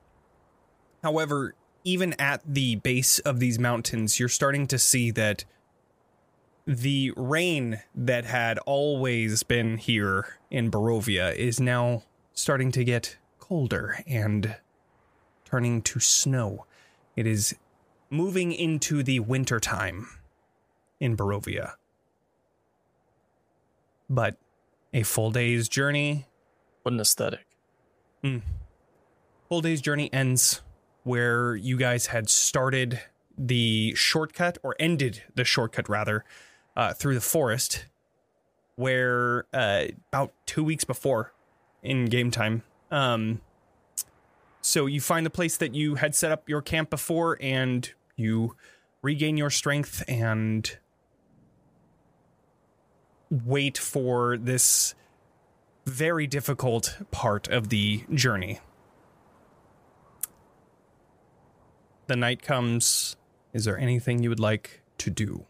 However, even at the base of these mountains, you're starting to see that the rain that had always been here in Barovia is now starting to get colder and turning to snow. It is moving into the winter time in Barovia. But a full day's journey What an aesthetic. Hmm. full day's journey ends where you guys had started the shortcut or ended the shortcut rather uh, through the forest where uh, about two weeks before in game time um, so you find the place that you had set up your camp before and you regain your strength and wait for this very difficult part of the journey. The night comes. Is there anything you would like to do?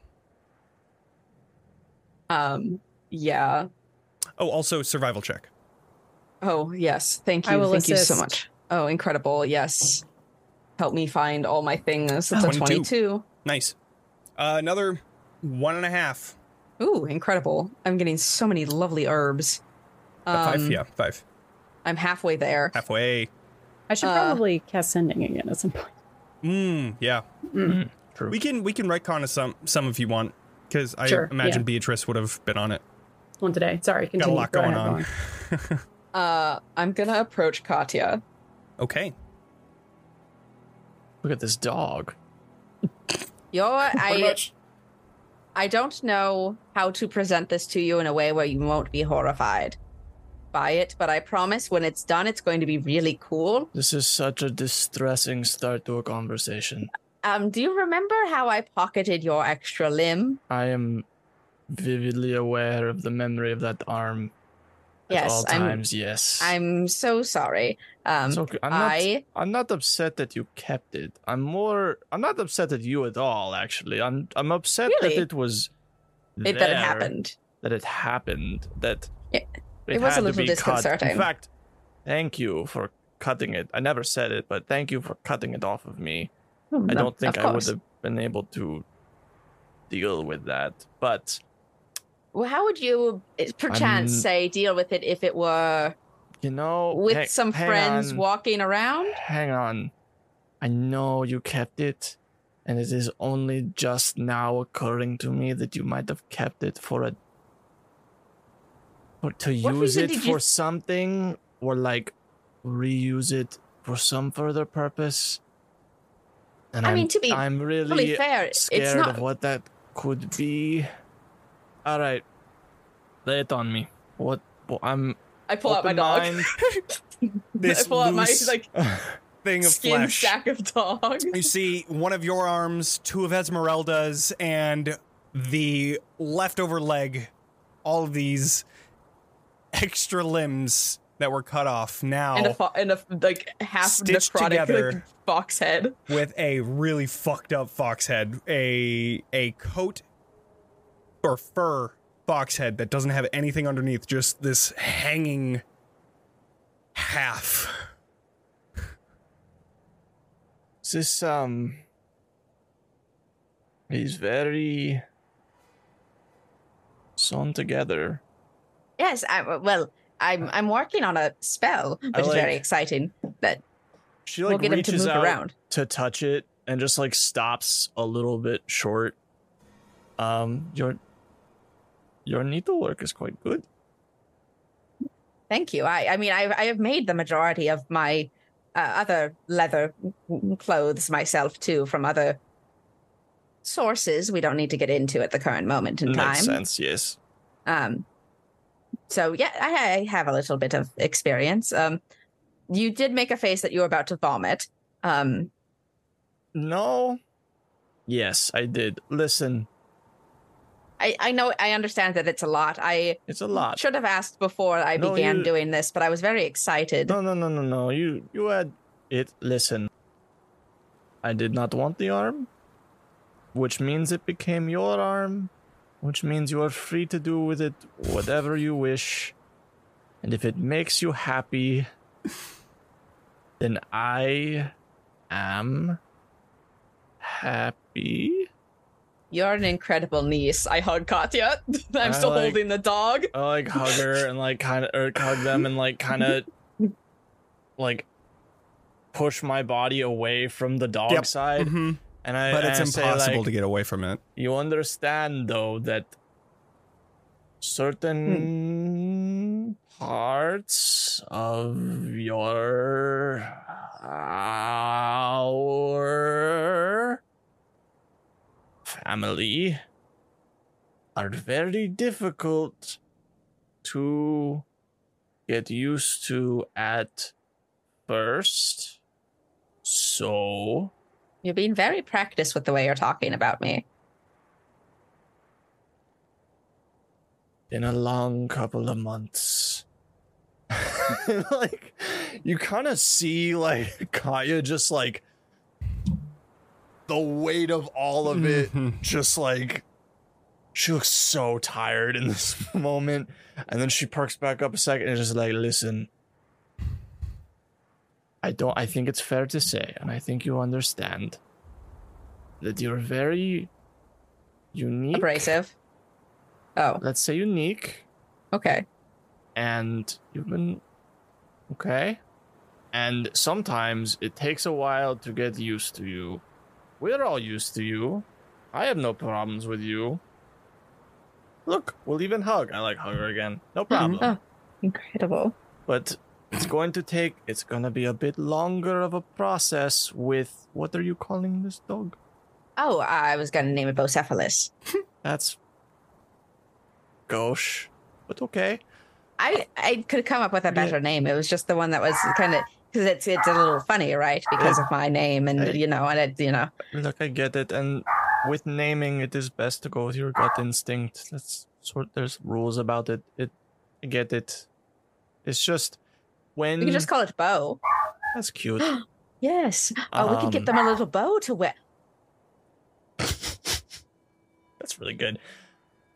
Um, yeah. Oh, also survival check. Oh, yes. Thank I you. will Thank you so much. Oh, incredible. Yes. Help me find all my things. It's a 22. 22. Nice. Uh, another one and a half. Ooh, incredible. I'm getting so many lovely herbs. Uh, five, Um, yeah, five. I'm halfway there. Halfway. I should Uh, probably cast sending again at some point. Mm, yeah. True. We can we can retcon some some if you want, because I Sure, imagine yeah. Beatrice would have been on it. One today. Sorry, Got a lot Go going ahead, on. go Uh, I'm gonna approach Katya. Okay. Look at this dog. Yo, Pretty I much. I don't know how to present this to you in a way where you won't be horrified by it, but I promise when it's done, it's going to be really cool. This is such a distressing start to a conversation. Um, do you remember how I pocketed your extra limb? I am vividly aware of the memory of that arm at Yes, all I'm- times. yes. I'm so sorry. Um, It's okay. I'm not, I I'm not upset that you kept it. I'm more. I'm not upset at you at all. Actually, I'm. I'm upset Really? that it was. it, that it happened. That it happened. That It- it was a little be cut. disconcerting. In fact, thank you for cutting it. I never said it, but thank you for cutting it off of me. Oh, I don't think I would have been able to deal with that. But Well, how would you, eh, perchance, I'm- say deal with it if it were you know, with hang- some hang friends on. walking around? Hang on. I know you kept it, and it is only just now occurring to me that you might have kept it for a. For, to What use it did you- for something, or like reuse it for some further purpose. And I I'm, mean, to be I'm really Fully fair, it's not. of what that could be. All right, lay it on me. What? well, I'm. I pull out my dog. open-minded. This I pull out my loose like thing of skin flesh. sack of dog. You see one of your arms, two of Ezmerelda's, and the leftover leg. All of these extra limbs that were cut off now and a fo- and a like half Stitched necrotic together. like, fox head. with a really fucked up fox head, a a coat or fur fox head that doesn't have anything underneath, just this hanging half. This um he's very sewn together. Yes, I, well, I'm I'm working on a spell, which I is very exciting. That She we'll like get him to reaches move out around. to touch it and just like stops a little bit short. Um your your needlework is quite good. Thank you. I I mean I I have made the majority of my uh, other leather clothes myself too from other sources. We don't need to get into at the current moment in time. Makes sense, yes. Um, so yeah, I, I have a little bit of experience. Um, you did make a face that you were about to vomit. Um, No. Yes, I did. Listen, I, I know I understand that it's a lot. I it's a lot. should have asked before I No, began you- doing this, but I was very excited. No, no, no, no, no. You you had it. Listen, I did not want the arm, which means it became your arm, which means you are free to do with it whatever you wish. And if it makes you happy, then I am happy. You're an incredible niece. I hug Katya. I'm I still like- holding the dog. I like hug her and like kind of or hug them and like kind of like push my body away from the dog Yep. side. Mhm. And I But it's and I say, impossible like, to get away from it. You understand though that certain hmm. parts of your our family are very difficult to get used to at first. So You're being very practiced with the way you're talking about me. in a long couple of months. like you kind of see like Katya just like the weight of all of it Mhm. just like she looks so tired in this moment and then she perks back up a second and is just like listen I don't I think it's fair to say and I think you understand that you're very unique Abrasive. Oh, let's say unique okay. and you've been okay. And sometimes it takes a while to get used to you. We're all used to you. I have no problems with you. Look, we'll even hug. I like hug her again. No oh, problem. Oh, incredible. But it's going to take, it's going to be a bit longer of a process with, what are you calling this dog? Oh, I was going to name it Beucephalus. That's gauche, but okay. I I could come up with a better name. It was just the one that was kind of because it's it's a little funny, right? Because of my name, and you know, and it, you know, Look, I get it, and with naming, it is best to go with your gut instinct. That's sort. There's rules about it. It, I get it. It's just when we can just call it Bo. that's cute. Yes. Oh, we could Um, get them a little bow to wear. That's really good.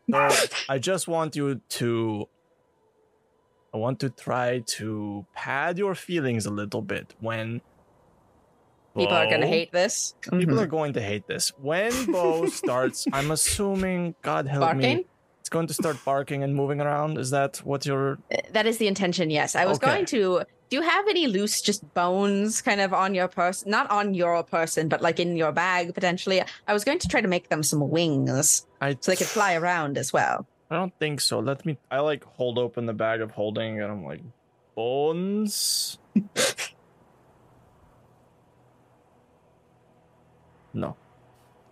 So I just want you to. I want to try to pad your feelings a little bit when. People are going to hate this. People are going to hate this. When Bo starts, I'm assuming, God help me, Barking? It's going to start barking and moving around. Is that what you're Uh, That is the intention. Yes, I was Okay. going to. Do you have any loose, just bones, kind of on your person? Not on your person, but like in your bag potentially. I was going to try to make them some wings I so they could fly around as well. I don't think so. Let me. I like hold open the bag of holding, and I'm like, bones. no,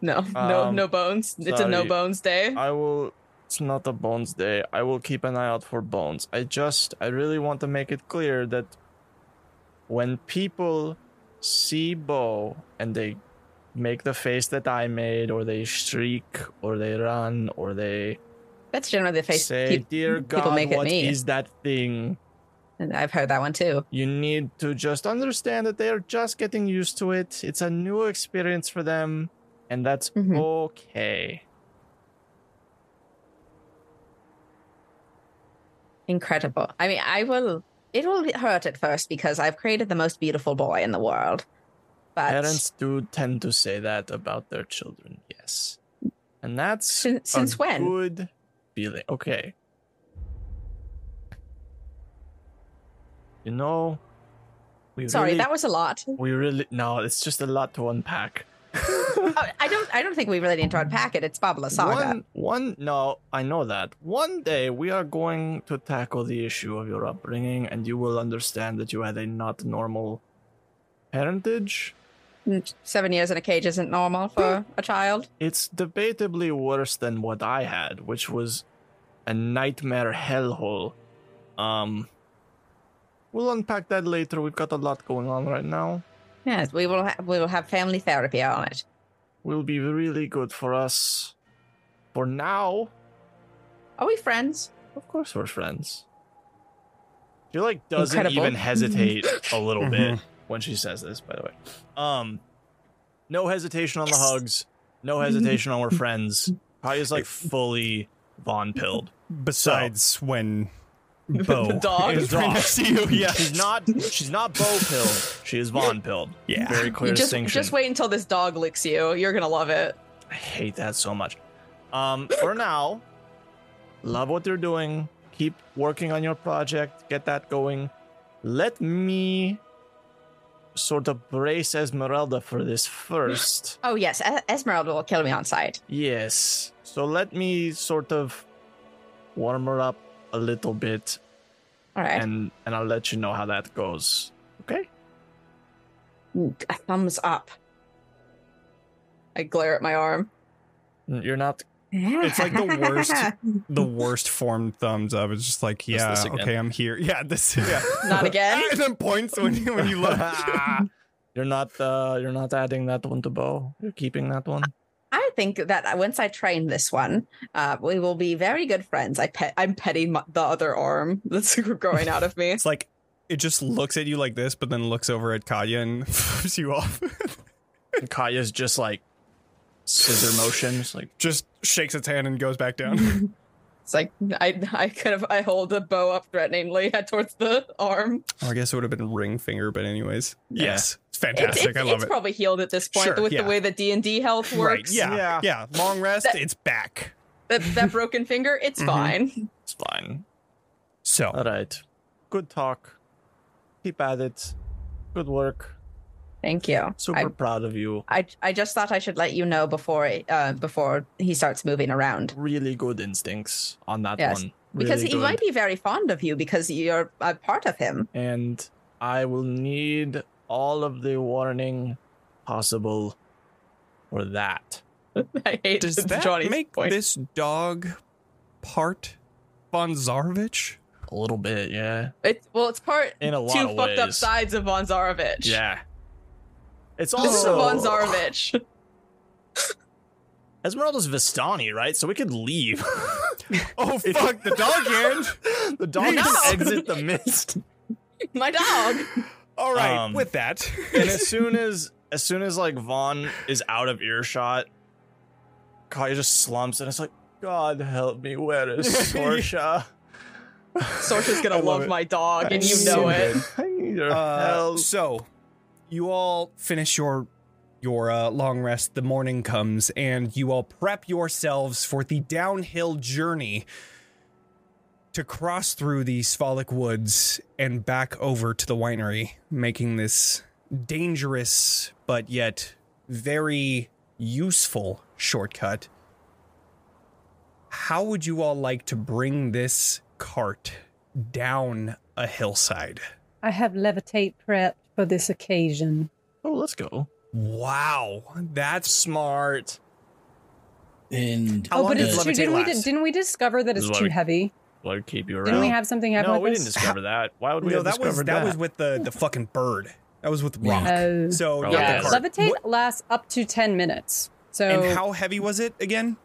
No, no, Um, no bones. It's a no bones day. I will. It's not a bones day. I will keep an eye out for bones. I just. I really want to make it clear that when people see Bo and they make the face that I made, or they shriek, or they run, or they That's generally the face say, peop- "Dear people God, make at what me. is that thing?" And I've heard that one too. You need to just understand that they are just getting used to it. It's a new experience for them, and that's Mhm. okay. Incredible. I mean, I will. It will hurt at first because I've created the most beautiful boy in the world. But Parents do tend to say that about their children, yes. And that's Since- a since when? good feeling. Okay. You know, we sorry, really, that was a lot. we really no, it's just a lot to unpack. Oh, I don't. I don't think we really need to unpack it. It's Babla Saga. One, one, no, I know that. One day we are going to tackle the issue of your upbringing, and you will understand that you had a not normal parentage. Mm, Seven years in a cage isn't normal for a child. It's debatably worse than what I had, which was a nightmare hellhole. Um, we'll unpack that later. We've got a lot going on right now. Yes, we will. Ha- we will have family therapy on it. Will be really good for us. For now, Are we friends? Of course we're friends. She like doesn't Incredible. even hesitate a little bit Mhm. when she says this, by the way. Um no hesitation on the hugs, no hesitation on we're friends. Katya's like fully Von pilled. Besides when Bo The dog? is The right dog. next to you. Yeah. She's not she's not Bo pilled. She is Von pilled. Yeah. Very clear You just distinction. just wait until this dog licks you. You're gonna love it. I hate that so much. Um, for now, love what you're doing. Keep working on your project. Get that going. Let me sort of brace Ezmerelda for this first. Oh yes, Es- Ezmerelda will kill me on sight. yes. So let me sort of warm her up a little bit, All right. and and I'll let you know how that goes. Okay. A thumbs up. I glare at my arm. You're not. It's like the worst, the worst form thumbs up. It's just like, yeah, this again. okay, I'm here. Yeah, this. Yeah. Not again. and then points when you when you look. You're not. Uh, you're not adding that one to Bo. You're keeping that one. I think that once I train this one, uh, we will be very good friends. I pet. I'm petting my, the other arm that's growing out of me. It's like it just looks at you like this, but then looks over at Katya and flips you off. And Katya's just like scissor motions, like just shakes its hand and goes back down. It's like I I kind of I hold the bow up threateningly head towards the arm. or I guess it would have been ring finger, but anyways, Yeah. yes, it's It's, fantastic. it's, I love it's it. probably healed at this point Sure, with yeah. the way that D and D health Right? works. Yeah, Yeah. yeah. Long rest. That- it's back. That, that broken finger, it's Mhm. fine. it's fine. So, All right. Good talk. Keep at it. Good work. Thank you. Super I, proud of you. I I just thought I should let you know before uh before he starts moving around. Really good instincts on that Yes, one. Because Really he might be very fond of you because you're a part of him. And I will need all of the warning possible for that. I hate does that Jonny's make point. this dog part Von Zarovich? A little bit, yeah. It's well, it's part In a lot two of fucked up sides of Von Zarovich. Yeah. It's This is a also Von Zarovich. Ezmerelda's Vistani, right? So we could leave. Oh fuck, the dog can. the dog No. can exit the mist. My dog. All right, Um, with that, and as soon as as soon as like Von is out of earshot, Katya just slumps and it's like, God help me, where is Sorsha? Sorsha's gonna I love love, my dog, and you need know it. it. I need your uh, so you all finish your your uh, long rest. The morning comes, and you all prep yourselves for the downhill journey to cross through the Svalich woods and back over to the winery, making this dangerous but yet very useful shortcut. How would you all like to bring this cart down a hillside? I have levitate prepped for this occasion. Oh, let's go. Wow, that's Smart. And oh, How oh, long but does it's too, levitate didn't we last? didn't we discover that it's This is too why we- heavy? Like keep you around. Didn't we have something happen no, with we this? didn't discover that. Why would we no, have that was discovered that, was with the the fucking bird. That was with rock. Oh. so not yeah. the cart. Levitate What- lasts up to ten minutes. So and how heavy was it again?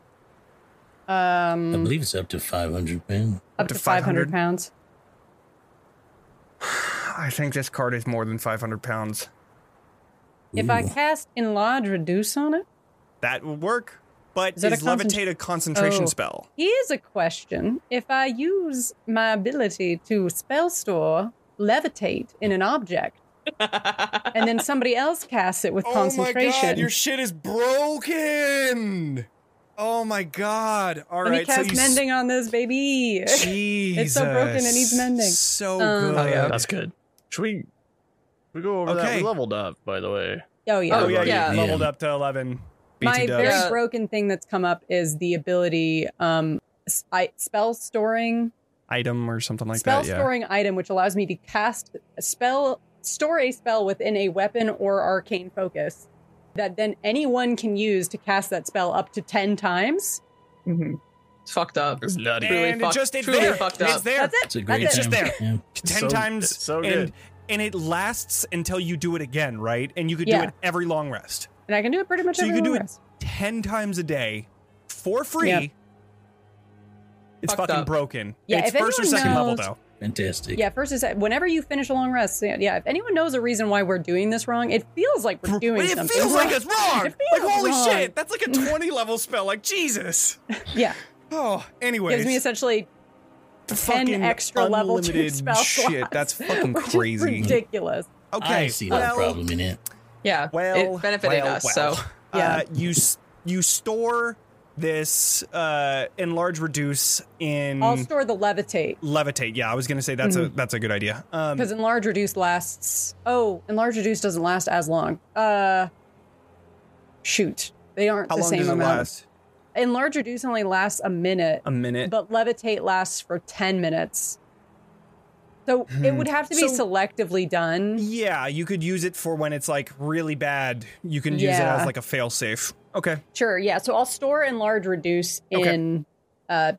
Um, I believe it's up to 500 pounds. up to to 500? pounds. I think this card is more than 500 pounds. If I cast enlarge reduce on it, That would work. But Is that a is concent- levitate a concentration Oh. spell? here's a question: If I use my ability to spell store levitate in an object, and then somebody else casts it with concentration, god Your shit is broken. Oh my god! All let me right, cast so you mending on this baby. Jesus. It's so broken, it needs mending. So Um, good. Oh yeah, that's good. Should we? We go over that. Okay. We leveled up, by the way. oh yeah. Oh yeah, Yeah. you leveled up to 11. My BT very. Yeah. broken thing that's come up is the ability um s- I, spell storing item or something like spell that. Yeah. storing item which allows me to cast a spell store a spell within a weapon or arcane focus that then anyone can use to cast that spell up to 10 times. Mhm. It's fucked up. It's nutty. Truly and fucked- it just it's truly there. fucked It's there. That's it. It's a great That's It's it. just there. Yeah. ten So- times it's so and good. and it lasts until you do it again, right? And you could Yeah. do it every long rest. And I can do it pretty much So you can do it ten times a day for free. Yep. It's Fucked fucking up. broken. Yeah, it's if first or anyone second level though. Fantastic. Yeah, first is whenever you finish a long rest. Yeah, yeah, if anyone knows a reason why we're doing this wrong, it feels like we're doing it something. It feels like it's wrong. It feels like holy wrong. shit, that's like a twenty level spell. Like Jesus. Yeah, Oh, anyways, gives me essentially ten extra level two unlimited spell shit. slots, that's fucking crazy. ridiculous. Okay, I see no well, problem in it. Yeah. Well, it benefited well, us. well. So Yeah. uh, you you store this uh, enlarge reduce in I'll store the levitate levitate. Yeah, I was gonna say that's a that's a good idea. Um, because enlarge reduce lasts. Oh, enlarge reduce doesn't last as long. Uh, shoot, they aren't the same amount. last? Enlarge reduce only lasts a minute, A minute. but levitate lasts for ten minutes. So it would have to be Hmm. So- selectively done. yeah, you could use it for when it's like really bad. You can use it as like a fail safe. Okay. Sure, yeah. So I'll store enlarge reduce Okay. in uh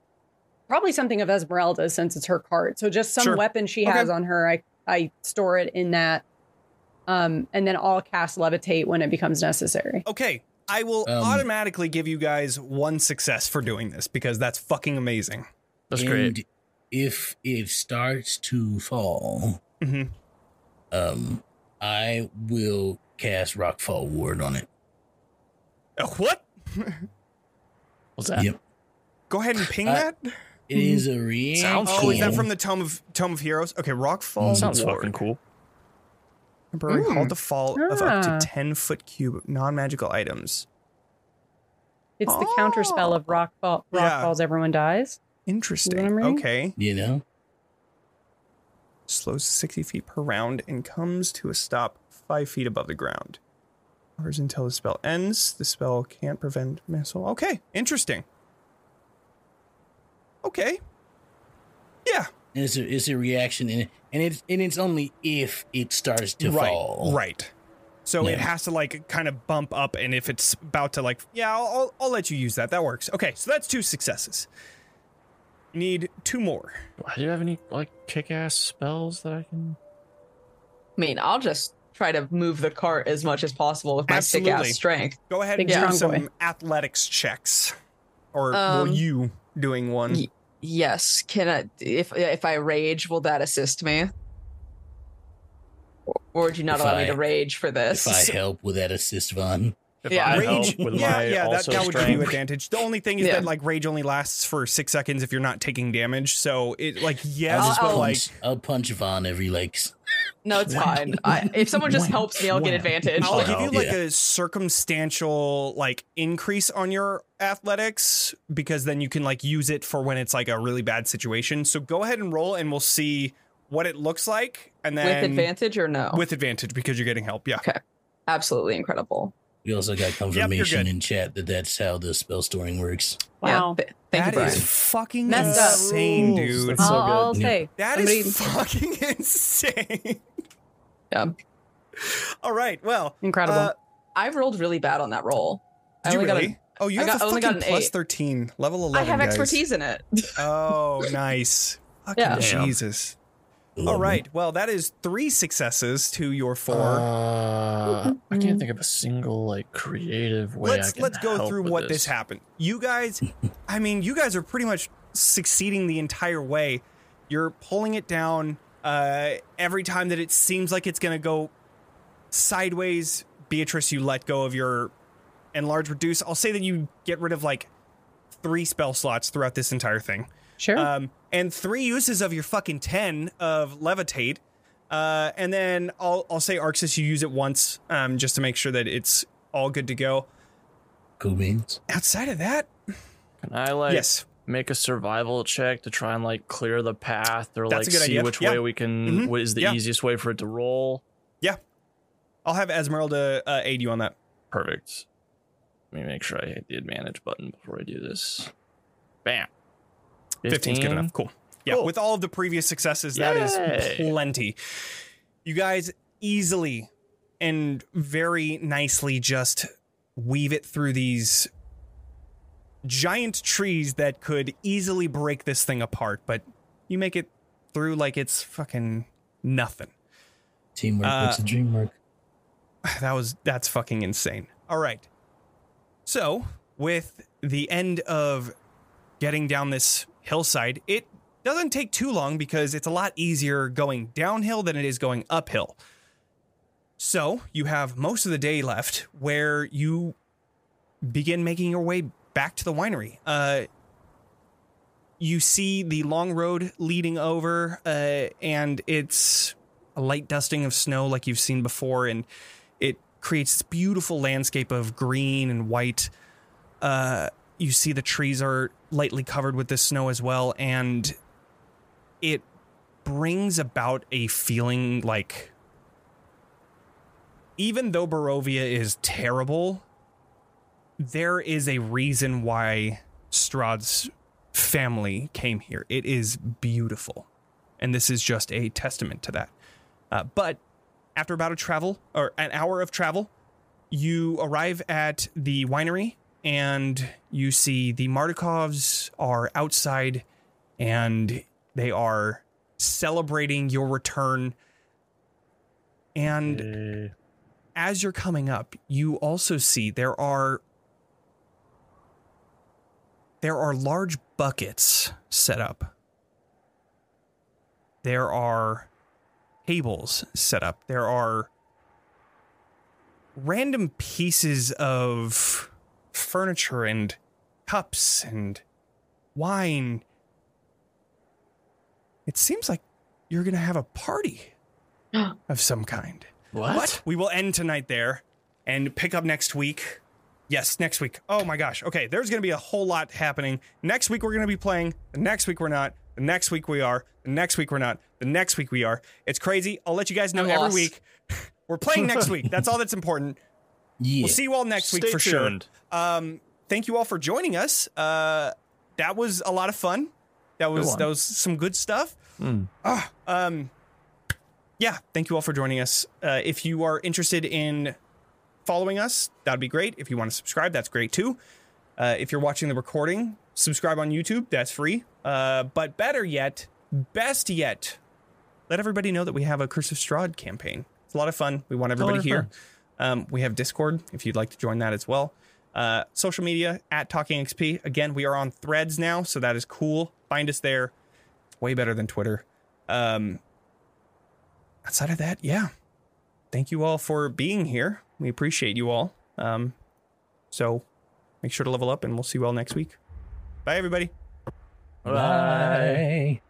probably something of Ezmerelda since it's her card. So just some Sure. weapon she Okay. has on her, I I store it in that. Um and then I'll cast levitate when it becomes necessary. Okay. I will Um, automatically give you guys one success for doing this because that's fucking amazing. That's and great. If it starts to fall, hmm um, I will cast Rockfall Ward on it. Uh, what? What's that? Yep. Go ahead and ping Uh, that. It is a reaction. Sounds Oh, is that from the Tome of Tome of Heroes? Okay, Rockfall. Sounds Ward. fucking cool. Temporary Mm. halt the fall of up Ah. to 10 foot cube non magical items. It's the counter spell of rock fall rock Yeah. falls, everyone dies. Interesting. what I'm? Okay. You know? slows 60 feet per round, and comes to a stop five feet above the ground. Hovers until the spell ends. The spell can't prevent missile. Okay, interesting. Okay. Yeah. It's a, it's a reaction, and, and it's and it's only if it starts to right. fall. Right. So it has to like kind of bump up, and if it's about to like, yeah, I'll, I'll, I'll let you use that. That works. Okay, so that's two successes. You need two more. Do you have any like kick-ass spells that I can? I mean, I'll just try to move the cart as much as possible with my sick-ass strength. Go ahead Big and do some boy. athletics checks, or Um, well, you doing one. y- Yes. Can I if if I rage, will that assist me? Or, or would you not If allow me to rage for this? If I help with that assist, Von. If Yeah. I Rage, help with yeah, my yeah, that, that would give you advantage. The only thing is Yeah. that like rage only lasts for six seconds if you're not taking damage. So it like yes, I'll just but I'll- like I'll punch Von every like. no, it's fine. I, if someone just helps me, I'll get advantage. I'll give you like yeah. a circumstantial like increase on your athletics because then you can like use it for when it's like a really bad situation. So go ahead and roll and we'll see what it looks like and then with advantage or no? with advantage because you're getting help. Yeah. Okay. Absolutely incredible. We also got confirmation good. in chat that that's how the spell storing works. Wow. Yeah, thank That you, is fucking Messed insane, Rules. dude. That's so I'll, I'll good. say. That somebody- is fucking insane. Yeah. All right. Well, Incredible. uh, I rolled really bad on that roll. I did you only got a- really? oh, you I have got- a only fucking got an plus eight. 13, level 11. I have guys. expertise in it. Oh, nice. Fucking Yeah. Damn. Jesus. All Love right. Well, that is three successes to your four. Uh, I can't think of a single like creative way. Let's can let's go help through with what this happened. You guys, I mean, you guys are pretty much succeeding the entire way. You're pulling it down uh, every time that it seems like it's going to go sideways. Beatrice, you let go of your enlarge reduce. I'll say that you get rid of like three spell slots throughout this entire thing. sure. Um, and three uses of your fucking 10 of levitate. Uh, and then I'll, I'll say Arxes, you use it once um, just to make sure that it's all good to go. Cool beans. Outside of that, Can I like yes. make a survival check to try and like clear the path or That's like see idea. which Yeah. way we can Mhm. what is the Yeah. easiest way for it to roll? Yeah. I'll have Ezmerelda uh, aid you on that. Perfect. Let me make sure I hit the advantage button before I do this. Bam. 15's good enough. Cool. Yeah, Cool. with all of the previous successes, that is Yay. plenty. You guys easily and very nicely just weave it through these giant trees that could easily break this thing apart, but you make it through like it's fucking nothing. Teamwork Uh, makes the dream work. that was that's fucking insane. All right. So, with the end of getting down this hillside, it doesn't take too long because it's a lot easier going downhill than it is going uphill. So, you have most of the day left where you begin making your way back to the winery. Uh you see the long road leading over uh and it's a light dusting of snow like you've seen before and it creates this beautiful landscape of green and white. Uh, you see the trees are lightly covered with this snow as well, and it brings about a feeling like even though Barovia is terrible, there is a reason why Strahd's family came here. It is beautiful. And this is just a testament to that. Uh, but after about a travel or an hour of travel, you arrive at the winery and you see the Martikovs are outside and they are celebrating your return. And Eh, as you're coming up, you also see there are there are large buckets set up. There are tables set up. There are random pieces of furniture and cups and wine. It seems like you're going to have a party of some kind. what? We will end tonight there and pick up next week. Yes, next week. Oh my gosh. Okay, there's going to be a whole lot happening. Next week we're going to be playing. The Next week we're not. The next week we are. The next week we're not. The next week we are. It's crazy. I'll let you guys know I'm every lost. week. We're playing next week. That's all that's important. Yeah. We'll see you all next week for tuned. sure. Um, thank you all for joining us. Uh, that was a lot of fun. That was that was some good stuff. Ah, um, yeah, thank you all for joining us. Uh, if you are interested in following us, that'd be great. If you want to subscribe, that's great too. Uh, if you're watching the recording, subscribe on YouTube. That's free. Uh, but better yet, best yet, let everybody know that we have a Curse of Strahd campaign. It's a lot of fun. We want everybody here. Um, we have Discord if you'd like to join that as well. Uh, social media at Talking XP. Again, we are on Threads now, so that is cool. Find us there. Way better than Twitter. Um, outside of that, yeah. Thank you all for being here. We appreciate you all. Um, so make sure to level up, and we'll see you all next week. Bye, everybody. Bye. Bye.